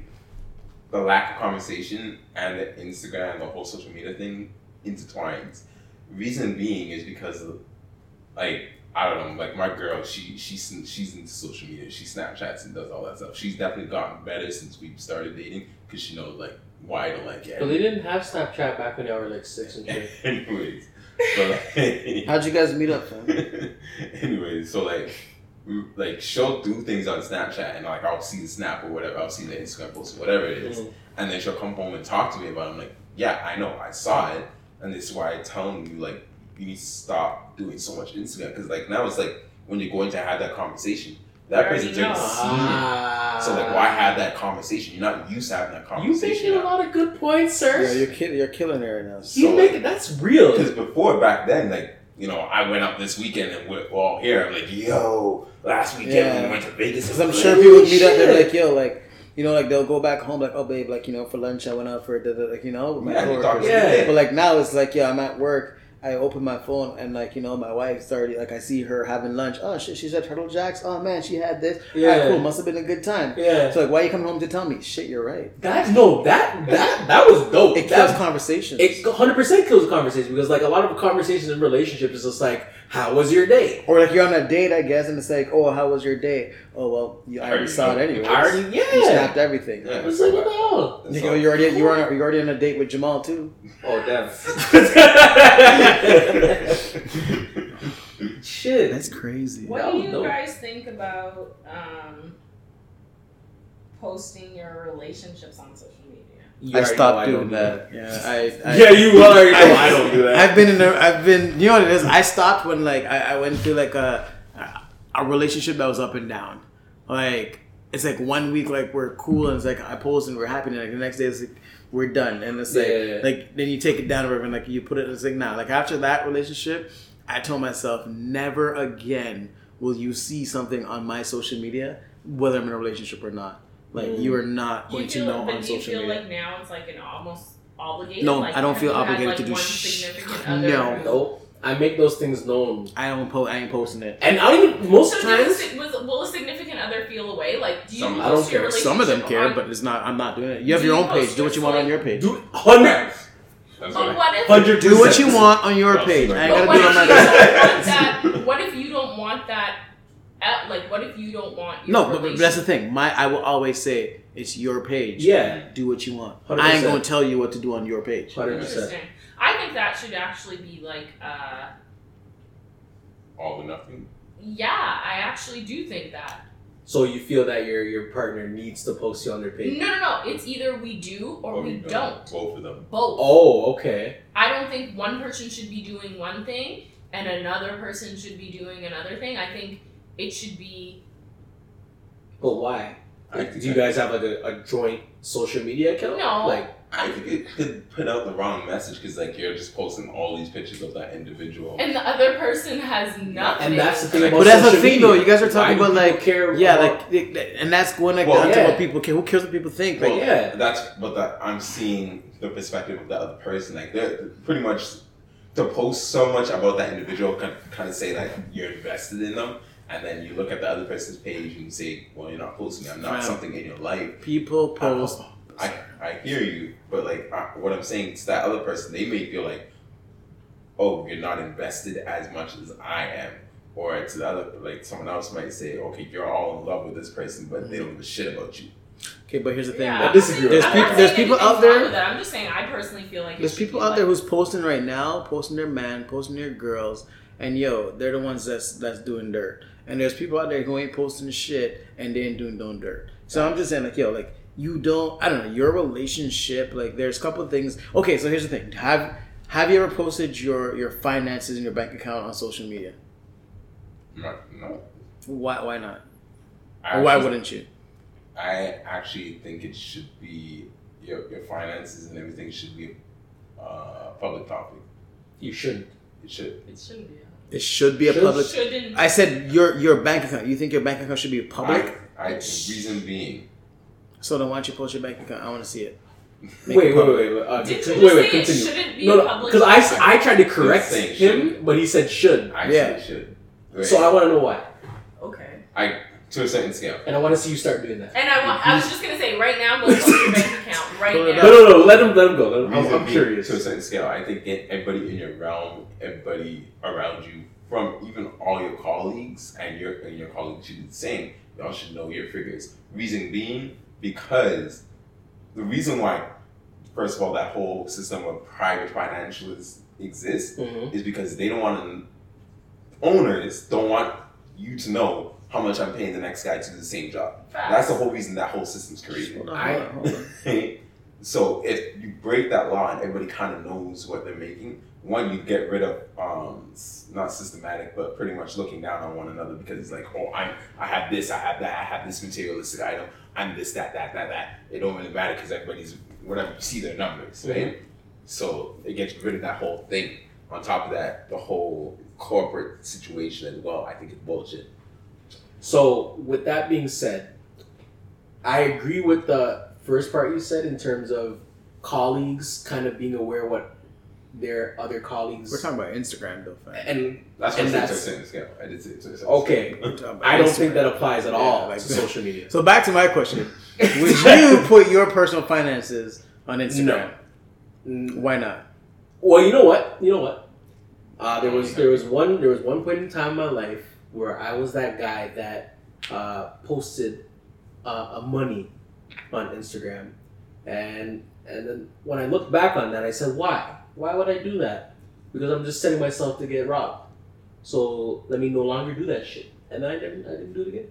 Speaker 3: the lack of conversation and the Instagram and the whole social media thing intertwines. Reason being is because of, like I don't know, like my girl, she she's she's into social media. She Snapchats and does all that stuff. She's definitely gotten better since we started dating because she knows like why I don't like it.
Speaker 2: But they didn't have Snapchat back when y'all were like six and shit.
Speaker 3: Anyways, but like,
Speaker 4: How'd you guys meet up, fam?
Speaker 3: Anyways, so like, like she'll do things on Snapchat, and like I'll see the snap or whatever, I'll see the Instagram post, or whatever it is,
Speaker 2: Mhm.
Speaker 3: and then she'll come home and talk to me about. it. I'm like, yeah, I know, I saw it, and this is why I'm telling you like you need to stop doing so much Instagram because like now it's like when you're going to have that conversation, that
Speaker 6: You already
Speaker 3: person's already
Speaker 6: know.
Speaker 3: seen it. So like, why have that conversation? You're not used to having that conversation.
Speaker 2: You
Speaker 3: conversation.
Speaker 2: making a lot of good points, sir.
Speaker 4: Yeah, you're kidding. You're killing it right now.
Speaker 2: you
Speaker 3: So-
Speaker 2: making that's real.
Speaker 3: Because before back then, like you know, I went up this weekend and we're all here. I'm like, yo, last weekend
Speaker 4: Yeah.
Speaker 3: we went to Vegas.
Speaker 4: Because I'm sure
Speaker 3: played."
Speaker 4: people meet up. They're like, yo, like, you know, like they'll go back home, like, oh, babe, like, you know, for lunch I went out for, da, da, like, you know, with
Speaker 3: Yeah,
Speaker 4: coworkers.
Speaker 2: Yeah.
Speaker 4: But like now it's like, yeah, I'm at work. I open my phone and like you know my wife started like I see her having lunch. Oh shit, she's at Turtle Jacks. Oh man, she had this. Yeah,
Speaker 2: Yeah.
Speaker 4: cool. Must have been a good time.
Speaker 2: yeah.
Speaker 4: So like, why you coming home to tell me? Shit, you're right.
Speaker 2: That no, that that that was dope.
Speaker 4: It kills
Speaker 2: That-
Speaker 4: conversations.
Speaker 2: It 100% kills the conversation because like a lot of conversations in relationships is just like, how was your date?
Speaker 4: or like you're on a date, I guess, and it's like, oh, how was your date? Oh well, you, I already
Speaker 3: Already
Speaker 4: saw it
Speaker 3: know.
Speaker 4: anyway.
Speaker 2: I already
Speaker 4: You
Speaker 2: yeah.
Speaker 4: snapped everything.
Speaker 3: Yeah,
Speaker 2: It's like what the hell?
Speaker 3: That's
Speaker 4: You go,
Speaker 3: all.
Speaker 4: you're already you were on, you're already on a date with Jamal too.
Speaker 2: Oh damn. Shit.
Speaker 4: That's crazy.
Speaker 6: What
Speaker 2: That
Speaker 6: do you
Speaker 2: dope.
Speaker 6: guys think about um, posting your relationships on social media?
Speaker 2: You
Speaker 4: I
Speaker 2: already know
Speaker 4: stopped
Speaker 2: I
Speaker 4: doing
Speaker 2: don't do
Speaker 4: that. Yeah, I, I
Speaker 2: Yeah, you already know I don't do that.
Speaker 4: I've been in a, I've been, you know what it is? I stopped when like I, I went through like a a relationship that was up and down. Like it's like one week like we're cool and it's like I post and we're happy and like the next day it's like we're done and it's like
Speaker 2: Yeah.
Speaker 4: like then you take it down or and like you put it it's like nah like after that relationship I told myself never again will you see something on my social media whether I'm in a relationship or not. Like
Speaker 2: Mm.
Speaker 4: you are not
Speaker 6: Do you
Speaker 4: going to know
Speaker 6: but
Speaker 4: on
Speaker 6: do you
Speaker 4: social
Speaker 6: feel
Speaker 4: media.
Speaker 6: like now it's like an almost obligated?
Speaker 4: No,
Speaker 6: like,
Speaker 4: I don't feel
Speaker 6: you had,
Speaker 4: obligated
Speaker 6: like,
Speaker 4: to do
Speaker 6: one
Speaker 4: sh-
Speaker 6: significant
Speaker 4: no.
Speaker 2: Nope. I make those things known.
Speaker 4: I don't post. I ain't posting it.
Speaker 2: And I don't even most
Speaker 6: So
Speaker 2: times
Speaker 6: does, was, will a significant other feel away? Like, do you
Speaker 3: Some-
Speaker 6: post
Speaker 3: I
Speaker 4: don't care. Some of them care,
Speaker 6: on-
Speaker 4: but it's not. I'm not doing it. You have
Speaker 6: Do
Speaker 4: your
Speaker 6: you
Speaker 4: own page. Do what you want on your page.
Speaker 2: do hundred
Speaker 6: But
Speaker 3: what
Speaker 6: what if?
Speaker 2: hundred
Speaker 4: Do what you want on your page. I ain't gotta do it on my page.
Speaker 6: What if you don't want that? At, like, what if you don't want your
Speaker 4: No, but, but that's the thing. My I will always say it's your page.
Speaker 2: Yeah.
Speaker 4: Do what you want.
Speaker 2: 100%.
Speaker 4: I ain't gonna tell you what to do on your page.
Speaker 2: Hundred percent.
Speaker 6: Interesting. I think that should actually be like, uh,
Speaker 3: all or nothing.
Speaker 6: yeah, I actually do think that.
Speaker 2: So you feel that your your partner needs to post you on their page?
Speaker 6: No, no, no. It's either we do or, we don't.
Speaker 3: Both of them.
Speaker 6: Both.
Speaker 2: Oh, okay.
Speaker 6: I don't think one person should be doing one thing and another person should be doing another thing. I think it should be
Speaker 2: But why?
Speaker 3: I
Speaker 2: Like, do you guys have like a, a joint social media account?
Speaker 6: No.
Speaker 2: Like,
Speaker 3: I think it could put out the wrong message because like you're just posting all these pictures of that individual.
Speaker 6: and the other person has nothing.
Speaker 2: and that's the thing about
Speaker 4: But that's the
Speaker 2: social
Speaker 4: thing,
Speaker 2: media.
Speaker 4: though. You guys are talking
Speaker 2: do
Speaker 4: about like,
Speaker 2: care
Speaker 4: yeah,
Speaker 2: about-
Speaker 4: like, and that's going like
Speaker 3: Well,
Speaker 4: to
Speaker 2: yeah.
Speaker 4: what people care. Who cares what people think? Like,
Speaker 2: yeah.
Speaker 3: that's but that I'm seeing the perspective of the other person. Like they're pretty much to post so much about that individual can kind of say like you're invested in them, and then you look at the other person's page and you say, well, you're not posting. I'm not
Speaker 4: Right.
Speaker 3: something in your life.
Speaker 4: people post.
Speaker 3: I I hear you, but like I, what I'm saying to that other person, they may feel like, oh, you're not invested as much as I am. Or to the other, like someone else might say, okay, you're all in love with this person, but they don't give a shit about you.
Speaker 4: Okay, but here's the thing.
Speaker 6: Yeah,
Speaker 4: though.
Speaker 2: I disagree with
Speaker 4: There's
Speaker 2: that.
Speaker 6: I'm not
Speaker 4: people- there's people out there-
Speaker 6: that. I'm just saying I personally feel like
Speaker 4: There's people out
Speaker 6: like-
Speaker 4: there who's posting right now, posting their man, posting their girls, and yo, they're the ones that's that's doing dirt. And there's people out there who ain't posting shit and they ain't doing no dirt. So I'm just saying, like, yo, like you don't, I don't know, your relationship, like, there's a couple of things. Okay, so here's the thing: have have you ever posted your your finances and your bank account on social media?
Speaker 3: No, no.
Speaker 4: Why? Why not?
Speaker 3: I
Speaker 4: Or why wouldn't you?
Speaker 3: I actually think it should be your, your finances and everything should be a uh, public topic.
Speaker 2: You shouldn't.
Speaker 3: It should.
Speaker 6: It shouldn't be.
Speaker 4: It should be a
Speaker 2: Should-
Speaker 4: public.
Speaker 6: Shouldn't.
Speaker 4: I said your your bank account. You think your bank account should be public?
Speaker 3: I, I reason being,
Speaker 4: So then why don't you post your bank account? I want to see it. Make
Speaker 2: Wait,
Speaker 4: it
Speaker 2: wait,
Speaker 4: public.
Speaker 2: wait, wait. Uh,
Speaker 6: Did
Speaker 2: conti-
Speaker 6: you
Speaker 2: wait, wait,
Speaker 6: say
Speaker 2: continue.
Speaker 6: it shouldn't be
Speaker 2: no,
Speaker 6: a
Speaker 2: no,
Speaker 6: public
Speaker 2: because I, s-
Speaker 6: topic?
Speaker 2: I tried to correct him,
Speaker 3: should.
Speaker 2: but he said should.
Speaker 3: I
Speaker 4: Yeah.
Speaker 3: actually should. Right.
Speaker 2: So I want to know why,
Speaker 6: Okay.
Speaker 3: I to a certain scale.
Speaker 2: and I want to see you start doing that.
Speaker 6: And I want. I was just gonna say right now, go post your bank account right
Speaker 4: Pull it
Speaker 6: now.
Speaker 2: No, no, no. Let him, let him go. Let him, I'm, I'm curious.
Speaker 3: To a certain scale, I think get everybody in your realm, everybody around you, from even all your colleagues and your and your colleagues should do the same. Y'all should know your figures. Reason being, because the reason why, first of all, that whole system of private financials exists
Speaker 2: Mhm.
Speaker 3: is because they don't want to, owners don't want you to know how much I'm paying the next guy to do the same job. That's the whole reason that whole system's created.
Speaker 4: Hold on, hold on, hold on.
Speaker 3: so if you break that law and everybody kind of knows what they're making, one you get rid of um not systematic but pretty much looking down on one another because it's like oh I'm I have this I have that I have this materialistic item I'm this that that that that it don't really matter because everybody's whatever you see their numbers right so it gets rid of that whole thing on top of that the whole corporate situation as well I think it's bullshit
Speaker 2: So, with that being said, I agree with the first part you said in terms of colleagues kind of being aware what their other colleagues.
Speaker 4: We're talking about Instagram though, fam.
Speaker 2: and
Speaker 3: that's what
Speaker 2: And
Speaker 3: I said to a
Speaker 2: that's-
Speaker 3: certain scale I did say it to a certain
Speaker 2: okay,
Speaker 4: We're talking about
Speaker 2: I don't
Speaker 4: Instagram.
Speaker 2: think that applies at
Speaker 4: Yeah,
Speaker 2: all
Speaker 4: like
Speaker 2: to social media.
Speaker 4: So back to my question: Would you put your personal finances on Instagram?
Speaker 2: Mm,
Speaker 4: Why not?
Speaker 2: Well, you know what? You know what? Uh, there was there was one there was one point in time in my life where I was that guy that uh, posted uh, a money on Instagram, and and then when I look back on that, I said, why? Why would I do that? Because I'm just setting myself to get robbed. So let me no longer do that shit, and I didn't I didn't do it again.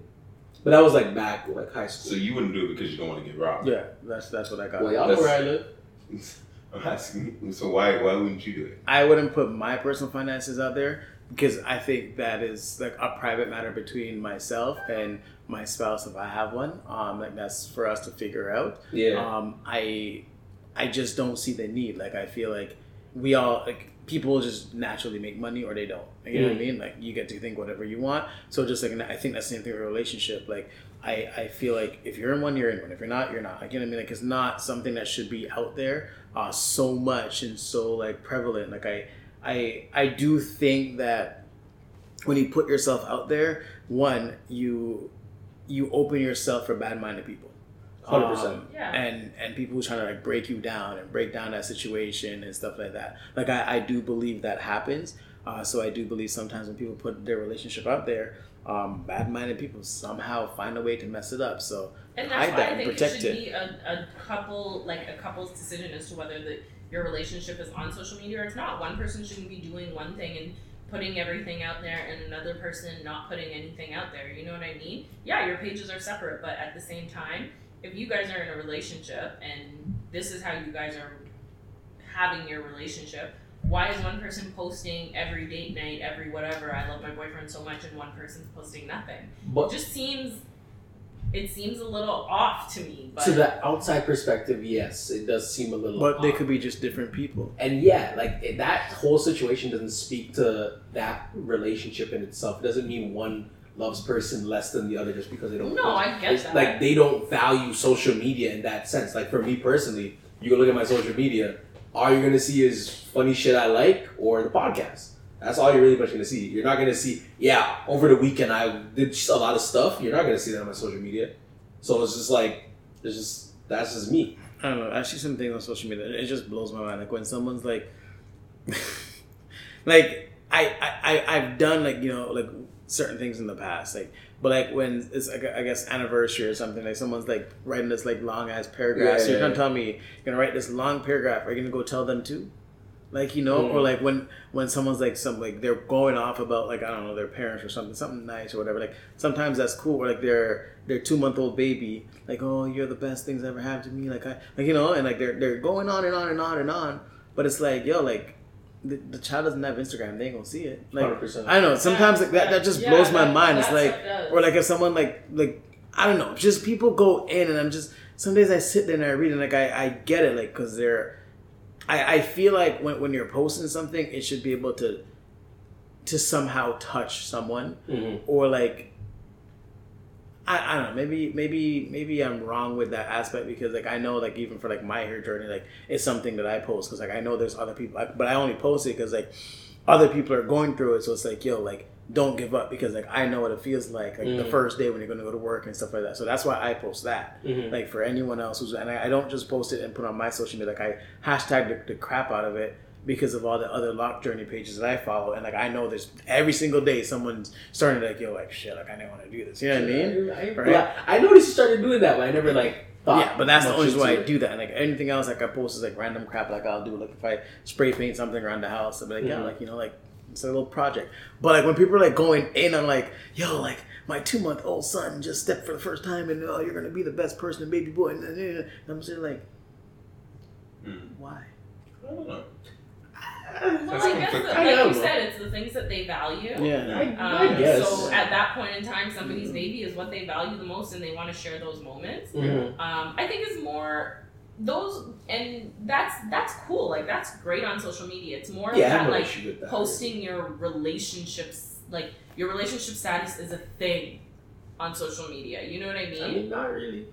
Speaker 2: But that was like back like high school.
Speaker 3: so you wouldn't do it because you don't want to get robbed
Speaker 4: Yeah, that's that's what I got.
Speaker 2: Well, y'all know
Speaker 3: That's-
Speaker 2: where I live.
Speaker 3: I'm asking so why why wouldn't you do it?
Speaker 4: I wouldn't put my personal finances out there because I think that is like a private matter between myself and my spouse if I have one. Um, like that's for us to figure out.
Speaker 2: Yeah.
Speaker 4: Um, I I just don't see the need. Like I feel like we all like people just naturally make money or they don't. You know what I mean? Like you get to think whatever you want. So just like I think that's the same thing with a relationship. Like I, I feel like if you're in one, you're in one. If you're not, you're not. Like you know what I mean? Like it's not something that should be out there uh, so much and so like prevalent. Like I I I do think that when you put yourself out there, one you you open yourself for bad minded people.
Speaker 2: 100%.
Speaker 4: Um,
Speaker 6: Yeah.
Speaker 4: And and people who trying to like break you down and break down that situation and stuff like that. Like I, I do believe that happens. Uh, so I do believe sometimes when people put their relationship out there, um, bad minded people somehow find a way to mess it up. So
Speaker 6: And
Speaker 4: hide
Speaker 6: that's why
Speaker 4: that
Speaker 6: I
Speaker 4: and
Speaker 6: think it
Speaker 4: protect
Speaker 6: should
Speaker 4: it.
Speaker 6: be a, a couple, like a couple's decision as to whether the, your relationship is on social media or it's not. One person shouldn't be doing one thing and putting everything out there, and another person not putting anything out there. You know what I mean? Yeah, your pages are separate, but at the same time, if you guys are in a relationship and this is how you guys are having your relationship, why is one person posting every date night, every whatever, I love my boyfriend so much, and one person's posting nothing?
Speaker 2: But
Speaker 6: it just seems it seems a little off to me but
Speaker 2: to the outside perspective, yes, it does seem a little.
Speaker 4: but they could be just different people.
Speaker 2: and yeah, like that whole situation doesn't speak to that relationship in itself. It doesn't mean one loves person less than the other just because they don't.
Speaker 6: no i get
Speaker 2: It's
Speaker 6: that
Speaker 2: like they don't value social media in that sense. Like for me personally, you can look at my social media. All you're gonna see is funny shit I like or the podcast. That's all you're really much gonna see. You're not gonna see. Yeah, over the weekend I did just a lot of stuff. You're not gonna see that on my social media. So it's just like it's just that's just me.
Speaker 4: I don't know. I see some things on social media. It just blows my mind. Like when someone's like, like I, I I- I've done like you know like certain things in the past. Like but like when it's like I guess anniversary or something. Like someone's like writing this like long ass paragraph.
Speaker 2: Yeah,
Speaker 4: so you're
Speaker 2: yeah,
Speaker 4: gonna
Speaker 2: yeah.
Speaker 4: tell me you're gonna write this long paragraph. Are you gonna go tell them too? Like you know,
Speaker 2: Mm.
Speaker 4: or like when when someone's like some like they're going off about like I don't know their parents or something something nice or whatever. Like sometimes that's cool. Or like their their two month old baby like oh you're the best things ever happened to me like I like you know and like they're they're going on and on and on and on. But it's like yo like the, the child doesn't have Instagram, they ain't gonna see it. Like
Speaker 2: 100%.
Speaker 4: I know sometimes like that that just
Speaker 6: Yeah,
Speaker 4: blows my
Speaker 6: that-
Speaker 4: mind. It's like or like if someone like like I don't know, just people go in and I'm just some days I sit there and I read and like I I get it like because they're I I feel like when when you're posting something, it should be able to to somehow touch someone
Speaker 2: Mhm.
Speaker 4: or like I, I don't know maybe maybe maybe I'm wrong with that aspect because like I know like even for like my hair journey like it's something that I post because like I know there's other people but I only post it because like other people are going through it so it's like yo like don't give up because like I know what it feels like like the
Speaker 2: Mm.
Speaker 4: first day when you're gonna go to work and stuff like that so that's why I post that
Speaker 2: Mhm.
Speaker 4: like for anyone else who's and I, I don't just post it and put it on my social media like I hashtag the, the crap out of it because of all the other lock journey pages that I follow and like I know there's every single day someone's starting to like yo like shit like I don't want to do this you know what I mean
Speaker 2: I,
Speaker 4: Right.
Speaker 2: yeah, I noticed you started doing that, but I never like thought.
Speaker 4: yeah, but that's the only reason why I do that. And like anything else, like I post is like random crap. Like I'll do like if I spray paint something around the house, I'll be like, yeah,
Speaker 2: Mhm.
Speaker 4: like you know, like it's a little project. But like when people are like going in on like, yo, like my two month old son just stepped for the first time, and oh, you're gonna be the best person, and baby boy, and, and I'm sitting like,
Speaker 3: Mm.
Speaker 4: why?
Speaker 3: I don't know.
Speaker 6: Well,
Speaker 3: That's
Speaker 6: I guess,
Speaker 3: conflict-
Speaker 6: that,
Speaker 2: I
Speaker 6: like you said, it's the things that they value.
Speaker 4: Yeah,
Speaker 2: I,
Speaker 6: Um,
Speaker 2: I guess.
Speaker 6: So at that point in time, somebody's baby is what they value the most, and they want to share those moments.
Speaker 2: Mhm.
Speaker 6: Um, I think is more those, and that's that's cool. Like that's great on social media. It's more
Speaker 2: yeah,
Speaker 6: that like
Speaker 2: that.
Speaker 6: posting your relationships, like your relationship status is a thing on social media. You know what I mean?
Speaker 2: I mean, not really.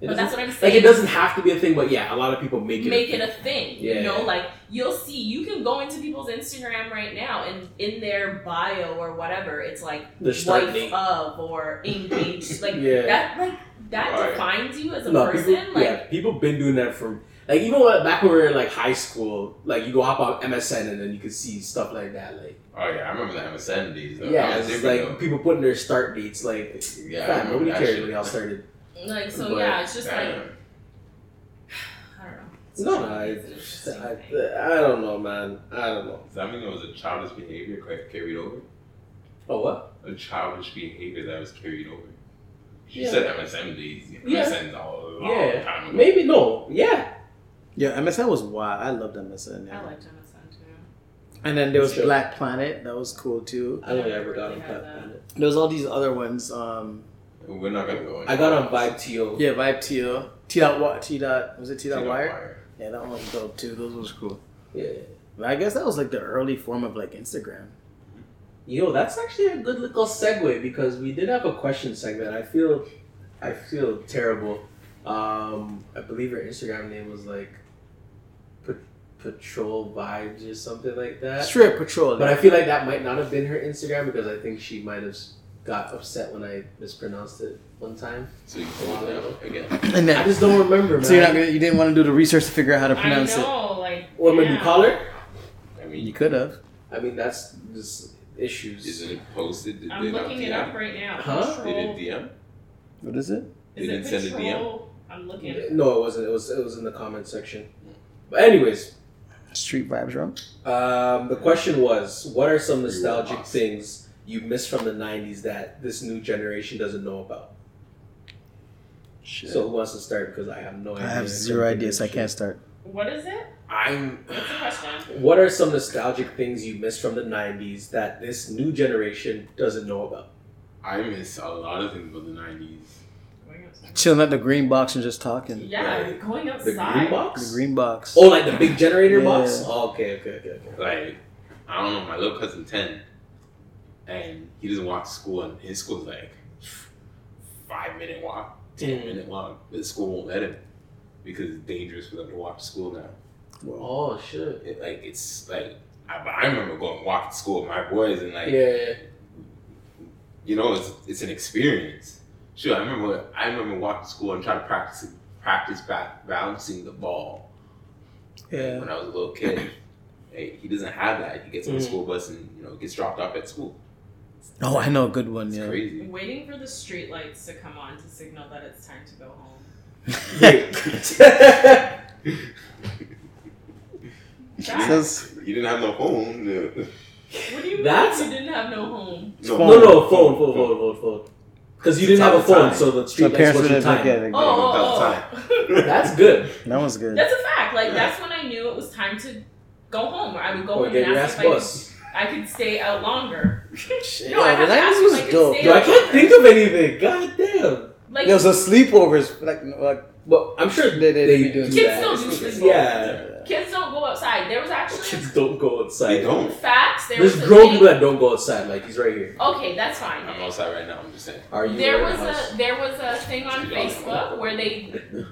Speaker 2: It
Speaker 6: but that's what I'm saying.
Speaker 2: like it doesn't have to be a thing, but yeah, a lot of people make it.
Speaker 6: make
Speaker 2: a
Speaker 6: it a thing.
Speaker 2: Yeah.
Speaker 6: You know, like you'll see, you can go into people's Instagram right now, and in their bio or whatever, it's like wife of or engaged. like
Speaker 2: Yeah.
Speaker 6: that, like that
Speaker 3: Right.
Speaker 6: defines you as a
Speaker 2: No,
Speaker 6: person.
Speaker 2: people,
Speaker 6: like
Speaker 2: yeah, people been doing that for like even when, back when we were in like high school. Like you go hop on MSN and then you could see stuff like that. Like
Speaker 3: Oh yeah, I remember the MSN days. Though.
Speaker 2: yeah, it's
Speaker 3: different,
Speaker 2: like people putting their start dates. Like
Speaker 3: Yeah, I
Speaker 2: nobody
Speaker 3: that
Speaker 2: cares when y'all started.
Speaker 6: like so,
Speaker 2: But-
Speaker 6: yeah, it's just
Speaker 3: though.
Speaker 6: like
Speaker 3: Yeah.
Speaker 6: I don't know.
Speaker 2: No, I,
Speaker 6: media is an interesting
Speaker 2: I. I don't know, man. I don't know.
Speaker 3: Does that mean it was a childish behavior ca- carried over?
Speaker 2: Oh what?
Speaker 3: A childish behavior that was carried over. She
Speaker 2: Yeah.
Speaker 3: said MSN days.
Speaker 2: Yeah.
Speaker 3: MSN's all a long
Speaker 2: Yeah,
Speaker 3: time ago.
Speaker 2: maybe no. Yeah,
Speaker 4: yeah. MSN was wild. I loved MSN. Yeah.
Speaker 6: I liked MSN too.
Speaker 4: And then there was
Speaker 2: Sure.
Speaker 4: Black Planet. That was cool too.
Speaker 2: I don't think I ever got on
Speaker 6: had
Speaker 2: that.
Speaker 6: that.
Speaker 2: planet.
Speaker 4: There was all these other ones. Um,
Speaker 3: We're not gonna go. into
Speaker 2: I got on
Speaker 3: that.
Speaker 2: Vibe To.
Speaker 4: yeah, Vibe T T dot what T dot was it T
Speaker 3: T
Speaker 4: dot
Speaker 3: dot
Speaker 4: wire? Yeah, that one was dope too. Those was cool.
Speaker 2: Yeah.
Speaker 4: But I guess that was like the early form of like Instagram.
Speaker 2: Yo, that's actually a good little segue because we did have a question segment. I feel, I feel terrible. Um, I believe her Instagram name was like, Patrol Vibes or something like that.
Speaker 4: Strip Patrol.
Speaker 2: But I feel like that might not have been her Instagram because I think she might have got upset when I mispronounced it one time.
Speaker 3: So you can pull it out again.
Speaker 4: and
Speaker 2: I just don't remember, man.
Speaker 4: so you're not gonna, you didn't want to do the research to figure out how to pronounce
Speaker 6: I
Speaker 4: it.
Speaker 6: know, like
Speaker 2: What would you
Speaker 6: yeah.
Speaker 2: call her?
Speaker 3: I mean You
Speaker 4: could have.
Speaker 2: I mean, that's just issues.
Speaker 3: isn't it posted? Did
Speaker 6: I'm
Speaker 3: they not
Speaker 6: looking it
Speaker 3: DM?
Speaker 6: up right now.
Speaker 2: Huh?
Speaker 3: They
Speaker 6: Patrol-
Speaker 3: did DM.
Speaker 4: What is it?
Speaker 3: They
Speaker 6: Is
Speaker 3: didn't
Speaker 6: it
Speaker 3: send a DM.
Speaker 6: I'm looking.
Speaker 2: No, it wasn't. It was. It was in the comment section. But anyways,
Speaker 4: Street Vibes, bro.
Speaker 2: Um, the question was, what are some nostalgic things you miss from the '90s that this new generation doesn't know about?
Speaker 4: Shit.
Speaker 2: So who wants to start? Because I have no
Speaker 4: I have zero ideas. I can't start.
Speaker 6: What is it?
Speaker 2: I'm.
Speaker 6: What's the question?
Speaker 2: What are some nostalgic things you miss from the '90s that this new generation doesn't know about?
Speaker 3: I miss a lot of things about the nineties.
Speaker 4: Chilling at the green box and just talking.
Speaker 6: Yeah,
Speaker 3: Right.
Speaker 6: going
Speaker 2: The
Speaker 6: outside.
Speaker 2: green
Speaker 4: The
Speaker 2: box.
Speaker 4: green box.
Speaker 2: Oh, like the big generator
Speaker 4: Yeah.
Speaker 2: box. Oh, okay, okay, okay, okay.
Speaker 3: Like I don't know, my little cousin ten, and he doesn't walk to school, and his school's like five minute walk, ten
Speaker 2: Mm.
Speaker 3: minute walk. But the school won't let him because it's dangerous for them to walk to school now.
Speaker 2: Oh shit.
Speaker 3: It, like it's like I, but I remember going walking to school with my boys, and like
Speaker 2: Yeah.
Speaker 3: you know, it's it's an experience. Sure, I remember I remember walking to school and trying to practice practice back balancing the ball
Speaker 4: Yeah.
Speaker 3: when I was a little kid. Hey, he doesn't have that. He gets on the
Speaker 2: Mhm.
Speaker 3: school bus and you know gets dropped off at school.
Speaker 4: Oh, I know a good one.
Speaker 3: It's
Speaker 4: Yeah.
Speaker 3: crazy.
Speaker 6: Waiting for the street lights to come on to signal that it's time to go home.
Speaker 2: Great.
Speaker 4: Says-
Speaker 3: You didn't have no phone. no.
Speaker 6: What do you mean
Speaker 2: That's-
Speaker 6: you didn't have no home?
Speaker 3: No,
Speaker 2: no, no, phone, phone, phone, phone, phone. Because you didn't have a
Speaker 3: It's all
Speaker 2: phone,
Speaker 3: the
Speaker 2: so the
Speaker 4: So
Speaker 2: street lights
Speaker 4: parents
Speaker 2: was
Speaker 4: would
Speaker 2: your
Speaker 4: have like,
Speaker 2: time.
Speaker 4: yeah,
Speaker 6: Oh,
Speaker 4: like,
Speaker 6: oh, oh.
Speaker 2: That's good.
Speaker 4: that was good.
Speaker 6: That's a fact. Like that's when I knew it was time to go home. Or I would go
Speaker 2: Or
Speaker 6: home
Speaker 2: get
Speaker 6: and
Speaker 2: your
Speaker 6: ask
Speaker 2: ass
Speaker 6: if I could,
Speaker 2: bus.
Speaker 6: I could stay out longer.
Speaker 4: Shit,
Speaker 6: No, I
Speaker 4: yeah,
Speaker 6: have
Speaker 4: the
Speaker 6: to ask
Speaker 4: 90s
Speaker 6: if I
Speaker 4: was
Speaker 6: could
Speaker 4: dope.
Speaker 6: stay
Speaker 2: Yo, I
Speaker 6: out
Speaker 2: can't
Speaker 6: longer.
Speaker 2: think of anything. God damn.
Speaker 6: Like
Speaker 4: There was a sleepovers, like, like
Speaker 2: But I'm sure
Speaker 4: They- they-
Speaker 2: they,
Speaker 4: they do
Speaker 2: do
Speaker 6: Kids
Speaker 2: that.
Speaker 6: still do
Speaker 2: It's-
Speaker 6: sleepovers.
Speaker 2: Yeah.
Speaker 6: kids don't go outside. There was actually
Speaker 2: Kids don't go outside.
Speaker 3: They don't.
Speaker 6: facts. There
Speaker 2: There's grown people that don't go outside. Like he's right here.
Speaker 6: Okay, that's fine.
Speaker 3: I'm outside right now. I'm just saying.
Speaker 2: Are you?
Speaker 6: There was
Speaker 2: the
Speaker 6: a there was a thing on Facebook where they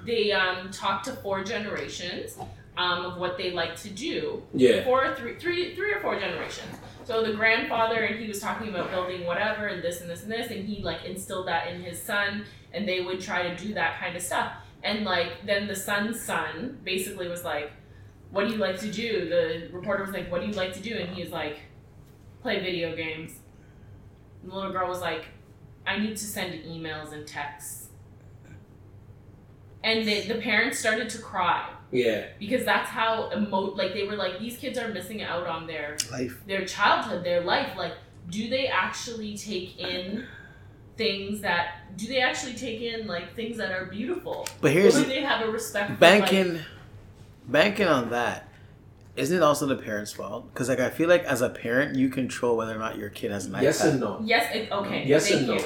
Speaker 6: they um talked to four generations um of what they like to do.
Speaker 2: Yeah.
Speaker 6: Four, three, three, three or four generations. So the grandfather and he was talking about building whatever and this and this and this and he like instilled that in his son and they would try to do that kind of stuff. And like then the son's son basically was like, What do you like to do? The reporter was like, What do you like to do? And he was like, Play video games. And the little girl was like, I need to send emails and texts. And the, the parents started to cry
Speaker 2: Yeah.
Speaker 6: because that's how emo like they were like these kids are missing out on their
Speaker 4: life.
Speaker 6: their childhood, their life. Like, do they actually take in things that do they actually take in like things that are beautiful?
Speaker 4: But
Speaker 6: Or
Speaker 4: here's
Speaker 6: do they have a respect for
Speaker 4: banking, banking on that. Isn't it also the parents' fault? Because like I feel like as a parent, you control whether or not your kid has an
Speaker 2: Yes
Speaker 4: iPad.
Speaker 2: and no.
Speaker 6: Yes, it, okay.
Speaker 2: Yes
Speaker 6: thank
Speaker 2: and no.
Speaker 6: you.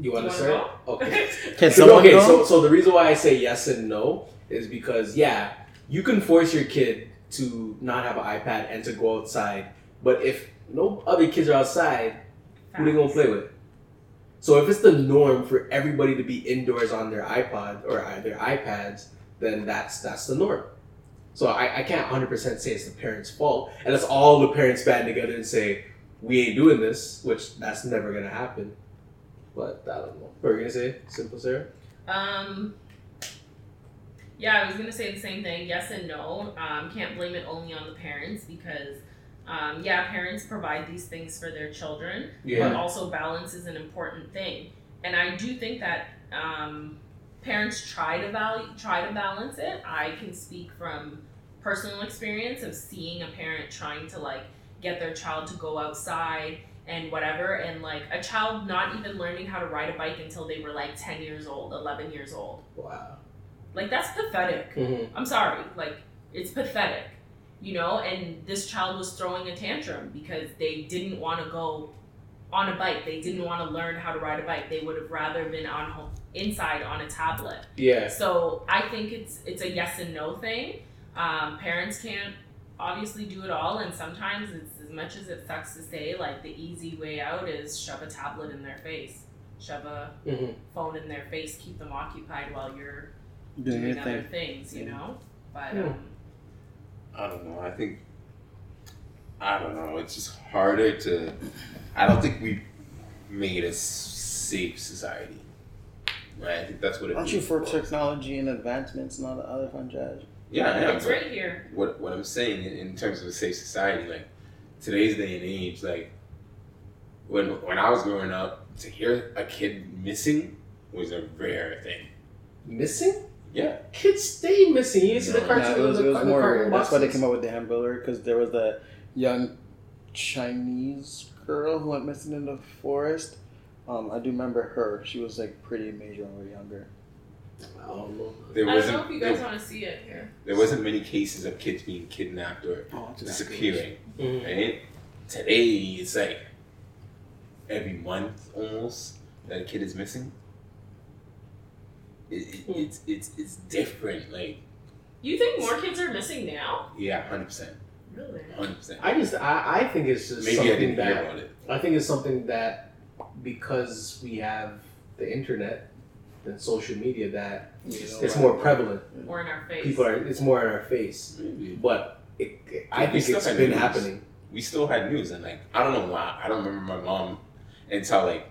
Speaker 2: You want to
Speaker 6: you
Speaker 2: start? Okay.
Speaker 4: Can
Speaker 2: So,
Speaker 4: someone
Speaker 2: okay,
Speaker 4: go?
Speaker 2: so so the reason why I say yes and no is because yeah, you can force your kid to not have an iPad and to go outside, but if no other kids are outside, who they gonna play with? So if it's the norm for everybody to be indoors on their iPod or uh, their iPads, then that's that's the norm. So I, I can't 100% say it's the parents' fault, and it's all the parents band together and say we ain't doing this, which that's never gonna happen. But I don't know. What were you gonna say, Simple Sarah?
Speaker 6: Um. Yeah, I was gonna say the same thing. Yes and no. Um, can't blame it only on the parents because, um, yeah, parents provide these things for their children, yeah. but also balance is an important thing. And I do think that um, parents try to value try to balance it. I can speak from personal experience of seeing a parent trying to like get their child to go outside and whatever and like a child not even learning how to ride a bike until they were like 10 years old 11 years old
Speaker 2: Wow.
Speaker 6: Like that's pathetic
Speaker 2: Mm-hmm.
Speaker 6: i'm sorry like it's pathetic you know and this child was throwing a tantrum because they didn't want to go on a bike they didn't want to learn how to ride a bike they would have rather been on home inside on a tablet
Speaker 2: Yeah.
Speaker 6: so I think it's it's a yes and no thing. Um, parents can't obviously do it all, and sometimes it's as much as it sucks to say, like the easy way out is shove a tablet in their face, shove a
Speaker 2: Mm-hmm.
Speaker 6: phone in their face, keep them occupied while you're
Speaker 4: Doing
Speaker 6: doing other
Speaker 4: thing.
Speaker 6: things, you know. But
Speaker 2: Hmm.
Speaker 6: um,
Speaker 3: I don't know. I think I don't know. It's just harder to. I don't think we made a safe society. Right. I think that's what it.
Speaker 4: Aren't you
Speaker 3: is.
Speaker 4: for technology and advancements and all the other fun jazz?
Speaker 3: Yeah, I am.
Speaker 6: it's right here.
Speaker 3: What what I'm saying in, in terms of a safe society, like today's day and age, like when when I was growing up, to hear a kid missing was a rare thing.
Speaker 2: Missing?
Speaker 3: Yeah.
Speaker 2: Kids stay missing. You see the
Speaker 3: No.
Speaker 2: cartoon.
Speaker 4: Yeah, it was,
Speaker 2: the,
Speaker 4: it was
Speaker 2: the
Speaker 4: more
Speaker 2: cartoon
Speaker 4: weird. That's why they came up with the Hamburger because there was the young Chinese girl who went missing in the forest. Um, I do remember her. She was like pretty major when we were younger.
Speaker 2: I don't know.
Speaker 3: There
Speaker 6: I don't
Speaker 3: wasn't
Speaker 6: know if you guys
Speaker 3: there,
Speaker 6: want to see it here.
Speaker 3: there wasn't many cases of kids being kidnapped or
Speaker 4: Oh,
Speaker 3: disappearing.
Speaker 2: Mhm.
Speaker 3: Right? Today it's like every month almost that a kid is missing. It, it,
Speaker 2: Hmm.
Speaker 3: it's it's it's different. Like
Speaker 6: You think more kids are missing now?
Speaker 3: yeah, hundred percent,
Speaker 6: Really?
Speaker 3: hundred percent.
Speaker 2: I just I, I think it's just
Speaker 3: Maybe I
Speaker 2: something
Speaker 3: didn't
Speaker 2: that
Speaker 3: hear about it.
Speaker 2: I think it's something that because we have the internet and social media that it's more prevalent.
Speaker 6: Or in our face?
Speaker 2: People are it's more in our face.
Speaker 3: Maybe.
Speaker 2: But it, it- I think
Speaker 3: still
Speaker 2: it's
Speaker 3: had
Speaker 2: been
Speaker 3: news.
Speaker 2: happening.
Speaker 3: we still had news and like I don't know why I don't remember my mom until like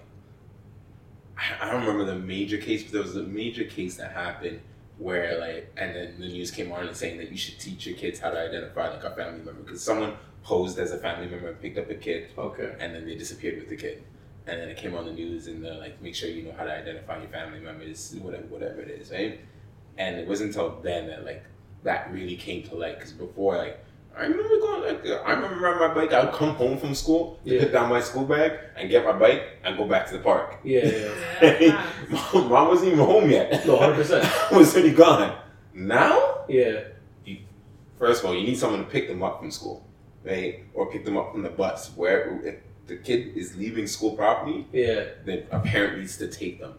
Speaker 3: I don't remember the major case, but there was a major case that happened where like and then the news came on and saying that you should teach your kids how to identify like a family member because someone posed as a family member and picked up a kid
Speaker 2: Okay.
Speaker 3: and then they disappeared with the kid. And then it came on the news and they're like, make sure you know how to identify your family members, whatever, whatever it is, right? And it wasn't until then that like that really came to light because before like I remember going like I remember riding my bike. I'd come home from school,
Speaker 2: Yeah.
Speaker 3: put down my school bag, and get my bike and go back to the park.
Speaker 2: Yeah, yeah.
Speaker 6: Yeah.
Speaker 3: mom, mom wasn't even home yet.
Speaker 2: No, 100%.
Speaker 3: I was already gone. Now,
Speaker 2: Yeah.
Speaker 3: first of all, you need someone to pick them up from school, right? Or pick them up from the bus. Where if the kid is leaving school properly,
Speaker 2: Yeah.
Speaker 3: then a parent needs to take them.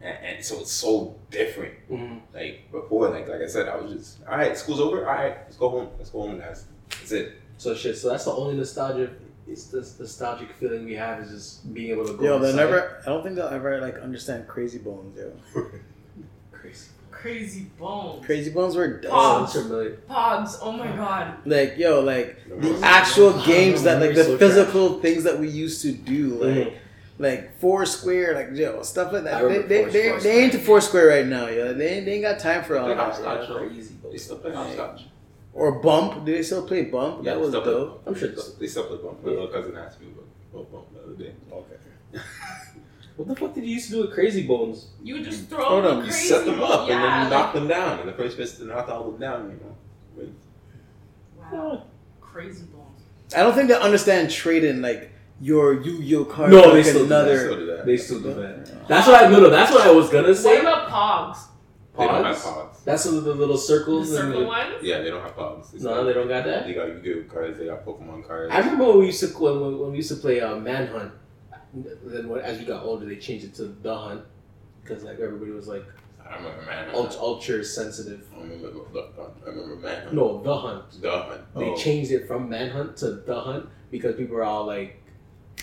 Speaker 3: And, and so it's so different.
Speaker 2: Mhm.
Speaker 3: Like before, like like I said, I was just all right. School's over. All right, let's go home. Let's go home, guys. That's it.
Speaker 2: So shit. So that's the only nostalgia. It's this nostalgic feeling we have is just being able to go.
Speaker 4: Yo, they'll
Speaker 2: outside.
Speaker 4: never. I don't think they'll ever like understand Crazy Bones, yo.
Speaker 2: Crazy.
Speaker 6: Crazy bones.
Speaker 4: Crazy Bones were dumb.
Speaker 6: Oh. Pogs. Oh my god.
Speaker 4: Like yo, like the
Speaker 3: Memories.
Speaker 4: actual games that like the
Speaker 2: so
Speaker 4: physical things that we used to do, like
Speaker 2: Mhm.
Speaker 4: Like Foursquare, like yo, stuff like that. They
Speaker 2: remember
Speaker 4: they,
Speaker 2: Fours-
Speaker 4: they,
Speaker 2: Foursquare.
Speaker 4: they ain't to Foursquare right now, yo. They ain't, they ain't got time for all that.
Speaker 3: hopscotch,
Speaker 4: yo.
Speaker 3: though.
Speaker 2: Crazy.
Speaker 3: They still play hopscotch.
Speaker 4: Or Bump. Do they still play Bump?
Speaker 3: Yeah,
Speaker 4: that was
Speaker 3: still play
Speaker 4: dope.
Speaker 2: I'm sure.
Speaker 3: They still play bump. My little cousin asked me about bump the other day.
Speaker 4: Okay.
Speaker 2: What the fuck did you used to do with Crazy Bones?
Speaker 6: You would just throw
Speaker 4: Hold
Speaker 6: the
Speaker 4: on, you
Speaker 3: You
Speaker 6: crazy
Speaker 3: set them up and then you knock them down, and the first person to knock all of them down, you know. wins.
Speaker 6: Wow. Crazy bones.
Speaker 4: I don't think they understand trading like your Yu-Gi-Oh card.
Speaker 2: No, they still do that,
Speaker 3: They
Speaker 4: another.
Speaker 3: still do that.
Speaker 2: They still do that. That's what I no no. That's what I was gonna say.
Speaker 6: What
Speaker 2: say.
Speaker 6: about Pogs?
Speaker 3: They don't have
Speaker 2: Pogs?
Speaker 3: pogs.
Speaker 2: That's the, the little
Speaker 6: The
Speaker 2: circles. and
Speaker 6: circle
Speaker 2: the-
Speaker 6: ones?
Speaker 3: Yeah, they don't have pogs. It's
Speaker 2: No,
Speaker 3: not-
Speaker 2: they don't got that.
Speaker 3: They got Yu-Gi-Oh cards. They got Pokemon cards.
Speaker 2: I remember when we used to when, when we used to play uh, Manhunt. Then when, as we got older, they changed it to the Hunt because like everybody was like
Speaker 3: I remember man.
Speaker 2: ultra, ultra sensitive.
Speaker 3: I remember the, I remember Manhunt.
Speaker 2: No, the Hunt.
Speaker 3: the hunt.
Speaker 2: They
Speaker 3: Oh.
Speaker 2: changed it from Manhunt to the Hunt because people are all like,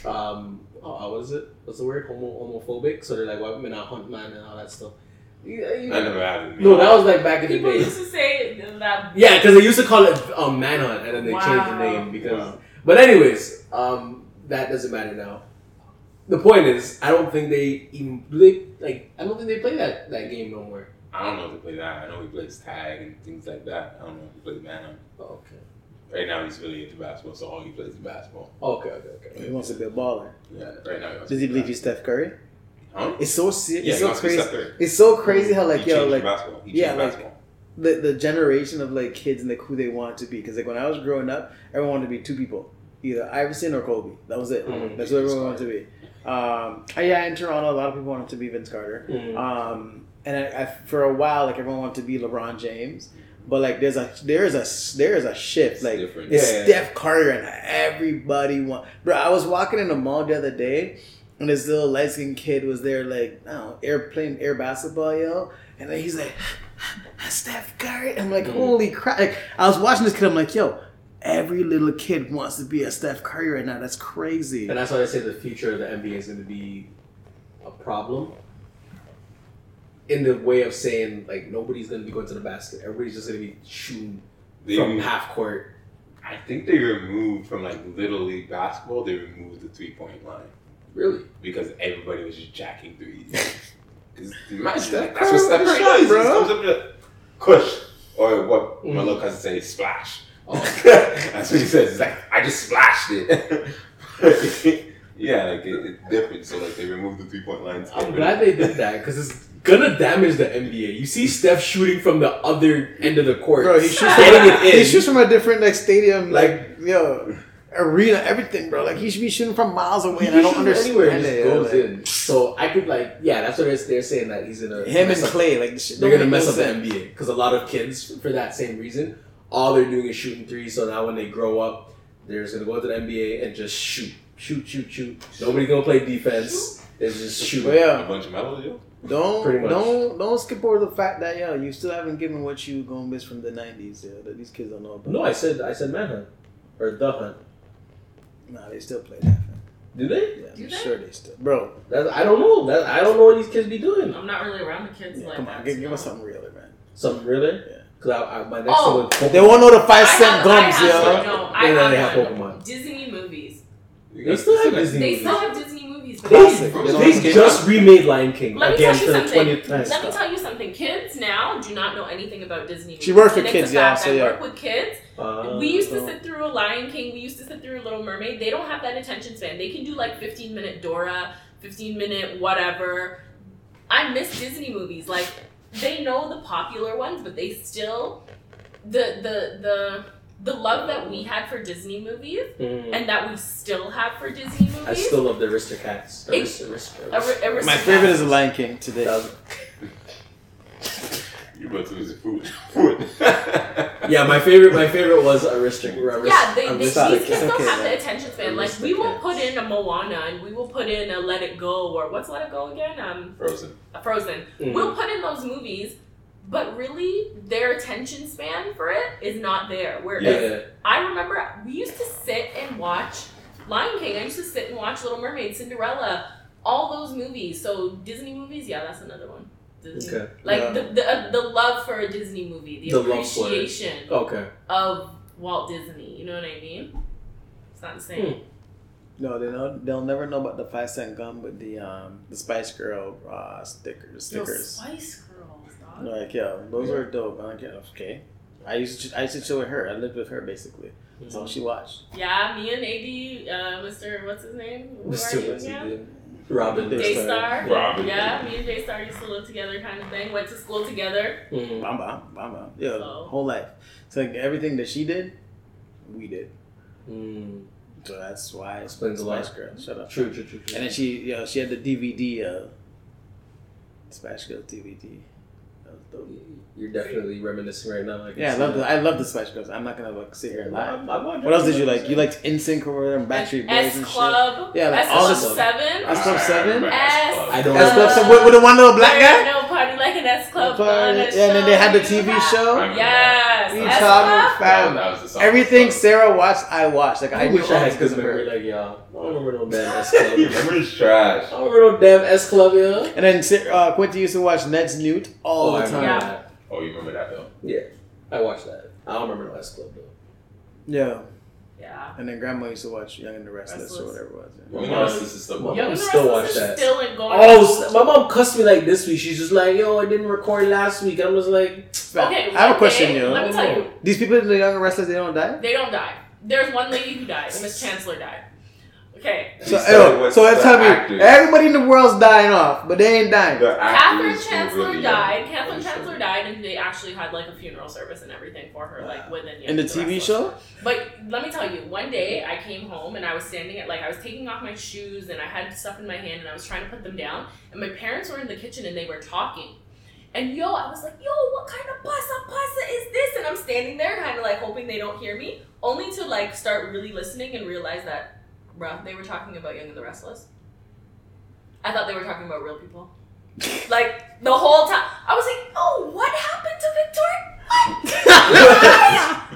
Speaker 2: um, uh, what is it? What's the word? Homo homophobic. So they're like, why women are hunt man and all that stuff. Yeah, you-
Speaker 3: I never had it.
Speaker 2: no, that was like back in the
Speaker 6: People
Speaker 2: day.
Speaker 6: used to say that.
Speaker 2: Yeah, because they used to call it um, Manhunt, and then they changed the name because.
Speaker 3: Wow.
Speaker 2: But anyways, um, that doesn't matter now. The point is, I don't think they even do they like. I don't think they play that that game no more.
Speaker 3: I don't know if they play that. I know he plays tag and things like that. I don't know if he plays man.
Speaker 2: Oh, okay.
Speaker 3: Right now he's really into basketball, so all he plays is basketball.
Speaker 2: Okay. Okay. Okay.
Speaker 4: He wants to be a baller.
Speaker 3: Yeah, right now. he wants
Speaker 4: Does
Speaker 3: to
Speaker 4: he believe he's Steph Curry?
Speaker 3: Huh?
Speaker 4: It's so se-
Speaker 3: Yeah,
Speaker 4: it's so
Speaker 3: wants to be
Speaker 4: crazy. It's so crazy how like
Speaker 3: he
Speaker 4: yo like
Speaker 3: basketball. He
Speaker 4: yeah,
Speaker 3: changed
Speaker 4: like-
Speaker 3: basketball.
Speaker 4: the the generation of like kids and like who they want to be. Because like when I was growing up, everyone wanted to be two people, either Iverson or Kobe. That was it.
Speaker 2: Mhm.
Speaker 4: That's what everyone wanted to be. Um, yeah, in Toronto, a lot of people wanted to be Vince Carter.
Speaker 2: Mhm.
Speaker 4: Um, and I, I, for a while, like everyone wanted to be LeBron James. But like there's a there's a there's a shift like
Speaker 3: different.
Speaker 4: it's
Speaker 2: Yeah, yeah,
Speaker 4: Steph Curry and everybody want. Bro, I was walking in the mall the other day, and this little light skinned kid was there, like I don't know, air playing air basketball, yo. And then he's like, Steph Curry. I'm like,
Speaker 2: Mhm.
Speaker 4: holy crap! Like, I was watching this kid. I'm like, yo, every little kid wants to be a Steph Curry right now. That's crazy.
Speaker 2: And that's why I say the future of the NBA is going to be a problem. In the way of saying like nobody's going to be going to the basket, everybody's just going to be shooting
Speaker 3: They,
Speaker 2: from half court.
Speaker 3: I think they removed from like little league basketball. They removed the three point line
Speaker 2: Really?
Speaker 3: because everybody was just jacking threes. Imagine like, that's what Steph
Speaker 4: Curry
Speaker 3: does.
Speaker 4: Bro.
Speaker 3: comes up to kush or what my
Speaker 2: Mhm.
Speaker 3: little cousin says, splash.
Speaker 2: Oh.
Speaker 3: that's what he says. He's like, I just splashed it. yeah, like it, it's different. So like they removed the three point lines.
Speaker 2: I'm glad they did that because it's gonna damage the NBA. You see Steph shooting from the other end of the court,
Speaker 4: Bro, he shoots
Speaker 2: getting it in.
Speaker 4: He shoots from a different like stadium, like,
Speaker 2: Like-
Speaker 4: yo, arena, everything, bro. Like he should be shooting from miles away,
Speaker 2: He
Speaker 4: and I don't understand
Speaker 2: anywhere. It
Speaker 4: it.
Speaker 2: just goes
Speaker 4: like,
Speaker 2: in. So I could like, yeah, that's what they're, they're saying that he's gonna
Speaker 4: Him and
Speaker 2: mess up-
Speaker 4: Clay, like this
Speaker 2: They're gonna mess
Speaker 4: no
Speaker 2: up the. NBA because a lot of kids, for that same reason, all they're doing is shooting threes. So now when they grow up, they're just gonna go to the NBA and just shoot, shoot, shoot, shoot. Nobody's gonna play defense. They're just shooting.
Speaker 4: But
Speaker 3: a
Speaker 4: yeah,
Speaker 3: bunch of medals, yo.
Speaker 4: Don't don't don't skip over the fact that yo, you still haven't given what you gonna miss from the '90s. Yo, that these kids don't know about.
Speaker 2: No, I said I said manhunt or the hunt.
Speaker 4: nah, they still play that.
Speaker 2: Do they?
Speaker 4: Yeah,
Speaker 6: Do
Speaker 4: I'm
Speaker 6: they?
Speaker 4: sure they still, bro.
Speaker 2: That, I don't know. That, I don't know what these kids be doing.
Speaker 6: I'm not really around the kids
Speaker 4: Yeah,
Speaker 6: like
Speaker 4: come
Speaker 6: that.
Speaker 4: on, give,
Speaker 6: so-
Speaker 4: give us something realer, man.
Speaker 2: Something really?
Speaker 4: Yeah.
Speaker 2: Because I, I, my next
Speaker 6: Oh.
Speaker 2: one. was
Speaker 4: They won't know the five
Speaker 6: cent
Speaker 4: cent
Speaker 6: have-
Speaker 4: gums,
Speaker 6: I have,
Speaker 4: yo.
Speaker 6: No, I
Speaker 2: And then
Speaker 6: have,
Speaker 2: they have. Pokemon.
Speaker 6: Disney movies.
Speaker 2: They still have Disney
Speaker 6: They
Speaker 2: movies.
Speaker 6: still have Disney movies.
Speaker 2: They,
Speaker 4: Classic.
Speaker 3: They
Speaker 2: they
Speaker 3: don't
Speaker 2: just
Speaker 3: out.
Speaker 2: remade Lion King
Speaker 6: Let me
Speaker 2: again
Speaker 6: tell you
Speaker 2: for the
Speaker 6: something.
Speaker 2: twentieth time.
Speaker 6: Let me tell you something. Kids now do not know anything about Disney.
Speaker 4: She works with kids,
Speaker 6: it's a
Speaker 4: yeah, so
Speaker 6: I
Speaker 4: yeah.
Speaker 6: work with kids.
Speaker 2: Uh,
Speaker 6: we used to sit through a Lion King. We used to sit through a Little Mermaid. They don't have that attention span. They can do like 15 minute Dora, 15 minute whatever. I miss Disney movies. Like they know the popular ones, but they still the the the the love that we had for Disney movies
Speaker 2: Mm.
Speaker 6: and that we still have for Disney movies.
Speaker 2: I still love the Aristocats.
Speaker 6: It's-
Speaker 2: Arist- Arist-
Speaker 6: Ari- Aristocats.
Speaker 4: My favorite is the Lion King today.
Speaker 3: You about to lose your food. Food.
Speaker 2: Yeah, my favorite. My favorite was Aristocrat. Arist-
Speaker 6: Yeah, they, they, these
Speaker 2: Aristocrat.
Speaker 6: kids don't
Speaker 4: okay,
Speaker 6: have
Speaker 4: man.
Speaker 6: the attention span. Like we will put in a Moana and we will put in a Let It Go or what's Let It Go again? Um,
Speaker 3: Frozen.
Speaker 6: a Frozen.
Speaker 2: Mhm.
Speaker 6: We'll put in those movies, but really their attention span for it is not there. Whereas
Speaker 2: Yeah.
Speaker 6: I remember we used to sit and watch Lion King. I used to sit and watch Little Mermaid, Cinderella, all those movies. So Disney movies, yeah, that's another one. Disney.
Speaker 2: Okay.
Speaker 6: Like
Speaker 4: Yeah.
Speaker 6: the the, uh, the love for a Disney movie, the,
Speaker 2: The love for it.
Speaker 6: appreciation
Speaker 2: Okay.
Speaker 6: of Walt Disney. You know what I mean? It's not the same.
Speaker 4: No, they know they'll never know about the five cent gum with the um the Spice Girl uh stickers
Speaker 6: Those
Speaker 4: stickers.
Speaker 6: Spice Girls, dog.
Speaker 4: Like yeah, those are dope. I'm like, yeah, okay. I used to I used to chill with her. I lived with her basically. That's all she watched.
Speaker 6: Yeah, me and AD, uh, Mr. What's his name? Who
Speaker 2: Mr.
Speaker 6: are you again?
Speaker 2: Robin.
Speaker 4: Daystar.
Speaker 6: Daystar.
Speaker 3: Robin.
Speaker 6: Yeah, me and Daystar used to live together, kind of thing. Went to school together.
Speaker 2: Mhm.
Speaker 4: Bam bam bam bam. Yeah,
Speaker 6: So-
Speaker 4: whole life. So like everything that she did, we did.
Speaker 2: Mm.
Speaker 4: So that's why it's
Speaker 2: Explains a lot.
Speaker 4: Spice Girl. Shut up.
Speaker 2: True, true, true, true.
Speaker 4: And then she, you know, she had the DVD, uh, Spice Girls DVD. Dope.
Speaker 2: You're definitely reminiscing right now. can
Speaker 4: Yeah, I
Speaker 2: see
Speaker 4: love the
Speaker 2: that.
Speaker 4: I love the Spice Girls. I'm not gonna like sit here and lie.
Speaker 2: I'm- I'm- I'm-
Speaker 4: What else did you like? You liked NSYNC or whatever, Backstreet Boys
Speaker 6: S
Speaker 4: and shit.
Speaker 6: Club.
Speaker 4: Yeah, like
Speaker 6: S
Speaker 4: all
Speaker 6: Club
Speaker 4: this
Speaker 2: stuff.
Speaker 6: Seven.
Speaker 4: S Club Seven?
Speaker 6: S-
Speaker 2: I don't
Speaker 4: S Club Seven with, with the one little black
Speaker 6: There
Speaker 4: guy.
Speaker 6: ain't No party like an S Club.
Speaker 4: Party.
Speaker 6: on a
Speaker 4: Yeah, and then they had the. TV show.
Speaker 6: Yes.
Speaker 4: You
Speaker 6: S
Speaker 4: talking
Speaker 6: Club.
Speaker 4: fam?
Speaker 3: That was the song.
Speaker 4: Everything Sarah watched, I watched. Like I,
Speaker 2: I wish I had
Speaker 4: because
Speaker 2: good
Speaker 4: of her.
Speaker 2: memory like y'all. I don't remember no damn S Club. I
Speaker 3: Memory's trash.
Speaker 2: don't remember no damn S Club, yo.
Speaker 4: And then Sa- uh, Quinty used to watch Ned's Newt all
Speaker 2: Oh,
Speaker 4: the time.
Speaker 2: Remember
Speaker 6: Yeah.
Speaker 2: that.
Speaker 3: Oh, you remember that though? Yeah.
Speaker 2: I watched that. I don't remember no S Club though.
Speaker 4: Yeah.
Speaker 6: Yeah.
Speaker 4: And then Grandma used to watch Young and the Restless,
Speaker 6: Restless.
Speaker 4: or whatever it was.
Speaker 3: Well,
Speaker 2: My
Speaker 3: you
Speaker 2: mom-
Speaker 3: know, this is still
Speaker 2: my
Speaker 6: Young
Speaker 2: mom
Speaker 6: and
Speaker 2: still watch that.
Speaker 6: Still in going.
Speaker 2: Oh, my mom cussed me like this week. She's just like, "Yo, I didn't record last week." I was like,
Speaker 6: Okay,
Speaker 4: I have a question,
Speaker 6: day,
Speaker 4: yo.
Speaker 6: Let me tell you,
Speaker 4: These people in the Young and Restless, they don't die.
Speaker 6: they don't die. There's one lady who died. Miss Chancellor died. Okay.
Speaker 4: So, ew, so let's tell me, everybody in the world's dying off, but they ain't dying.
Speaker 3: The
Speaker 6: Catherine
Speaker 3: actors
Speaker 6: Chancellor
Speaker 3: really
Speaker 6: died. Catherine Chancellor died, and they actually had like a funeral service and everything for her, like within
Speaker 4: In the TV show?
Speaker 6: But let me tell you, one day I came home and I was standing at like I was taking off my shoes and I had stuff in my hand and I was trying to put them down and my parents were in the kitchen and they were talking. And yo, I was like, yo, what kind of pasta pasta is this? And I'm standing there kind of like hoping they don't hear me, only to like start really listening and realize that, bruh, they were talking about Young and the Restless. I thought they were talking about real people. Like the whole time, I was like, "Oh, what happened to Victoria?"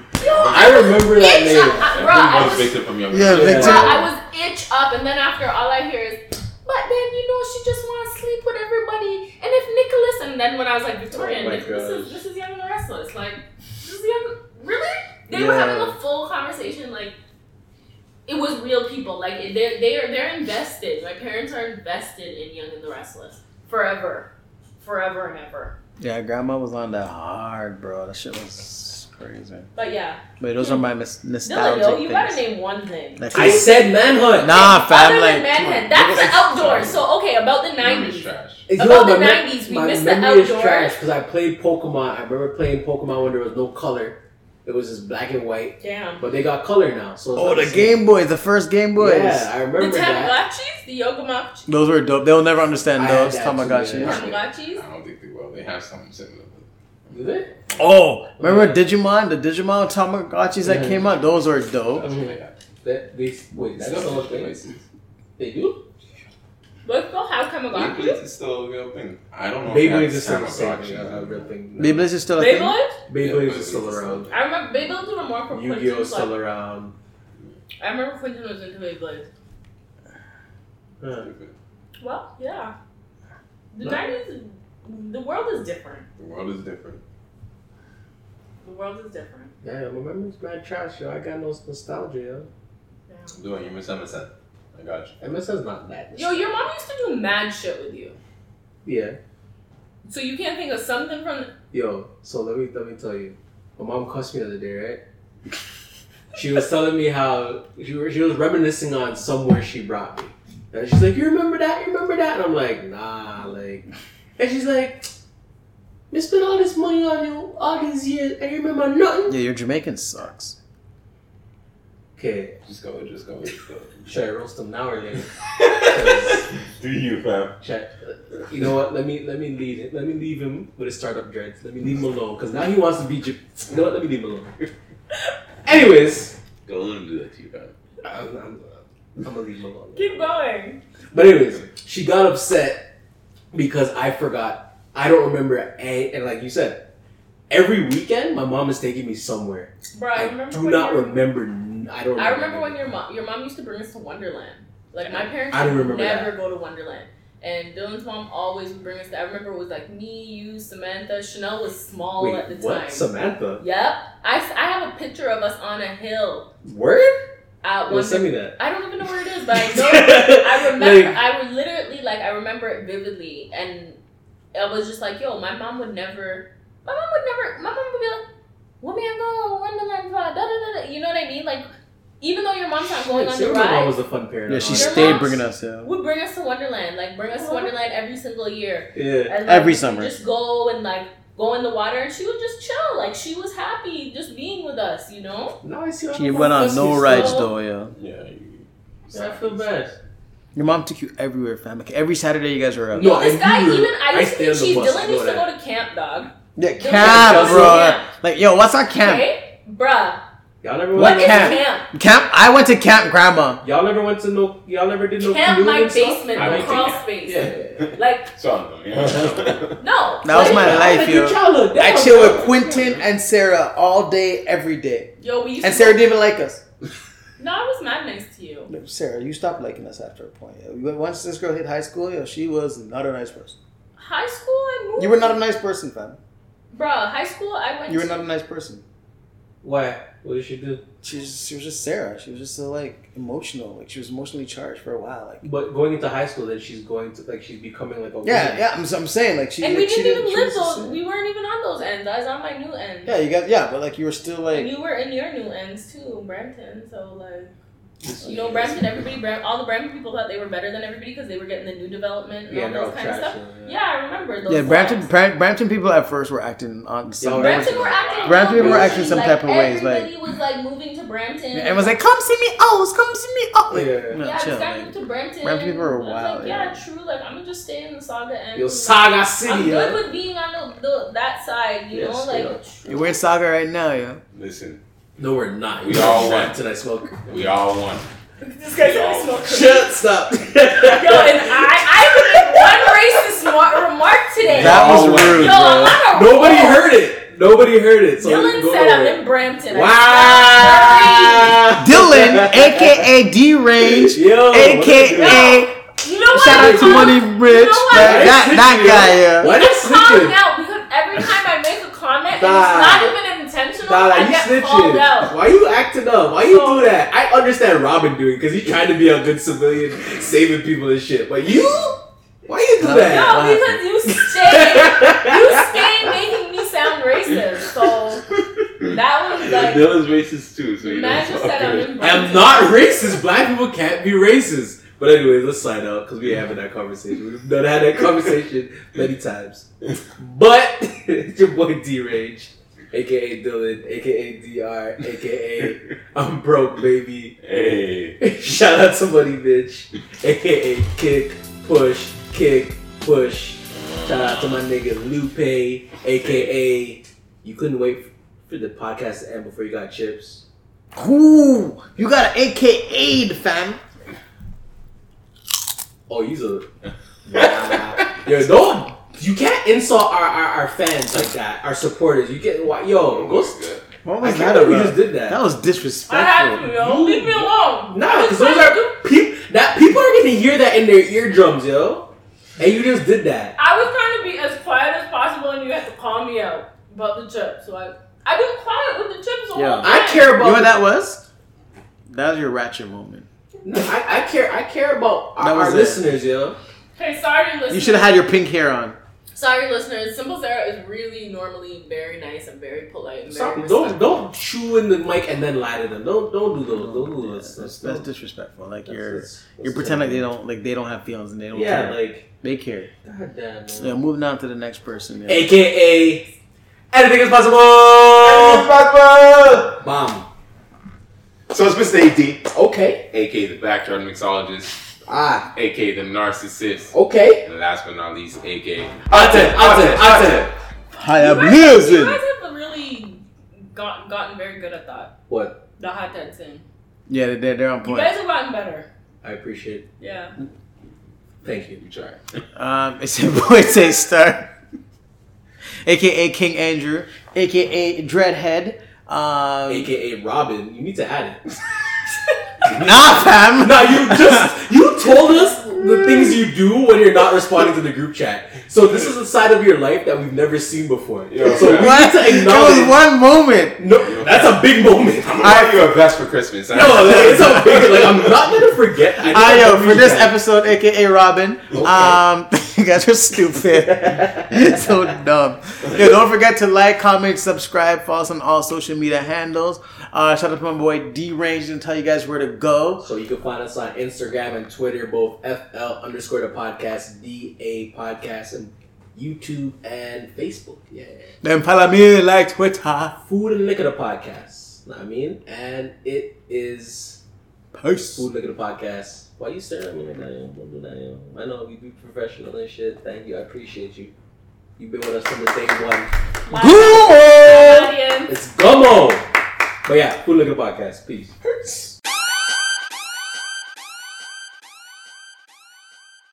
Speaker 6: Yo,
Speaker 2: I remember that name.
Speaker 6: up, bro, I
Speaker 3: was
Speaker 6: was,
Speaker 3: Victor from Young.
Speaker 4: Yeah,
Speaker 3: Victor.
Speaker 4: Victor.
Speaker 6: bro, I was itch up, and then after all I hear is, "But then you know she just wants to sleep with everybody." And if Nicholas, and then when I was like, "Victoria,
Speaker 2: Oh my
Speaker 6: Nic- this is this is Young and the Restless," like, this is Young. Really? They were having a full conversation, like. It was real people, like they're they are they're invested. My parents are invested in Young and the Restless forever, forever and ever.
Speaker 4: Yeah, Grandma was on that hard, bro. That shit was crazy.
Speaker 6: But yeah,
Speaker 4: But those are my mis-
Speaker 6: Dylan,
Speaker 4: nostalgic
Speaker 6: yo, you gotta name one thing.
Speaker 4: Like,
Speaker 2: I said manhunt.
Speaker 4: nah, fam,
Speaker 6: Other
Speaker 4: like,
Speaker 6: than
Speaker 4: come on.
Speaker 6: Manhunt, that's the outdoors. So okay, about the nineties.
Speaker 3: trash.
Speaker 2: You
Speaker 6: About the 90s, we
Speaker 2: my
Speaker 6: missed the
Speaker 2: memory is
Speaker 6: outdoors.
Speaker 2: trash because I played Pokemon. I remember playing Pokemon when there was no color. It was just black and white.
Speaker 6: Damn.
Speaker 2: But they got color now. So
Speaker 4: Oh,
Speaker 2: not
Speaker 4: the. Game Boy, the first Game Boy.
Speaker 2: Yeah, I
Speaker 6: The
Speaker 2: remember that.
Speaker 6: Tamagotchis, the Yogamachi,
Speaker 4: Those were dope. They'll never understand those
Speaker 2: that too,
Speaker 4: Tamagotchi.
Speaker 6: Tamagotchis.
Speaker 3: I don't think they will. They have something similar.
Speaker 2: Did they?
Speaker 4: Oh, remember Digimon? The Digimon Tamagotchis that came out? Those were dope.
Speaker 3: That's what they have.
Speaker 2: That they wait. That's
Speaker 3: Still
Speaker 2: still a
Speaker 3: have
Speaker 2: thing. They do.
Speaker 6: Let's go have Tamagotchis.
Speaker 3: Beyblades is still a real thing. I don't know. if
Speaker 2: Beyblades
Speaker 3: that's
Speaker 2: is still the same
Speaker 3: Tamagotchi.
Speaker 2: thing. A a real thing.
Speaker 4: Beyblades is still a thing.
Speaker 6: Beyblade?
Speaker 2: Beyblades
Speaker 3: Yeah,
Speaker 2: is still
Speaker 3: Beyblades is
Speaker 2: around.
Speaker 6: I remember Beyblades were more for
Speaker 2: Yu-Gi-Oh
Speaker 6: Quentin's
Speaker 2: is still
Speaker 6: like,
Speaker 2: around.
Speaker 6: I remember Quentin was into Beyblades.
Speaker 2: Huh.
Speaker 6: Well, yeah. The
Speaker 2: No.
Speaker 6: nineties, the world is different.
Speaker 3: The world is different.
Speaker 6: The world is different.
Speaker 2: Yeah, my memory's mad trash, yo. I got no nostalgia, yo.
Speaker 6: Yeah.
Speaker 3: Doing you miss MSN. I got you.
Speaker 2: MSN's not that.
Speaker 6: Yo, your mom used to do mad shit with you.
Speaker 2: Yeah.
Speaker 6: So you can't think of something from.
Speaker 2: Yo, so let me let me tell you. My mom cussed me the other day, right? She was telling me how she was, she was reminiscing on somewhere she brought me. And she's like, You remember that? You remember that? And I'm like, nah, like and she's like, We spent all this money on you all these years and you remember nothing?
Speaker 4: Yeah, your Jamaican sucks.
Speaker 2: Okay,
Speaker 3: Just go, just go, just go.
Speaker 2: should I roast him now or later?
Speaker 3: Do you, fam?
Speaker 2: Should I- you know what? Let me let me lead it. Let me leave him with his startup dreads. Let me leave him alone because now he wants to be. J- you know what? Let me leave him alone. Anyways,
Speaker 3: Don't let him do that to you, fam.
Speaker 2: I'm, I'm, I'm gonna leave him alone.
Speaker 6: Keep going.
Speaker 2: But anyways, she got upset because I forgot. I don't remember a and like you said, every weekend my mom is taking me somewhere.
Speaker 6: Bro, I
Speaker 2: I
Speaker 6: remember
Speaker 2: do
Speaker 6: when
Speaker 2: not
Speaker 6: your-
Speaker 2: remember. I don't.
Speaker 6: I remember when your mom your mom used to bring us to Wonderland. Like my parents
Speaker 2: I don't
Speaker 6: would
Speaker 2: remember
Speaker 6: never go to Wonderland. And Dylan's mom always would bring us to I remember it was like me, you, Samantha. Chanel was small
Speaker 2: Wait,
Speaker 6: at the
Speaker 2: what?
Speaker 6: time.
Speaker 2: Samantha?
Speaker 6: Yep. I, I have a picture of us on a hill
Speaker 2: Word?
Speaker 6: at
Speaker 2: Yo, send me that.
Speaker 6: I don't even know where it is, but I know. I remember.
Speaker 2: Like-
Speaker 6: I would literally like. I remember it vividly, and I was just like, "Yo, my mom would never. My mom would never. My mom would be like, "What me I go Wonderland? Da, da, da. You know what I mean? Like, even though your mom's not going
Speaker 2: Yeah,
Speaker 6: on the
Speaker 2: my mom was a fun parent.
Speaker 4: Yeah, she stayed bringing us. Yeah.
Speaker 6: would bring us to Wonderland. Like, bring us to Wonderland every single year.
Speaker 2: Yeah.
Speaker 6: And, like,
Speaker 4: Every summer.
Speaker 6: Just go and like go in the water, and she would just chill. Like she was happy just being with us. You know.
Speaker 2: Now I see. how
Speaker 4: She went
Speaker 2: mom
Speaker 4: on
Speaker 2: does
Speaker 4: no rides
Speaker 2: stuff.
Speaker 4: though. Yeah.
Speaker 3: Yeah. You,
Speaker 2: Yeah, I feel bad.
Speaker 4: Your mom took you everywhere, fam. Like every Saturday, you guys were out.
Speaker 2: No,
Speaker 6: Yo, this
Speaker 2: I
Speaker 6: guy
Speaker 2: knew-
Speaker 6: even I
Speaker 2: I
Speaker 6: used to
Speaker 2: stay
Speaker 6: think
Speaker 2: on the
Speaker 6: she's
Speaker 2: I
Speaker 6: Dylan
Speaker 2: know
Speaker 6: used to
Speaker 2: that.
Speaker 6: go to camp, dog.
Speaker 4: Yeah, camp, bro.
Speaker 6: camp.
Speaker 4: Like, yo, what's our camp?
Speaker 6: Okay, bruh.
Speaker 2: Y'all never
Speaker 4: What
Speaker 6: What
Speaker 2: went.
Speaker 6: is
Speaker 4: camp?
Speaker 6: camp?
Speaker 4: Camp. I went to Camp Grandma.
Speaker 2: Y'all never went to no. Y'all never did no.
Speaker 6: Camp
Speaker 2: canoeing
Speaker 6: my
Speaker 2: and stuff?
Speaker 6: basement,
Speaker 3: I
Speaker 6: the crawl
Speaker 3: camp.
Speaker 6: space.
Speaker 2: Yeah.
Speaker 6: Like
Speaker 3: Son, yeah.
Speaker 6: no.
Speaker 4: That was my life, yo.
Speaker 2: childhood.
Speaker 4: I chill with Quentin and Sarah all day, every day.
Speaker 6: Yo, we used to
Speaker 4: And
Speaker 6: to
Speaker 4: Sarah didn't even like us.
Speaker 6: No, I was mad nice to you.
Speaker 4: No, Sarah, you stopped liking us after a point. yo. Once this girl hit high school, yo, she was not a nice person.
Speaker 6: High school, I moved.
Speaker 4: You were not a nice person, fam.
Speaker 6: Bruh, high school, I went.
Speaker 4: You were
Speaker 6: to-
Speaker 4: not a nice person.
Speaker 2: Why? What did she do?
Speaker 4: She was, she was just Sarah. She was just so like emotional. Like she was emotionally charged for a while. Like
Speaker 2: But going into high school, then she's going to like she's becoming like a
Speaker 4: yeah,
Speaker 2: woman.
Speaker 4: yeah. I'm, I'm saying like she.
Speaker 6: and
Speaker 4: like,
Speaker 6: we
Speaker 4: she
Speaker 6: didn't even
Speaker 4: she
Speaker 6: live those. We weren't even on those ends. I was on my new end.
Speaker 4: Yeah, you got yeah, but like you were still like
Speaker 6: And you were in your new ends too, Brampton. So like, you know, Brampton. Everybody, Bram, all the Brampton people thought they were better than everybody because they were getting the new development and
Speaker 2: Yeah,
Speaker 6: all
Speaker 2: they're
Speaker 6: those kind of stuff.
Speaker 2: yeah.
Speaker 6: Yeah, I remember those.
Speaker 4: yeah. Brampton. Bram- Brampton people at first were acting on some.
Speaker 2: Yeah,
Speaker 6: Brampton were acting.
Speaker 4: Brampton people were acting some
Speaker 6: like,
Speaker 4: type of ways, like-
Speaker 6: everybody was like moving to Brampton.
Speaker 4: and was like, "Come see me, oh, come see me, oh." Like,
Speaker 2: Yeah.
Speaker 4: no,
Speaker 6: yeah,
Speaker 4: chill,
Speaker 6: this guy
Speaker 4: like-
Speaker 6: moved to Brampton.
Speaker 4: Brampton people are
Speaker 6: I was
Speaker 4: wild,
Speaker 6: Like, yeah,
Speaker 4: yeah.
Speaker 6: true. Like, I'm gonna just stay in the Sauga end.
Speaker 2: Yo, Sauga
Speaker 6: I'm
Speaker 2: City,
Speaker 6: good
Speaker 2: yo.
Speaker 6: with being on the, the that side. You
Speaker 2: Yeah,
Speaker 6: know,
Speaker 2: straight
Speaker 6: like.
Speaker 2: up.
Speaker 4: Yeah, we're in Sauga right now, yo.
Speaker 3: Listen,
Speaker 2: No, we're not.
Speaker 3: We
Speaker 2: You
Speaker 3: all
Speaker 2: know
Speaker 3: went.
Speaker 2: Till I smoke.
Speaker 3: we all won.
Speaker 6: This guy's
Speaker 3: Yo.
Speaker 6: gonna smoke.
Speaker 2: Shut stop.
Speaker 6: Yo, and I, I made one racist remark today.
Speaker 4: That was rude,
Speaker 6: Yo, I'm
Speaker 4: bro.
Speaker 6: on a
Speaker 2: Nobody
Speaker 6: roll.
Speaker 2: heard it. Nobody heard it. So
Speaker 6: Dylan said I'm
Speaker 2: nowhere.
Speaker 6: in Brampton.
Speaker 2: Wow.
Speaker 4: Dylan, aka D Range,
Speaker 2: Yo.
Speaker 4: aka
Speaker 6: You know what?
Speaker 4: shout out to Money Rich.
Speaker 6: You know?
Speaker 4: That, that, that guy, yeah.
Speaker 2: Why
Speaker 6: I'm calling out because every time I make a comment and
Speaker 2: Nah.
Speaker 6: it's not even intentional,
Speaker 2: Nah,
Speaker 6: I
Speaker 2: you
Speaker 6: get called
Speaker 2: snitching. Why you acting up? Why you
Speaker 6: So-
Speaker 2: do that? I understand Robin doing because he's trying to be a good civilian, saving people and shit. But you, why you do
Speaker 4: No,
Speaker 2: that?
Speaker 6: No, because you stay, you stay making me sound racist. So that was like,
Speaker 3: Dylan's racist too, so you know.
Speaker 6: just said I'm
Speaker 2: I'm not racist. Black people can't be racist. But anyway, let's sign out because we're having that conversation. We've done had that conversation many times. But it's your boy D Rage, aka Dylan, aka DR, aka I'm broke, baby.
Speaker 3: Hey.
Speaker 2: Shout out to Money Bitch, aka Kick, Push, Kick, Push. Shout out to my nigga Lupe, aka You couldn't wait for the podcast to end before you got chips.
Speaker 4: Ooh, you got an AKA, the fam.
Speaker 2: Oh, he's a. Wow. Yo, don't. You can't insult our, our, our fans like that, our supporters. You get why? Yo, go. s-
Speaker 4: What
Speaker 2: I
Speaker 4: was
Speaker 2: can't
Speaker 4: that
Speaker 2: believe we
Speaker 4: about?
Speaker 2: just did that.
Speaker 4: That was
Speaker 6: I had
Speaker 4: disrespectful.
Speaker 6: to, yo. Leave me alone.
Speaker 2: Nah, because those are people. That people are gonna hear that in their eardrums, yo. And you just did that.
Speaker 6: I was trying to be as quiet as possible, and you had to call me out about the chips. So I, I've been quiet with the chips the
Speaker 4: Yeah.
Speaker 6: whole time.
Speaker 2: I care
Speaker 4: You know
Speaker 2: about.
Speaker 4: what that was? That was your ratchet moment.
Speaker 2: No, I, I care. I care about our,
Speaker 4: That was
Speaker 2: our
Speaker 4: it.
Speaker 2: listeners, yo.
Speaker 6: Hey, sorry, listeners.
Speaker 4: You should have had your pink hair on.
Speaker 6: Sorry, listeners. Simple Sarah is really normally very nice and very polite and very
Speaker 2: Stop, don't
Speaker 6: respectful.
Speaker 2: don't chew in the mic and then lie to them. Don't don't do those. Don't do
Speaker 4: Yeah,
Speaker 2: those.
Speaker 4: that's,
Speaker 2: That's,
Speaker 4: that's disrespectful. Like
Speaker 2: that's-
Speaker 4: you're
Speaker 2: that's-
Speaker 4: you're pretending like they don't like they don't have feelings and they don't
Speaker 2: Yeah,
Speaker 4: care.
Speaker 2: like
Speaker 4: they care.
Speaker 2: God damn. Man.
Speaker 4: Yeah, moving on to the next person. Yeah.
Speaker 2: AKA anything is possible. Bomb.
Speaker 3: So it's Mr. 18,
Speaker 2: Okay.
Speaker 3: aka the backyard mixologist,
Speaker 2: Ah.
Speaker 3: aka the narcissist,
Speaker 2: Okay.
Speaker 3: and last but not least, aka
Speaker 2: Aten, Aten, Aten.
Speaker 4: I am
Speaker 6: You guys, you guys have really gotten gotten very good at that.
Speaker 2: What?
Speaker 6: The hot dead thing.
Speaker 4: Yeah, they're, they're on point.
Speaker 6: You
Speaker 4: point.
Speaker 6: guys have gotten better.
Speaker 2: I appreciate. it.
Speaker 6: Yeah.
Speaker 2: Thank you.
Speaker 3: You try.
Speaker 4: Um, it's your boy Tay Star, aka King Andrew, aka Dreadhead. Um,
Speaker 2: AKA Robin. You need to add it.
Speaker 4: nah, fam.
Speaker 2: Now you just you told us the things you do when you're not responding to the group chat. So this is a side of your life that we've never seen before.
Speaker 3: Yo,
Speaker 2: so we
Speaker 3: fam.
Speaker 4: What?
Speaker 2: need to
Speaker 4: It was one moment.
Speaker 2: No, that's a big moment.
Speaker 3: I'm gonna buy you a vest for Christmas.
Speaker 2: No, like, it's a big. Like I'm not gonna forget. I know
Speaker 4: yo, for this
Speaker 2: group chat.
Speaker 4: episode, aka Robin.
Speaker 2: Okay.
Speaker 4: Um, you guys are stupid. so dumb. Yo, don't forget to like, comment, subscribe, follow us on all social media handles. Uh, shout out to my boy D Range and tell you guys where to go.
Speaker 2: So you can find us on Instagram and Twitter, both FL underscore the podcast, DA podcast, and YouTube and Facebook. Yeah.
Speaker 4: Then follow me like Twitter.
Speaker 2: Food and Liquor the podcast. Know what I mean? And it is
Speaker 4: Peace.
Speaker 2: Food and Liquor the podcast. Why you staring at me like that? yo? Don't do that, yo. I know we be professional and shit. Thank you. I appreciate you. You've been with us from the day one.
Speaker 4: Good.
Speaker 6: Audience.
Speaker 2: It's Gummo! But yeah, and Liquor podcast. Peace.